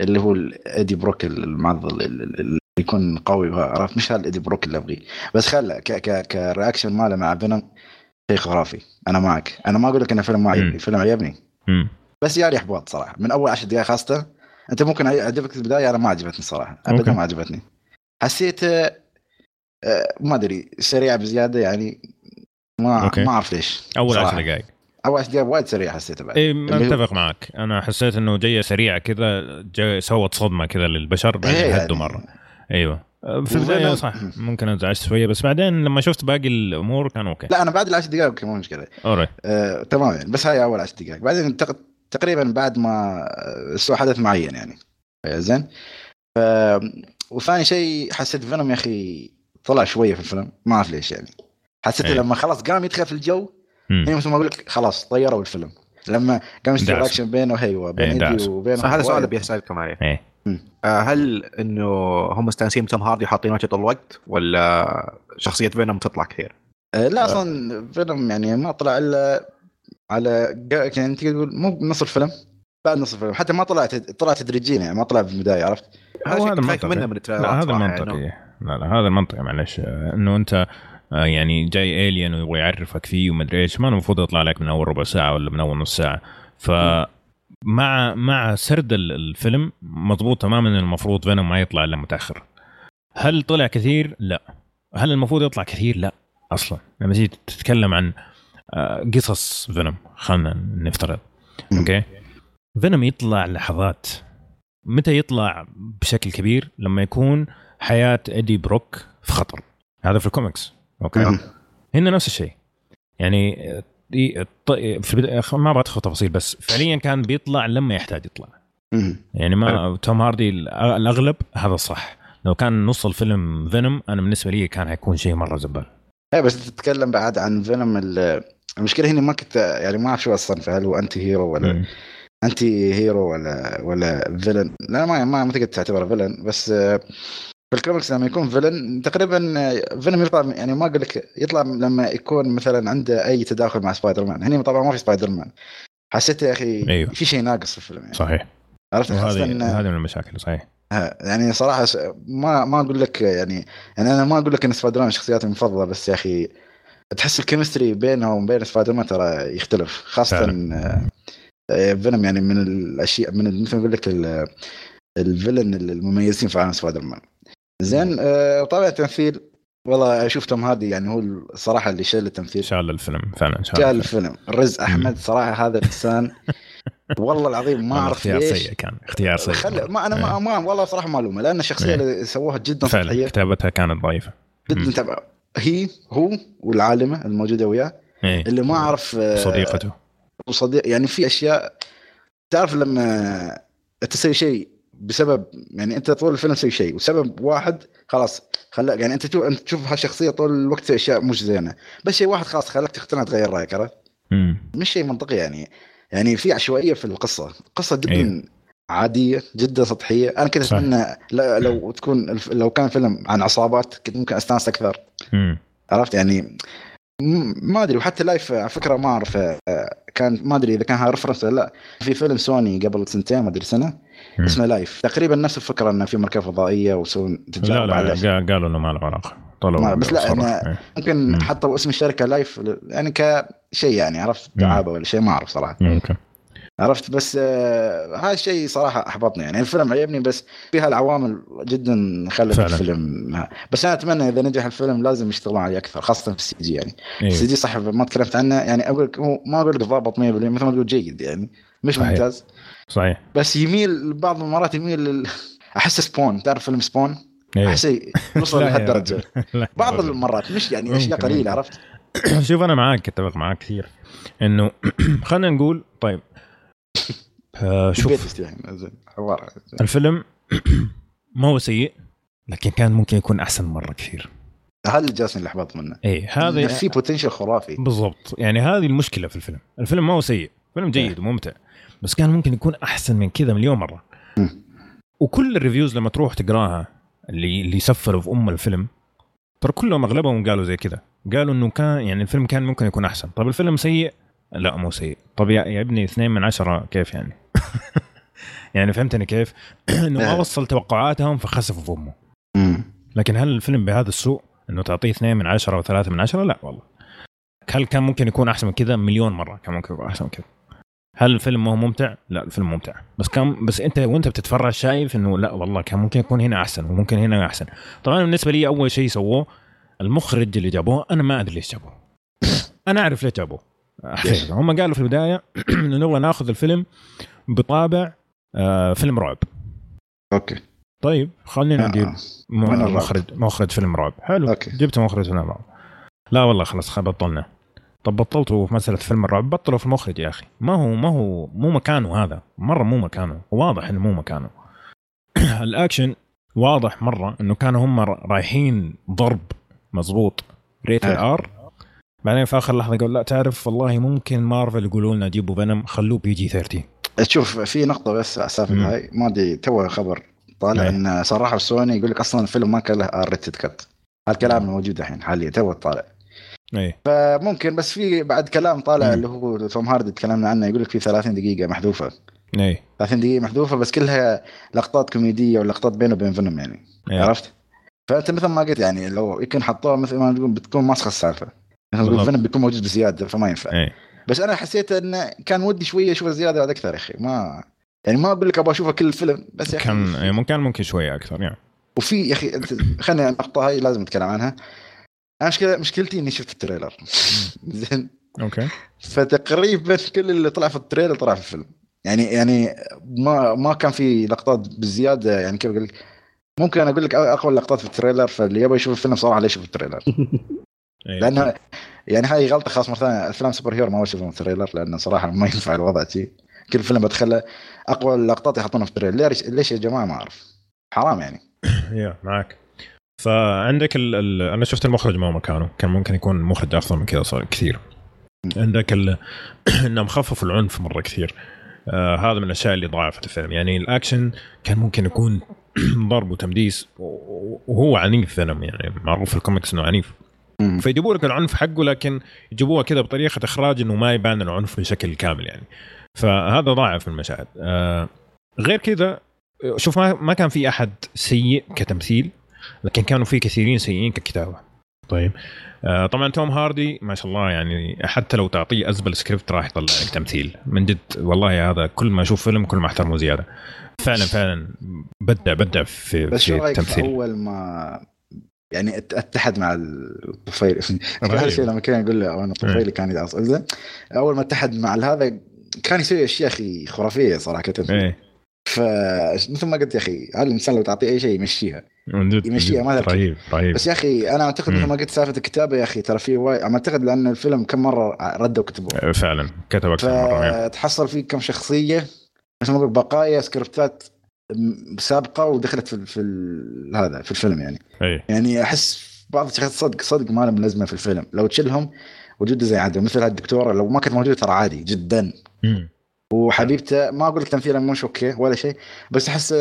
اللي هو إيدي بروك المعضل اللي يكون قوي عرفت؟ مش هذا إيدي بروك اللي أبغيه. بس خل ك ك ك reaction ماله مع فينوم شيء خرافي. أنا معك. أنا ما أقول لك انه فيلم ما عجبني. الفيلم عجبني. بس جاني احباط صراحة. من أول 10 دقائق خاصة أنت ممكن يعجبك البداية أنا ما عجبتني صراحة. أبدا ما عجبتني. حسيت ما أدري سريعه بزيادة يعني ما okay. ما أعرف ليش أول 10 دقائق. أول 10 دقائق وايد سريع حسيته بعد. اي متفق معك. أنا حسيت إنه جاية سريعة كذا سوت صدمة كذا للبشر بعدين إيه، هدوا يعني. مرة. أيوه. في البداية صح ممكن انزعجت شوية بس بعدين لما شفت باقي الأمور كان okay. لا أنا بعد العشر دقائق okay مو مشكلة. alright آه، تمام يعني بس هاي أول عشر دقائق. بعدين تقريبا بعد ما سوى حدث معين يعني. زين؟ ف... وثاني شيء حسيت فينوم يا أخي طلع شوية في الفيلم ما أعرف ليش يعني. حسيت أيه. لما خلاص قام يدخل في الجو هنا مثل ما أقول لك خلاص طيروا الفيلم. لما قام يصير اكشن بينه هي بين ايدي وبين هذا سؤال ابي اسالكم عليه إيه. آه، هل إنه هم مستانسين توم هاردي حاطين وجهة طول الوقت ولا شخصية فينوم تطلع كثير؟ آه، لا أصلا فينوم يعني ما طلع إلا على يعني انت تقول مو نص الفيلم بعد نص الفيلم. حتى ما طلع طلع تدريجيا يعني ما طلع في البدايه عرفت؟ هذا المنطقي منه من لا هذا المنطقي لا لا هذا المنطقي معلش إنه أنت آه، يعني جاي الين ويبغى يعرفك فيه ومدري إيش ما المفروض يطلع لك من أول ربع ساعة ولا من أول نص ساعة. ف مع مع سرد الفيلم مضبوط تماما المفروض فينوم ما يطلع إلا متأخر. هل طلع كثير؟ لا. هل المفروض يطلع كثير؟ لا أصلا. لما تيجي تتكلم عن آه، قصص فينوم خلينا نفترض. okay؟ فينوم يطلع لحظات. متى يطلع؟ بشكل كبير لما يكون حياة ايدي بروك في خطر. هذا في ال comics. okay؟ هنا نفس الشيء. يعني في ما أبغى أدخل تفاصيل بس فعليا كان بيطلع لما يحتاج يطلع. يعني ما توم هاردي الأغلب هذا صح. لو كان نص الفيلم فينوم أنا بالنسبة لي كان حيكون شيء مرة زبال. إيه بس تتكلم بعد عن فينوم المشكلة هنا ما كنت يعني ما أعرف شو الصنف هل هو anti-hero ولا مم. anti-hero ولا ولا villain لا ما ما تقدر تعتبره villain بس في الكوميكس لما يكون villain تقريبا فينوم يطلع يعني ما أقول لك يطلع لما يكون مثلا عنده أي تداخل مع سبايدر مان هنا طبعا ما في سبايدر مان حسيت يا أخي أيوه. في شيء ناقص في الفيلم يعني. صحيح. عرفت؟ هذه هذه من المشاكل صحيح. يعني صراحة ما ما أقول لك يعني يعني أنا ما أقول لك إن سبايدر مان شخصيتي المفضله بس يا أخي تحس ال chemistry بينه وبين سبايدر مان ترى يختلف خاصة فينوم يعني من الاشياء من مثل ما أقول لك ال villain المميزين في عالم سبايدر مان زين آه طبعا التمثيل والله أشوف توم هاردي يعني هو الصراحة اللي شال التمثيل. شال الفيلم فعلا شال, شال الفيلم. ريز أحمد صراحة هذا الإنسان. والله العظيم ما أعرف اختيار سيء كان اختيار سيء خل... ما أنا ما, إيه. ما والله صراحة معلومه لأن الشخصية إيه. اللي سووها جدا فعلا سطحيه كتابتها كانت ضعيفة. جدا تبع. هي هو والعالمة الموجودة وياه إيه. اللي ما أعرف آه، صديقته وصديق يعني في أشياء تعرف لما تسوي شيء بسبب يعني أنت طول الفيلم تسوي شيء وسبب واحد خلاص خلاك يعني أنت تشوف أنت تشوف هالشخصية طول الوقت أشياء مش زينة. بس شيء واحد خلاص خلاك تقتنع تغير رأيك عرفت؟ مش شيء منطقي يعني. يعني في عشوائية في القصة. القصة جدا أيه. عادية جدا سطحية. أنا كنت أتمنى لو تكون لو كان فيلم عن عصابات كنت ممكن أستانس أكثر. مم. عرفت؟ يعني ما أدري. وحتى Life على فكرة ما أعرف كان ما أدري إذا كان هذا reference ولا لا. في فيلم سوني قبل سنتين ما أدري سنة. اسمه Life تقريبا نفس الفكرة إنه في مركبة فضائية ويسوون تجارب لا لا, لا قالوا إنه ما له علاقة. طلعوا بس لا يعني ممكن حطوا اسم الشركة Life يعني كشيء يعني عرفت؟ دعابة ولا شيء ما أعرف صراحة. ممكن. عرفت؟ بس آه هذا الشيء صراحة أحبطني يعني. الفيلم عجبني بس فيها العوامل جدا خلت الفيلم بس أنا أتمنى إذا نجح الفيلم لازم يشتغلون عليه أكثر خاصة في السي جي يعني. إيه. السي جي صح ما تكلمت عنه يعني أقول لك ما أقول لك ضابط 100% مثل ما تقول جيد يعني. مش. ممتاز. صحيح. بس يميل بعض المرات يميل لل... أحس Spawn. تعرف فيلم Spawn؟ إيه. أحس يوصل لهالدرجه بعض المرات مش يعني أشياء قليلة عرفت؟ شوف أنا معاك أتفق معاك كثير. إنه خلينا نقول طيب. آه شوف. الفيلم ما هو سيء لكن كان ممكن يكون أحسن مرة كثير. هذا اللي جالي الاحباط منه. اي هذا في potential خرافي. بالضبط. يعني هذه المشكلة في الفيلم. الفيلم ما هو سيء. فيلم جيد وممتع. بس كان ممكن يكون أحسن من كذا مليون مرة. وكل ال reviews لما تروح تقراها اللي اللي سفلوا في أم الفيلم ترى كلهم أغلبهم قالوا زي كذا. قالوا إنه كان يعني الفيلم كان ممكن يكون أحسن. طيب الفيلم سيء؟ لا مو سيء. طب يا, ابني اثنين من عشرة كيف يعني؟ يعني فهمتني كيف؟ إنه ما إيه. وصل توقعاتهم فخسفوا في أمه. لكن هل الفيلم بهذا السوء إنه تعطيه اثنين من عشرة أو ثلاثة من عشرة؟ لا والله. هل كان ممكن يكون أحسن من كذا؟ مليون مرة كان ممكن يكون أحسن من كذا. هل الفيلم ما هو ممتع؟ لا الفيلم ممتع بس كان بس انت وانت بتتفرج شايف انه لا والله كان ممكن يكون هنا أحسن وممكن هنا أحسن طبعا بالنسبة لي أول شيء سووه المخرج اللي جابوه أنا ما أدري ليش جابوه أنا أعرف ليش جابوه. هم قالوا في البداية إنه نبغى ناخذ الفيلم بطابع آه فيلم رعب okay طيب خلينا نجيب آه. الرعب؟ مخرج مخرج فيلم رعب حلو okay. جبت مخرج فيلم رعب لا والله خلاص بطلنا طب بطلتوا في مسألة فيلم الرعب؟ بطلوا في المخرج يا أخي. ما هو ما هو مو مكانه هذا. مرة مو مكانه. واضح إنه مو مكانه. الأكشن واضح مرة إنه كانوا هم رايحين ضرب. مزبوط. rated إيه. R. بعدين في آخر لحظة قال لا تعرف والله ممكن مارفل يقولوا لنا جيبوا فينوم خلوه PG 13 شوف في نقطة بس مم. هاي. ما أدري تو خبر طالع إيه. إن صراحة سوني يقول لك أصلا الفيلم ما كان له R rated cut هالكلام موجود الحين حاليا. تو طالع. اي فممكن بس في بعد كلام طالع مم. اللي هو توم هاردي تكلمنا عنه يقول لك في 30 دقيقة محذوفة. اي 30 دقيقة محذوفة بس كلها لقطات كوميدية ولقطات بينه وبين فينوم يعني. إيه. عرفت؟ فأنت مثل ما قلت يعني لو يمكن حطوها مثل ما تقول بتكون ماسخه السالفه. فينوم بيكون موجود بزيادة فما ينفع. اي بس أنا حسيت انه كان ودي شوية أشوف زيادة بعد أكثر يا أخي. ما يعني ما أقول لك أبغى أشوفه كل الفيلم بس يا أخي كان إيه، ممكن ممكن شوية أكثر يعني. وفي يا أخي خلينا النقطه هاي لازم نتكلم عنها. أنا مشكلتي إني شفت ال trailer. زين. okay. فتقريبا كل اللي طلع في ال trailer طلع في الفيلم. يعني يعني ما ما كان في لقطات بالزياده يعني كيف أقول لك؟ ممكن أنا أقول لك أقوى اللقطات في ال trailer فاللي يبغى يشوف الفيلم صراحة ليش يشوف ال trailer. إيه. لأنه يعني هاي غلطة خلاص مرة ثانية. أفلام super hero ما اشوفهم في ال trailer لأنه صراحة ما ينفع الوضع شي. كل فيلم بدخله أقوى اللقطات يحطونها في ال trailer. ليش ليش يا جماعة؟ ما أعرف. حرام يعني. يا معك فعندك ال... ال... أنا شفت المخرج ما هو مكانه. كان ممكن يكون مخرج أفضل من كذا صار كثير. عندك ال... إنهم خففوا العنف مرة كثير. آه هذا من الأشياء اللي ضعفت الفيلم. يعني الأكشن كان ممكن يكون ضرب وتمديس وهو عنيف فيلم يعني معروف في الكوميكس إنه عنيف. فيجيبوا لك العنف حقه لكن يجيبوها كذا بطريقة إخراج إنه ما يبان العنف بشكل كامل يعني. فهذا ضعف من المشاهد. آه غير كذا شوف ما ما كان في أحد سيء كتمثيل. لكن كانوا في كثيرين سيئين ككتابة. طيب. آه طبعا توم هاردي ما شاء الله يعني حتى لو تعطيه أزبل سكريبت راح يطلع لك تمثيل. من جد والله هذا كل ما أشوف فيلم كل ما أحترمه زيادة. فعلا فعلا بدع بدع في, بس في التمثيل. أول ما يعني أت- أتحد مع الطفيلي رهيب. هذا الشيء لما كان يقول له أنا الطفيلي كان يدعس. زين أول ما اتحد مع هذا كان يسوي أشياء أخي خرافية صراحة. إيه. فمثل ما قلت يا أخي هذا الإنسان لو تعطيه أي شيء يمشيها. يمشيها ما. رهيب رهيب بس يا أخي أنا أعتقد. مثل ما قلت سالفة الكتابة يا أخي ترى في وايد أعتقد لأن الفيلم كم مرة ردوا كتبوه فعلا كتب أكثر مرة يعني. فتحصل فيه كم شخصية مثل ما أقول بقايا سكريبتات سابقة ودخلت في, في هذا في الفيلم يعني إيه يعني أحس بعض الشخصيات صدق صدق ما لهم لازمة في الفيلم لو تشيلهم وجودة زي عدم مثل هالدكتوره لو ما كانت موجودة ترى عادي جدا مم. وحبيبته ما أقول لك تمثيلها مش أوكي ولا شيء بس أحس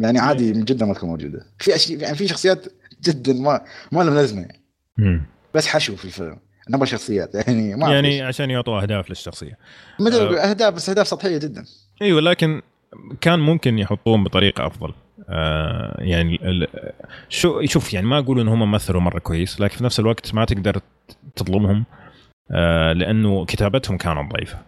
يعني عادي من جدا ما تكون موجودة. في اشياء يعني في شخصيات جدا ما ما لهم لازمة. يعني. مم. بس حشو في الفيلم. نبغى شخصيات يعني ما يعني يعني عشان يعطوا أهداف للشخصية. مثل آه. أهداف بس أهداف سطحية جدا. إيوه لكن كان ممكن يحطوهم بطريقة أفضل. آه يعني شو شوف يعني ما أقول إن هم مثلوا مرة كويس لكن في نفس الوقت ما تقدر تظلمهم آه لأنه كتابتهم كانت ضعيفة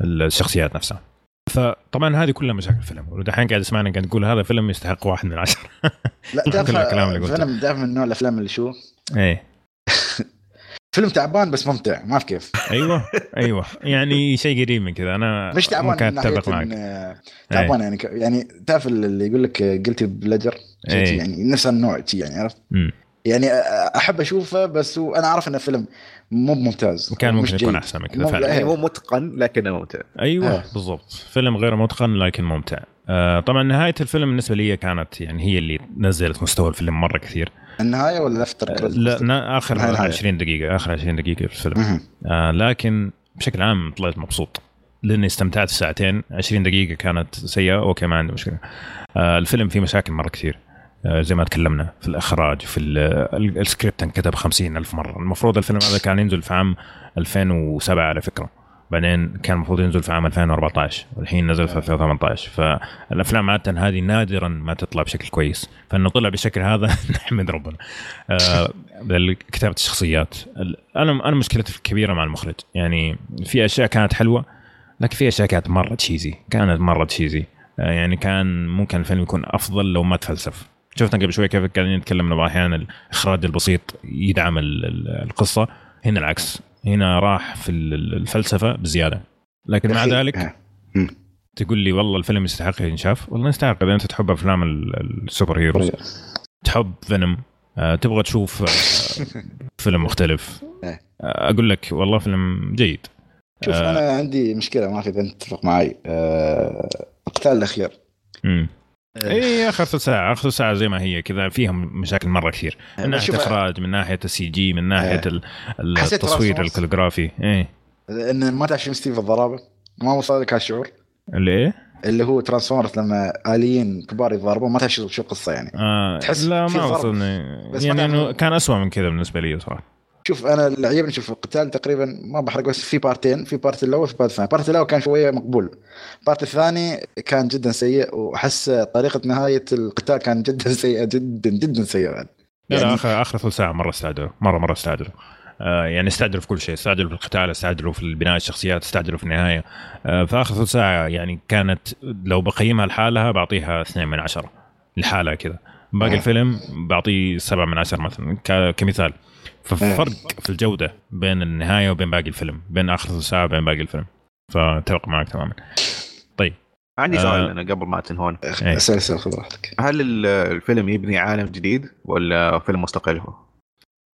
الشخصيات نفسها. فطبعا هذه كلها مشاكل الفيلم ودحين قاعد اسمعنا قاعد نقول هذا فيلم يستحق واحد من عشرة. لا كل تعرف الكلام اللي قلته. فيلم تعرف من نوع الأفلام اللي شو؟ إيه. فيلم تعبان بس ممتع ما في كيف. أيوه أيوه. يعني شيء قريب من كذا. أنا مش تعبان ناحية أتفق معك. آه، تعبان يعني يعني تعرف اللي يقول لك قلتي بلجر إيه. يعني نفس النوع يعني عرفت. يعني أحب أشوفه بس أنا عارف انه فيلم مو ممتاز كان مش ممكن يكون. أحسن من كذا فعلا. يعني مو متقن لكنه ممتع. أيوه آه. بالضبط. فيلم غير متقن لكن ممتع. آه طبعا نهاية الفيلم بالنسبة لي كانت يعني هي اللي نزلت مستوى الفيلم مرة كثير. النهاية ولا افتر آه لا آخر نهاية- نهاية. 20 دقيقة آخر 20 دقيقة في الفيلم. آه لكن بشكل عام طلعت مبسوط. لأني استمتعت في ساعتين. 20 دقيقة كانت سيئة okay ما عندي مشكلة. آه الفيلم فيه مشاكل مرة كثير. زي ما تكلمنا في الإخراج في ال- ال- السكريبت انكتب خمسين ألف مرة. المفروض الفيلم هذا كان ينزل في عام 2007 على فكرة. بعدين كان المفروض ينزل في عام 2014 والحين نزل في 2018 فالأفلام عادة هذه نادرا ما تطلع بشكل كويس. فإنه طلع بالشكل هذا نحمد ربنا. آه، كتابة الشخصيات. ال- أنا أنا مشكلتي الكبيره مع المخرج. يعني في أشياء كانت حلوة لكن في أشياء كانت مرة تشيزي كانت مرة تشيزي آه، يعني كان ممكن الفيلم يكون أفضل لو ما تفلسف. شفنا قبل شوي كيف قاعدين نتكلم إنه أحيانا الإخراج البسيط يدعم ال- ال- القصة. هنا العكس. هنا راح في ال- الفلسفة بزيادة. لكن مع ذلك آه. تقول لي والله الفيلم يستحق ينشاف؟ والله يستحق. إذا أنت تحب أفلام ال- السوبر هيروز. تحب فيلم آه، تبغى تشوف آه، فيلم مختلف. أقول لك والله فيلم جيد. شوف. أنا عندي مشكلة ما أعرف إذا أنت تتفق معي. القتال الأخير. اي آخر ثلث ساعة آخر ثلث ساعة زي ما هي كذا فيهم مشاكل مرة كثير من ناحية إخراج من ناحية ال CG من ناحية إيه. حسيت التصوير. ال choreography إيه إن ما تعرف شو ستيف الضرابة ما وصل لك هالشعور اللي إيه؟ اللي هو ترانسفورمرز لما آليين كبار يتضاربون ما تعرف شو القصة يعني آه تحس لا ما. وصلني يعني إنه كان أسوأ من كذا بالنسبة لي صراحة شوف أنا اللي عجبني شوف القتال تقريبا ما بحرق بس في بارتين في part الأول في part الثاني. ال part الأول كان شوية مقبول. ال part الثاني كان جدا سيء وأحس طريقة نهاية القتال كان جدا سيئة جدا جدا سيئة. يعني. لا لا يعني آخر آخر ثلث ساعة مرة استعجلوا مرة مرة استعجلوا آه يعني استعجلوا في كل شيء استعجلوا في القتال استعجلوا في بناء الشخصيات استعجلوا في النهاية. آه في اخر ثلث ساعة يعني كانت لو بقيمها لحالها بعطيها اثنين من عشرة لحالها كذا. باقي آه. الفيلم بعطيه سبعة من عشرة مثلا ك- كمثال. ففرق في الجودة بين النهاية وبين باقي الفيلم بين آخر ساعة وبين باقي الفيلم. فأتفق معك تماما. عندي آه. سؤال أنا قبل ما تنهون. إيه. اسال اسال خذ راحتك. هل ال- الفيلم يبني عالم جديد ولا فيلم مستقل هو؟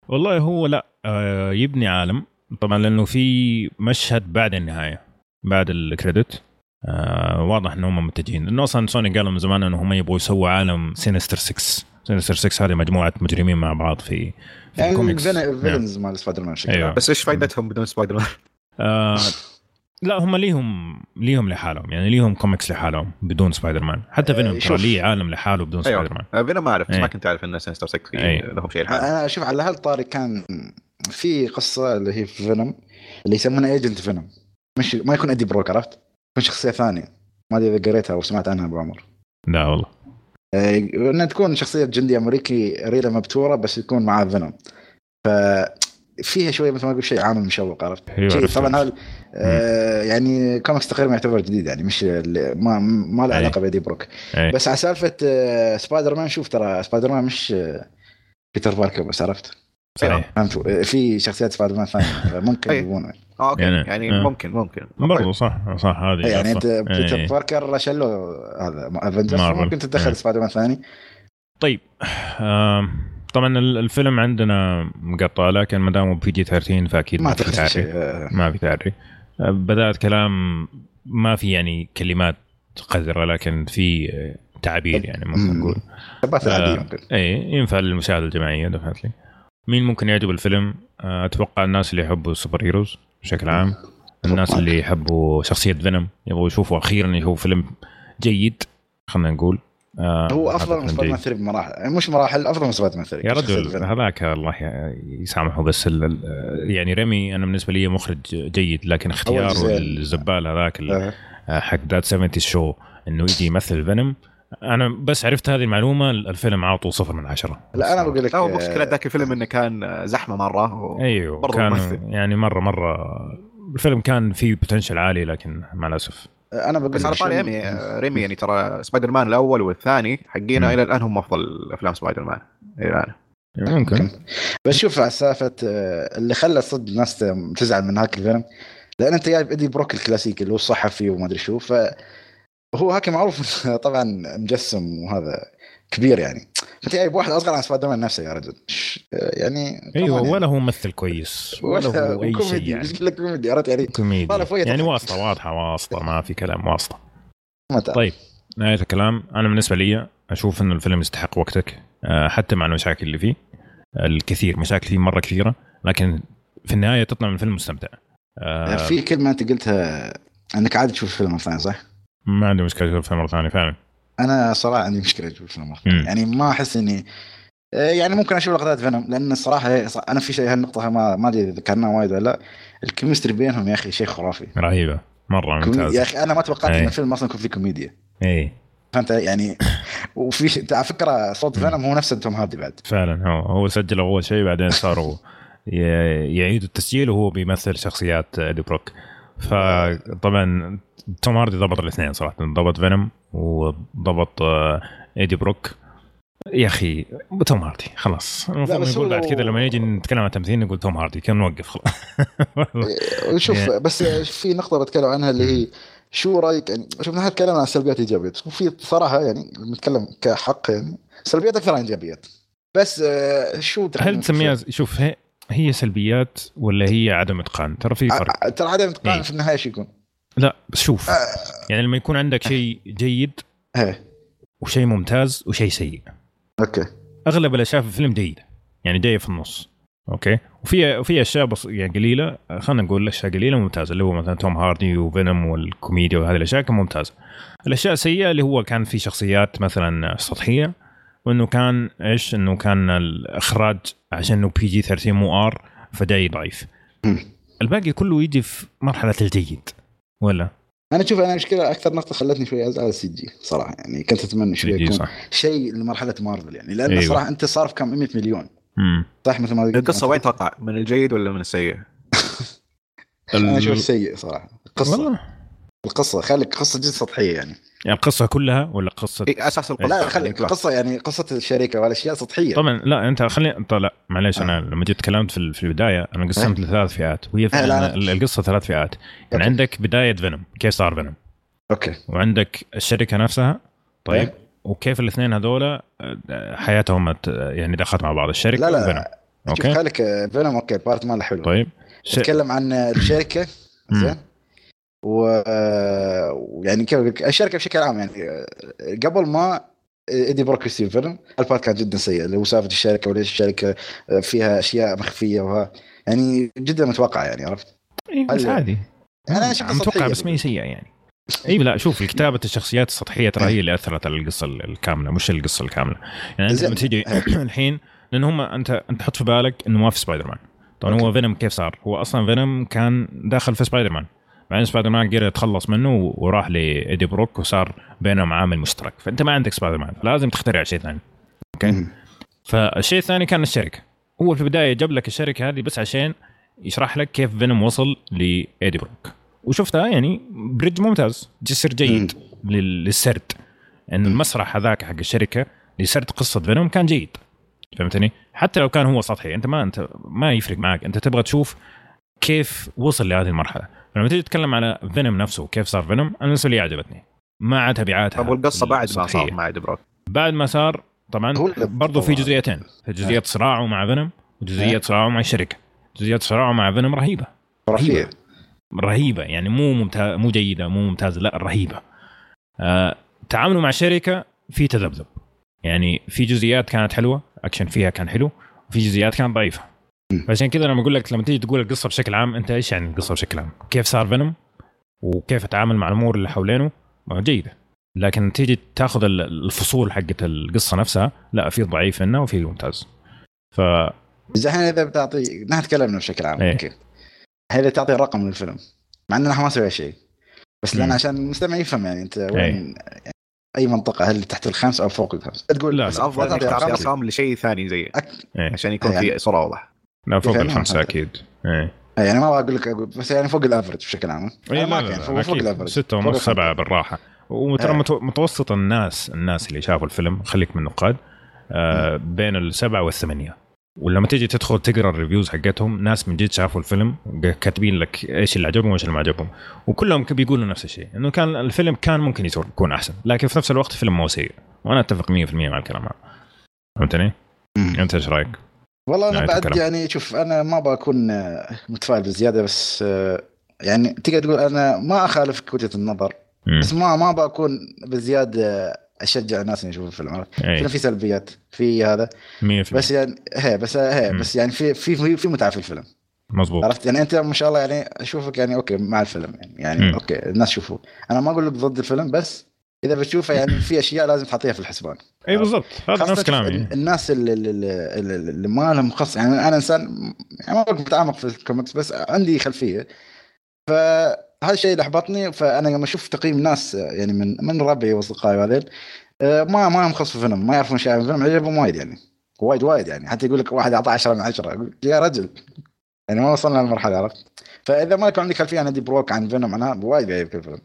والله هو لا آه يبني عالم. طبعا لأنه في مشهد بعد النهاية بعد ال credit. آه واضح ان هم متجهين. لأنه أصلا سوني قالوا من زمان انه هم يبغوا يسووا عالم سينستر 6 سينستر 6 هذه مجموعة مجرمين مع بعض في يعني الكوميكس. ال villains مال سبايدر مان أيوة. بس إيش فائدتهم بدون سبايدر مان؟ آه لا هم ليهم ليهم لحالهم يعني ليهم كوميكس لحالهم بدون سبايدر مان حتى آه، فينوم ترى شوف. ليه عالم لحاله بدون سبايدر مان فينوم ما أعرف بس إيه. ما كنت أعرف إن سينستر 6 إيه. لهم شيء لحالهم أنا أشوف على هالطاري كان في قصة اللي هي في فينوم اللي يسمونها agent فينوم مش ما يكون ادي بروك عرفت؟ يكون شخصية ثانية ما أدري إذا قريتها أو سمعت عنها أبو عمر لا والله آه، إنها تكون شخصية جندي أمريكي ريلة مبتورة بس يكون معاه فينوم ف فيها شوية مثل ما أقول شيء عامل مشوق عرفت؟ أيوه شيء. طبعا هذا آه يعني كوميكس تقريبا يعتبر جديد يعني مش ما ما له. علاقة بادي بروك أي. بس على سالفة آه سبايدر مان شوف ترى سبايدر مان مش آه بيتر باركر بس عرفت؟ صحيح. فهمت في شخصيات سبايدر مان ثانية ممكن أي. يجيبونه آه، okay. يعني- يعني, آه. ممكن ممكن. برضو صح صح هذه يعني أنت. بيتر إيه. باركر شلوا هذا افنجرز. ممكن تتدخل إيه. سبايدر مان ثاني طيب. آم، طبعا ال- الفيلم عندنا مقطع لكن ما دام PG 13 فأكيد ما ما في تعري. آه، ما في تعري. آه، بذاءة كلام ما في يعني كلمات قذرة لكن في آه، تعابير يعني ممكن مم. نقول. العاديه آه، يمكن اي ينفع للمشاهدة الجماعية definitely مين ممكن يعجب الفيلم؟ آه، أتوقع الناس اللي يحبوا ال super heroes بشكل عام الناس. اللي يحبوا شخصية فينوم يبغوا يشوفوا أخيرا يشوفوا فيلم جيد خلينا نقول آه، هو أفضل من سبايدر مان جيد. 3 بمراحل يعني مش مراحل أفضل من سبايدر مان 3 يا رجل. هذاك الله يسامحه بس يعني ريمي أنا بالنسبة لي مخرج جيد لكن اختياره. للزبال هذاك ال- آه، حق ذات 70s show إنه يجي يمثل فينوم أنا بس عرفت هذه المعلومة الفيلم عاطوا صفر من عشرة. لا أنا بقول لك هو مشكلة ذاك الفيلم إنه كان زحمة مرة و... أيوه برضو كان ممثل. يعني مرة مرة الفيلم كان فيه potential عالي لكن مع الأسف. أنا بقول بس على لك طاري ريمي ريمي يعني ترى سبايدر مان الأول والثاني حقينا. إلى الآن هم أفضل أفلام سبايدر مان إلى الآن. ممكن. بس شوف على سالفه آه، اللي خلى صدق الناس تزعل من هاك الفيلم لأن أنت جايب إيدي بروك الكلاسيكي اللي هو الصحفي وما أدري شو فهو هاك معروف طبعا مجسم وهذا كبير يعني. أنت جايب واحد أصغر عن سبايدر مان نفسه يا رجل. يعني أيوه ولا هو ممثل كويس. ولا هو أي شيء يعني. لك كوميدي عرفت يعني؟ كوميدي. يعني. واسطة واضحة واسطة ما في كلام واسطة. طيب نهاية الكلام. أنا بالنسبة لي أشوف انه الفيلم يستحق وقتك آه، حتى مع المشاكل اللي فيه. الكثير مشاكل فيه مرة كثيرة لكن في النهاية تطلع من الفيلم مستمتع. آه، في كلمة أنت قلتها إنك عادي تشوف فيلم ثاني صح؟ ما عندي مشكلة أشوف الفيلم مرة ثانية فعلا. أنا صراحة عندي مشكلة أشوف الفيلم مم. ثانية. يعني ما أحس إني آه، يعني ممكن أشوف لقطات فينوم لأن الصراحه هي- أنا في شيء هالنقطة ما ما أدري ذكرناها وايد ولا لا. ال chemistry بينهم يا أخي شيء خرافي. رهيبة مرة ممتاز يا أخي أنا ما توقعت إن أي. الفيلم أصلا يكون فيه كوميديا. اي فهمت؟ يعني وفي على فكرة صوت. فينوم هو نفسه توم هاردي بعد. فعلا هو هو سجل أول شيء بعدين صاروا يعيدوا التسجيل وهو بيمثل شخصيات ايدي بروك فطبعا توم هاردي ضبط الاثنين صراحة ضبط فينوم وضبط آه، إيدي بروك. يا أخي توم هاردي خلاص. المفروض نقول بعد كذا لما نيجي نتكلم عن تمثيل نقول توم هاردي كان نوقف خلاص. وشوف Yeah. بس في نقطة بتكلم عنها اللي هي شو رأيك؟ يعني شوف نحن تكلمنا عن سلبيات إيجابيات وفي صراحة يعني نتكلم كحق يعني سلبيات أكثر عن إيجابيات. بس آه، شو هل تسميها شوف هي هي سلبيات ولا هي عدم إتقان؟ ترى في فرق. ترى عدم إيه. اتقان في النهاية شو يكون؟ لا بس شوف آه، يعني لما يكون عندك شيء جيد إيه. وشيء ممتاز وشيء سيء. أوكي. أغلب الأشياء في الفيلم جيدة يعني جاية في النص. أوكي؟ وفي وفي أشياء بس يعني قليلة خلينا نقول أشياء قليلة ممتازة اللي هو مثلا توم هاردي وفينوم والكوميديا وهذه الأشياء كان ممتازة. الأشياء السيئة اللي هو كان في شخصيات مثلا سطحية وإنه كان إيش؟ إنه كان الإخراج عشان إنه PG 13 مو R فجاي ضعيف. مم. الباقي كله يجي في مرحلة الجيد ولا؟ أنا أشوف أنا مشكله أكثر نقطة خلتني شوي ازعل ال CG صراحة يعني. كنت أتمنى شوي يكون شيء لمرحلة مارفل يعني. لأن أيوة. صراحة أنت صارف كم؟ 100 مليون. امم صح؟ مثل ما قلت القصة وين توقع من الجيد ولا من السيء؟ أنا أشوف سيء صراحة. القصة والله. القصة خليك قصه جد سطحية يعني. يعني القصة كلها ولا قصة؟ إيه، أساس القصة. لا خلي يعني القصة يعني قصة الشركة والأشياء سطحية. طبعا لا أنت خلي طيب لا معليش آه. أنا لما جيت تكلمت في في البداية أنا قسمت لثلاث فئات وهي آه، لا، لا. فعلا ال- القصة ثلاث فئات. أوكي. عندك بداية فينوم كيف صار فينوم أوكي. وعندك الشركة نفسها طيب إيه. وكيف الاثنين هذول آه، حياتهم يعني دخلت مع بعض الشركة لا لا وفينوم شوف أوكي. خليك آه، فينوم أوكي part ماله حلو. طيب ش... نتكلم عن الشركة. مم. زين. ويعني كيف أقول لك، الشركة بشكل عام يعني قبل ما إيدي بروك يصير فينوم ال part كان جدا سيء اللي هو سالفة الشركة وليش الشركة فيها أشياء مخفية وها يعني جدا متوقع يعني عرفت؟ إيه بس عادي. أنا أشوف متوقع بس ما هي سيئة يعني. اي لا شوف كتابة الشخصيات السطحية ترى هي اللي أثرت على القصة الكاملة مش القصة الكاملة. يعني أنت. لما تيجي الحين لأن هم أنت أنت حط في بالك إنه ما في سبايدر مان. طبعا هو. فينوم كيف صار؟ هو أصلا فينوم كان داخل في سبايدر مان. بعدين سبايدر مان قدر يتخلص منه وراح لإيدي بروك وصار بينهم عامل مشترك. فأنت ما عندك سبايدر مان لازم تخترع شيء ثاني. أوكي. فالشيء الثاني كان الشركة. هو في البداية جاب لك الشركة هذه بس عشان يشرح لك كيف فينوم وصل لإيدي بروك. وشفتها يعني bridge ممتاز جسر جيد لل- للسرد. انه المسرح هذاك حق الشركة لسرد قصة فينوم كان جيد. فهمتني؟ حتى لو كان هو سطحي أنت ما أنت ما يفرق معك. أنت تبغى تشوف كيف وصل لهذه المرحلة. فلما تيجي تتكلم على فينوم نفسه كيف صار فينوم أنا بالنسبة لي عجبتني. ما عاد تبعاتها. طب والقصة بعد ما. صار مع إيدي بروك. بعد ما صار طبعا برضه في. جزئيتين. في جزئيه صراعه مع فينوم وجزئية صراعه مع الشركة. جزئيات صراعه مع فينوم رهيبة. خرافيه رهيبة. يعني مو ممتاز مو جيدة مو ممتازة لا رهيبة. آه تعامله مع شركه في تذبذب. يعني في جزئيات كانت حلوة أكشن فيها كان حلو وفي جزئيات كانت ضعيفة. فعشان كذا لما أقول لك لما تيجي تقول القصة بشكل عام أنت إيش يعني القصة بشكل عام؟ كيف صار فينوم وكيف أتعامل مع الأمور اللي حوالينه هو جيدة لكن تيجي تاخذ ال- الفصول حقت القصة نفسها لا في ضعيف منها وفي ممتاز ف إذا إحنا إذا بتعطي نحن تكلمنا بشكل عام إيه. أوكي اذا تعطي رقم للفيلم مع ان نحن ما سوينا شيء بس لأن. عشان المستمع يفهم يعني أنت وين يعني أي منطقة هل تحت الخمس أو فوق الخمس تقول لا، بس. أفضل تعطي. ارقام لشيء ثاني زي إيه. عشان يكون يعني- في صورة اوضح لا فوق الخمسة. أكيد إيه يعني ما أقول لك بس يعني فوق ال average بشكل عام أنا لا لا لا فوق. ال average ستة ونص. سبعة بالراحة وترى إيه. متو- متوسط الناس الناس اللي شافوا الفيلم خليك من النقاد آه بين السبعة والثمانية ولما تيجي تدخل تقرأ ال reviews حقتهم ناس من جد شافوا الفيلم كاتبين لك إيش اللي عجبهم وإيش اللي ما عجبهم وكلهم بيقولوا نفس الشيء إنه كان الفيلم كان ممكن يكون أحسن لكن في نفس الوقت الفيلم مو سيء وأنا أتفق 100% مع الكلام هذا فهمتني؟ أنت إيش رأيك؟ والله أنا بعد الكلام. يعني شوف أنا ما بكون آه، متفائل بزيادة بس آه، يعني تقدر تقول أنا ما اخالفك وجهة النظر مم. بس ما ما بكون بزيادة أشجع الناس ان يشوفوا الفيلم عرفت؟ فيه سلبيات في هذا 100% بس يعني هي بس هي مم. بس يعني في في في, في متعة في الفيلم مظبوط عرفت يعني أنت ما شاء الله يعني أشوفك يعني أوكي مع الفيلم يعني, يعني مم. أوكي الناس شوفوا أنا ما أقول لك ضد الفيلم بس إذا بتشوفه يعني في أشياء لازم تحطيها في الحسبان. إي بالضبط. هذا نفس كلامي. ال- الناس اللي, اللي, اللي, ما لهم خص يعني أنا إنسان يعني ما متعمق في الكوميكس بس عندي خلفية. فهذا الشيء اللي أحبطني فأنا لما أشوف تقييم ناس يعني من من ربعي وأصدقائي وهذيل آه، ما ما هم خص في الفيلم ما يعرفون شيء عن الفيلم عجبهم وايد يعني. وايد وايد يعني. حتى يقول لك واحد اعطاه 10 من 10 أقول لك يا رجل. يعني ما وصلنا للمرحلة عرفت؟ فإذا ما يكون عندك خلفية عن إدي بروك عن فينوم معناها وايد بيعجبك الفيلم.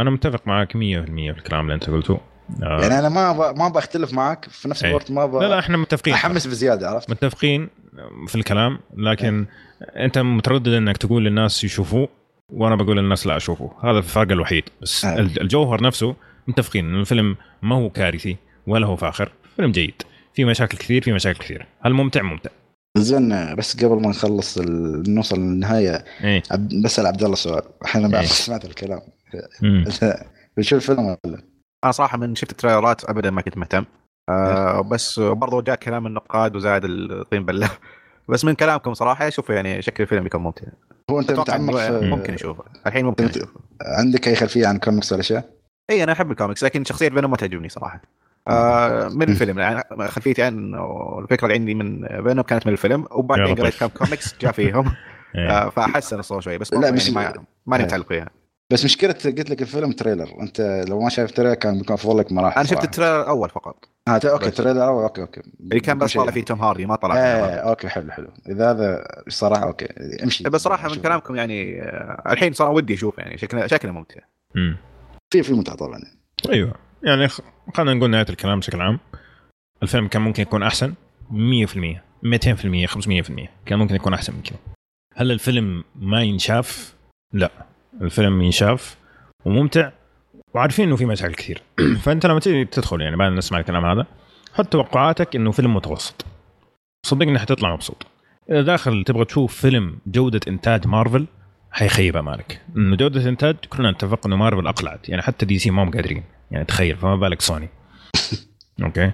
أنا متفق معك 100% في الكلام اللي أنت قلته. آه يعني أنا ما ب... ما بختلف معك في نفس إيه. الوقت ما ب... لا لا إحنا متفقين. أحمس بزيادة عرفت؟ متفقين في الكلام لكن أنت متردد إنك تقول للناس يشوفوه وأنا بقول للناس لا أشوفه. هذا الفرق الوحيد. بس آه. الجوهر نفسه متفقين انه الفيلم ما هو كارثي ولا هو فاخر. فيلم جيد. في مشاكل كثير في مشاكل كثير. هل ممتع. ممتع زين بس قبل ما نخلص ال... نوصل للنهاية إيه. عبد... بسأل عبد الله سؤال. أحيانا بعد إيه. سمعت الكلام. بتشوف الفيلم ولا؟ أنا صراحة من شفت التريلرات ابدا ما كنت مهتم آه بس برضو جاء كلام النقاد وزاد الطين بله بس من كلامكم صراحة أشوف يعني شكل الفيلم بيكون ممتع هو أنت متعمق. ممكن أشوفه الحين ممكن أشوفه عندك أي خلفية عن كوميكس ولا شيء؟ اي أنا أحب الكوميكس لكن شخصية فينوم ما تعجبني صراحة آه من الفيلم يعني خلفيتي عن الفكرة اللي عندي من فينوم كانت من الفيلم وبعدين. قريت كم كوميكس جاء فيهم إيه. آه فحسن الصورة شوي بس لا، مش- يعني ما ماني إيه. متعلق فيها بس مشكلة قلت لك الفيلم trailer أنت لو ما شايف تريلر كان بيكون أفضل لك مراحل أنا شفت. ال trailer الأول فقط آه okay بس. trailer أول، okay okay اللي كان بس. طالع فيه توم هاردي ما طلع فيه إيه. okay حلو حلو إذا هذا صراحة okay امشي بس صراحة من. كلامكم يعني آه، الحين صار ودي أشوف يعني شكله شكله ممتع مم. في في متعه طبعا أيوه يعني خلينا نقول نهاية الكلام بشكل عام الفيلم كان ممكن يكون أحسن 100% 200% 500% كان ممكن يكون أحسن من كذا هل الفيلم ما ينشاف؟ لا الفيلم ينشاف وممتع وعارفين إنه في مشاكل كثير. فأنت لما تيجي تدخل يعني بعد نسمع الكلام هذا حط توقعاتك إنه فيلم متوسط. صدقني حتطلع مبسوط. إذا داخل تبغى تشوف فيلم جودة إنتاج مارفل حيخيب امالك إنه جودة إنتاج كلنا نتفق إنه مارفل أقلعت. يعني حتى دي سي ما هم قادرين. يعني تخيل فما بالك سوني. okay؟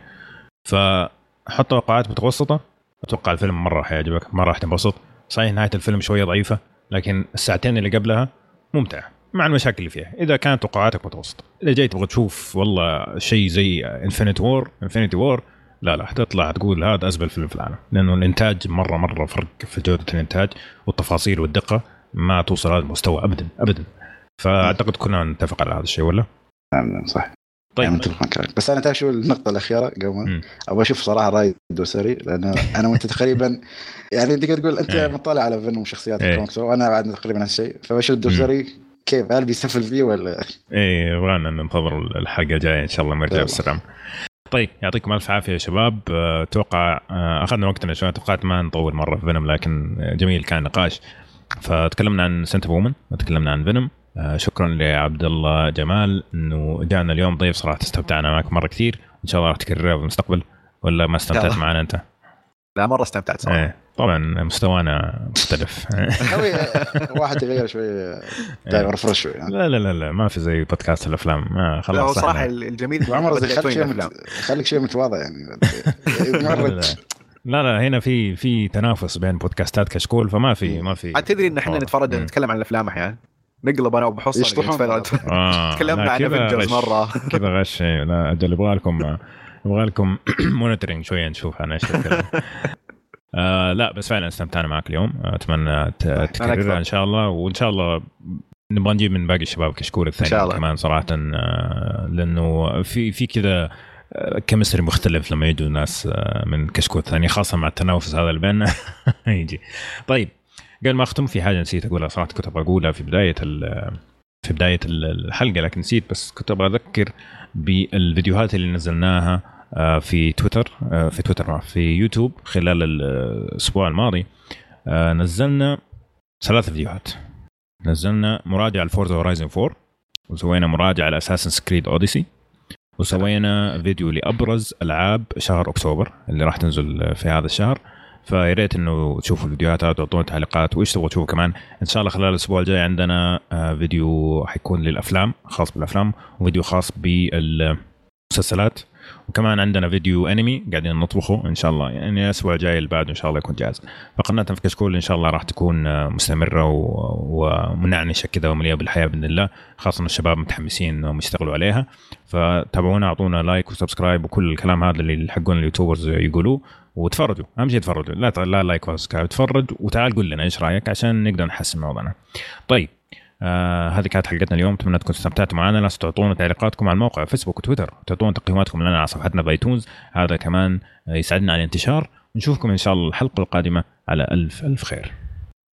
فحط توقعات متوسطة. أتوقع الفيلم مرة حيعجبك مرة راح تنبسط. صحيح نهاية الفيلم شوية ضعيفة لكن الساعتين اللي قبلها ممتعه مع المشاكل اللي فيها. إذا كانت توقعاتك متوسطة. إذا جاي تبغى تشوف والله شيء زي Infinite War Infinity War لا لا حتطلع تقول هذا ازبل فيلم في العالم. لأنه الإنتاج مرة مرة فرق في جودة الإنتاج والتفاصيل والدقة ما توصل هذا المستوى ابدا ابدا. فأعتقد كلنا نتفق على هذا الشيء ولا؟ نعم نعم صح. طيب. يعني متفق معك. بس أنا تعرف شو النقطة الأخيرة قبل أبغى أشوف صراحة راي الدوسري لأن أنا وأنت تقريبا يعني تقدر تقول أنت إيه. مطلع على فيلم وشخصيات إيه. الكوميكس وأنا بعد تقريبا نفس الشيء. فبشوف الدوسري كيف هل بيسفل فيه ولا؟ إيه يبغانا ننتظر الحلقة الجاية إن شاء الله نرجع يلا. بالسلام. طيب يعطيكم ألف عافية يا شباب. آه، أتوقع آه، أخذنا وقتنا شوي توقعت ما نطول مرة في فينوم لكن جميل كان نقاش. فتكلمنا عن Scent Woman وتكلمنا عن فينوم شكرا لعبد الله جمال إنه جانا اليوم ضيف صراحة استمتعنا معك مرة كثير إن شاء الله راح تكررها في المستقبل ولا ما استمتعت. معنا أنت؟ لا مرة استمتعت صراحة إيه طبعا مستوانا مختلف واحد يغير شوي دايما رفرش شوي يعني. لا لا لا لا ما في زي بودكاست الأفلام ما لا هو خلاص صراحة الجميل زي خليك شيء الأفلام. مت... خليك شيء متواضع يعني لا, لا, مرة لا. لا لا هنا في في تنافس بين بودكاستات كشكول فما في ما في عاد تدري إن إحنا. نتفرج مم. نتكلم عن الأفلام أحيانا نقلب أنا وبحصل يشطحون نتفرج. آه تكلمنا عن Avengers. مرة كذا غش إيه، لا أجل يبغى لكم يبغى لكم monitoring شوية نشوف أنا إيش. آه لا بس فعلا استمتعنا معك اليوم أتمنى تكررها. إن شاء الله وإن شاء الله نبغى نجيب من باقي الشباب كشكول الثاني إن شاء الله. كمان صراحة آه، لأنه في في كذا chemistry مختلف لما يجوا ناس آه، من كشكول ثاني خاصة مع التنافس هذا اللي بيننا يجي طيب قبل ما أختم في حاجة نسيت أقولها صراحة كنت أبغى أقولها في بداية في بداية ال- الحلقة لكن نسيت بس كنت أبغى أذكر بالفيديوهات اللي نزلناها آه، في تويتر آه، في تويتر في يوتيوب خلال الأسبوع الماضي آه، نزلنا ثلاث فيديوهات. نزلنا مراجعة ل Forza Horizon 4 وسوينا مراجعة ل Assassin's Creed Odyssey وسوينا فيديو لأبرز ألعاب شهر أكتوبر اللي راح تنزل في هذا الشهر. فيا ريت إنه تشوفوا الفيديوهات هذه وتعطونا تعليقات وإيش تبغوا تشوفوا كمان؟ إن شاء الله خلال الأسبوع الجاي عندنا آه، فيديو حيكون للأفلام خاص بالأفلام وفيديو خاص بال مسلسلات وكمان عندنا فيديو أنمي قاعدين نطبخه إن شاء الله يعني الأسبوع الجاي اللي بعده إن شاء الله يكون جاهز. فقناة في كشكول إن شاء الله راح تكون آه، مستمرة ومنعنشة كذا ومليئة بالحياة بإذن الله خاصة الشباب متحمسين إنهم يشتغلوا عليها. فتابعونا أعطونا like و subscribe وكل الكلام هذا اللي حقون ال YouTubers يقولوه. وتفرجوا. أهم شيء تفرجوا. لا لا like ولا subscribe تفرج وتعال قول لنا إيش رأيك عشان نقدر نحسن من وضعنا طيب آه هذه كانت حلقتنا اليوم. أتمنى تكونوا استمتعتوا معنا. لا تعطونا تعليقاتكم على الموقع فيسبوك وتويتر. وتعطونا تقييماتكم لنا على صفحتنا ب iTunes هذا كمان يساعدنا على الانتشار. ونشوفكم إن شاء الله الحلقة القادمة على ألف ألف خير.